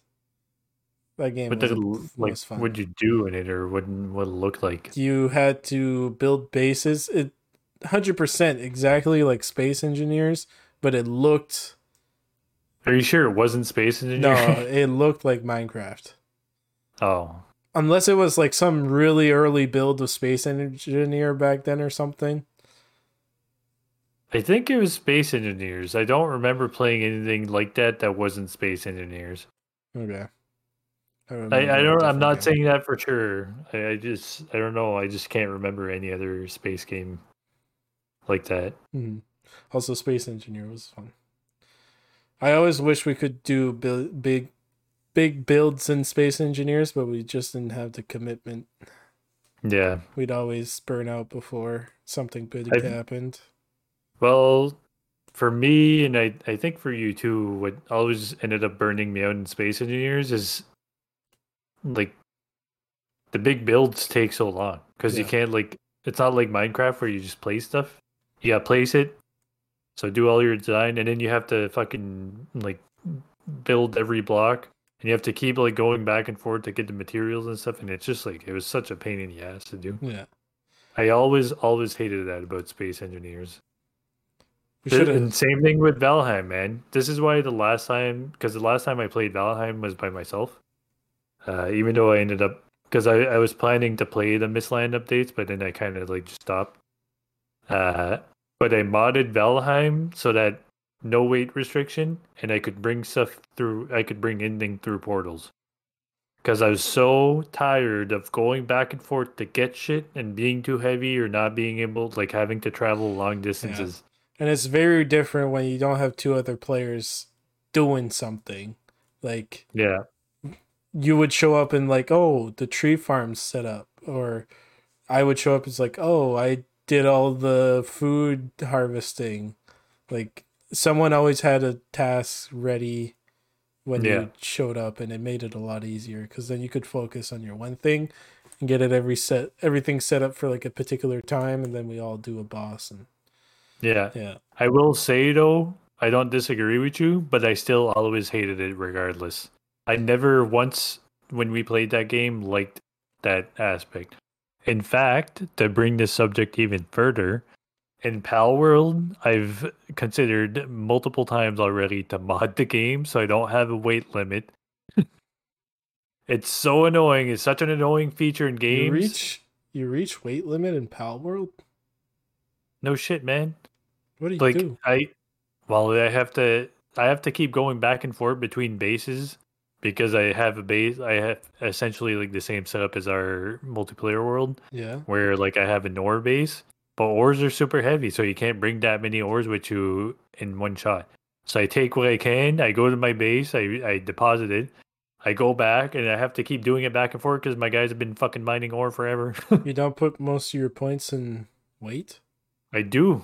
That game What was, like? was fun. What'd you do in it, or what? What it looked like? you had to build bases. It hundred percent exactly like space engineers, but it looked Are you sure it wasn't Space Engineers? no, [laughs] it looked like Minecraft. [laughs] oh, Unless it was like some really early build of Space Engineer back then or something. I think it was Space Engineers. I don't remember playing anything like that that wasn't Space Engineers. Okay. I, I, don't. I'm not game. saying that for sure. I, I just. I don't know. I just can't remember any other space game like that. Mhm. Also, Space Engineer was fun. I always wish we could do big, big builds in Space Engineers, but we just didn't have the commitment. Yeah. We'd always burn out before something big I've- happened. Well, for me, and I, I think for you too, what always ended up burning me out in Space Engineers is like the big builds take so long because you can't like it's not like Minecraft where you just place stuff. You gotta place it, so do all your design, and then you have to fucking like build every block, and you have to keep like going back and forth to get the materials and stuff, and it's just like it was such a pain in the ass to do. Yeah, I always always hated that about Space Engineers. we should And same thing with Valheim, man. This is why the last time, because the last time I played Valheim was by myself. Uh, even though I ended up, because I, I was planning to play the Mistland updates, but then I kind of like just stopped. Uh, but I modded Valheim so that no weight restriction, and I could bring stuff through. I could bring anything through portals. Because I was so tired of going back and forth to get shit and being too heavy or not being able, like having to travel long distances. And it's very different when you don't have two other players doing something. Like Yeah. You would show up and like, oh, the tree farm's set up, or I would show up as like, oh, I did all the food harvesting. Like someone always had a task ready when Yeah. you showed up, and it made it a lot easier because then you could focus on your one thing and get it every set everything set up for like a particular time, and then we all do a boss and Yeah. yeah. I will say though, I don't disagree with you, but I still always hated it regardless. I never once when we played that game liked that aspect. In fact, to bring this subject even further, in Palworld, I've considered multiple times already to mod the game so I don't have a weight limit. [laughs] It's so annoying. It's such an annoying feature in games. You reach you reach weight limit in Palworld. No shit, man. What do you like do? I, well, I have to. I have to keep going back and forth between bases because I have a base. I have essentially like the same setup as our multiplayer world, Yeah. where like I have an ore base, but ores are super heavy, so you can't bring that many ores with you in one shot. So I take what I can. I go to my base. I I deposit it. I go back and I have to keep doing it back and forth because my guys have been fucking mining ore forever. [laughs] You don't put most of your points in weight. I do,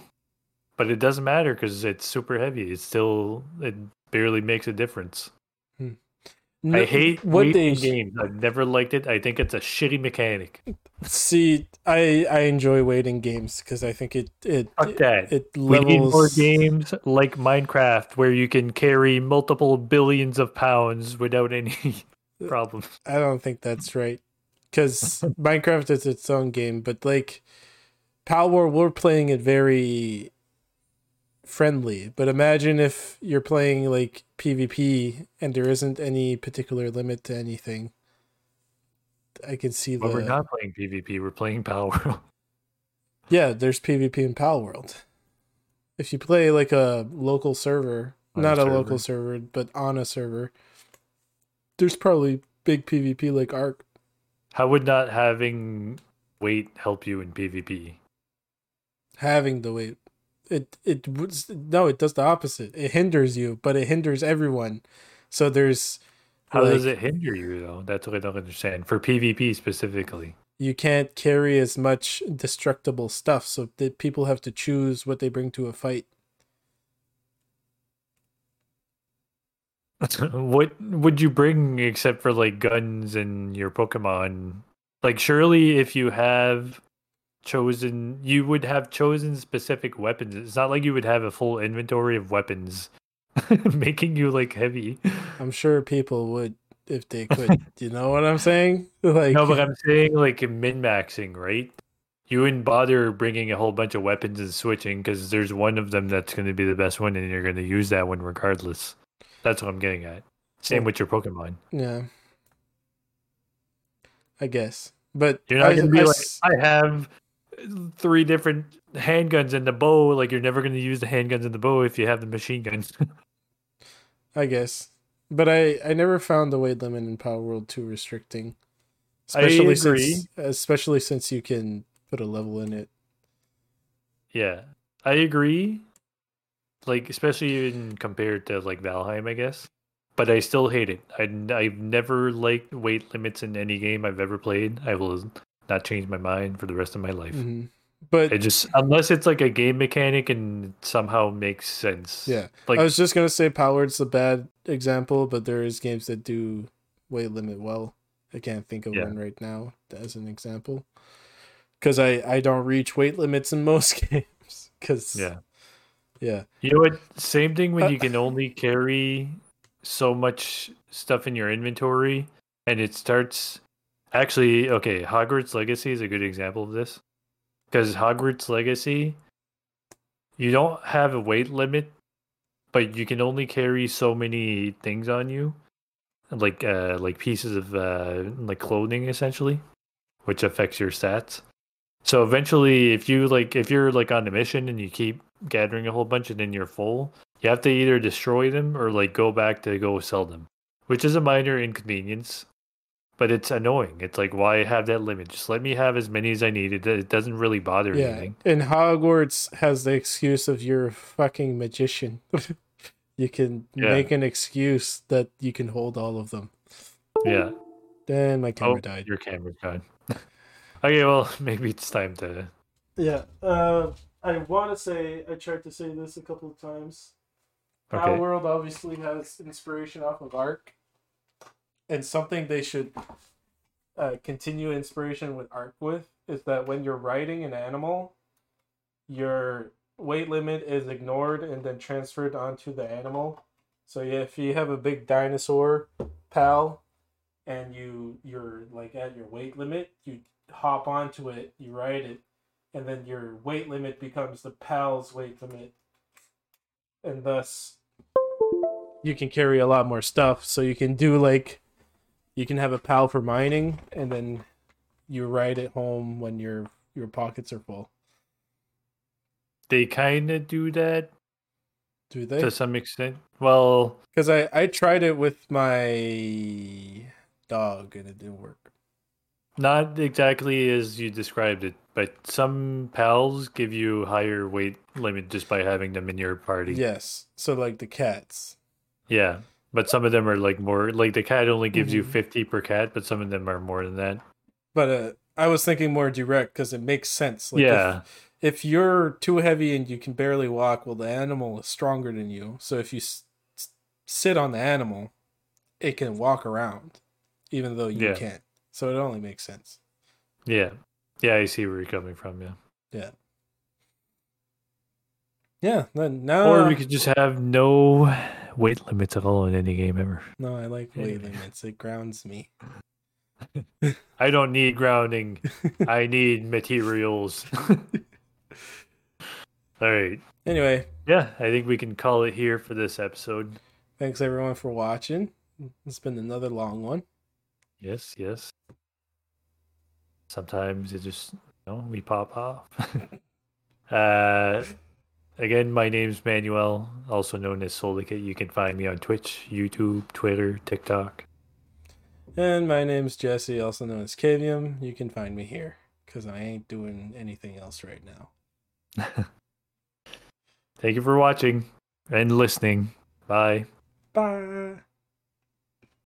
but it doesn't matter because it's super heavy. It's still it barely makes a difference. I No- hate what they games. I've never liked it. I think it's a shitty mechanic. see. I I enjoy waiting games because I think it it Fuck it, that. it we need more games like Minecraft where you can carry multiple billions of pounds without any [laughs] problem. I don't think that's right because [laughs] Minecraft is its own game, but like Palworld, we're playing it very friendly. But imagine if you're playing like PvP and there isn't any particular limit to anything. I can see But the we're not playing PvP. We're playing Palworld. [laughs] yeah. There's PvP in Palworld. If you play like a local server, On not a server. local server, but on a server, there's probably big PvP like Ark. How would not having weight help you in PvP? having the weight it it was no it does the opposite it hinders you but it hinders everyone so there's How does it hinder you though? That's what I don't understand. For PvP specifically. you can't carry as much destructible stuff so that people have to choose what they bring to a fight [laughs] what would you bring except for like guns and your Pokemon? Like surely if you have chosen you would have chosen specific weapons. It's not like you would have a full inventory of weapons [laughs] making you like heavy. i'm sure people would if they [laughs] could you know what i'm saying [laughs] like No, but I'm saying like min maxing, right? You wouldn't bother bringing a whole bunch of weapons and switching because there's one of them that's going to be the best one, and you're going to use that one regardless. That's what I'm getting at. Same with your Pokemon. yeah i guess but You're not I- to be I like, I have three different handguns and the bow. Like you're never going to use the handguns and the bow if you have the machine guns. [laughs] I guess. But I I never found the weight limit in Palworld too restricting. I Especially agree. since especially since you can put a level in it. yeah, I agree. Like especially even compared to like Valheim, I guess. But I still hate it. I, I've never liked weight limits in any game I've ever played. I will not change my mind for the rest of my life. Mhm. But It just unless it's like a game mechanic and it somehow makes sense. yeah, like I was just gonna say Palworld's a bad example, but there is games that do weight limit well. I can't think of Yeah. one right now as an example. Because I I don't reach weight limits in [laughs] most games. Because yeah. yeah, You know what? Same thing when Uh, you can only carry so much stuff in your inventory and it starts actually okay, Hogwarts Legacy is a good example of this. Because Hogwarts Legacy you don't have a weight limit, but you can only carry so many things on you. Like uh like pieces of uh like clothing essentially, which affects your stats. So eventually if you like if you're like on a mission and you keep gathering a whole bunch and then you're full, you have to either destroy them or like go back to go sell them, which is a minor inconvenience, but it's annoying. It's like why have that limit? Just let me have as many as I need. It, it doesn't really bother yeah. anything. And Hogwarts has the excuse of you're a fucking magician. [laughs] you can Yeah. make an excuse that you can hold all of them. Yeah. Then my camera oh, died. your camera's gone. [laughs] okay, well [laughs] maybe it's time to. Yeah. Uh, I want to say I tried to say this a couple of times. Okay. Palworld obviously has inspiration off of Ark, and something they should uh, continue inspiration with Ark with is that when you're riding an animal, your weight limit is ignored and then transferred onto the animal. So if you have a big dinosaur pal, and you you're like at your weight limit, you hop onto it, you ride it, and then your weight limit becomes the pal's weight limit and thus you can carry a lot more stuff so you can do like you can have a pal for mining, and then you ride it home when your your pockets are full. They kind of do that Do they? to some extent. Well, Because I I tried it with my dog and it didn't work. not exactly as you described it, but some pals give you higher weight limit just by having them in your party. Yes. So like the cats. Yeah. But some of them are like more like the cat only gives you Mhm. 50 per cat, but some of them are more than that. But uh, I was thinking more direct because it makes sense. Like if- yeah. if you're too heavy and you can barely walk, well, the animal is stronger than you. So if you s- sit on the animal, it can walk around, even though you Yeah. can't. So it only makes sense. Yeah. Yeah, I see where you're coming from, yeah. Yeah. Then now, Or we could just have no weight limits at all in any game ever. no, I like weight limits. It grounds me. [laughs] I don't need grounding. I [laughs] need materials. [laughs] all right. Anyway, Yeah, I think we can call it here for this episode. thanks everyone for watching. It's been another long one. Yes, yes. Sometimes it just, you know, we pop off. uh, again, my name's Manuel, also known as Solicate. You can find me on Twitch, YouTube, Twitter, TikTok. And my name's Jesse, also known as Cavium. You can find me here because I ain't doing anything else right now. [laughs] Thank you for watching and listening. Bye. Bye.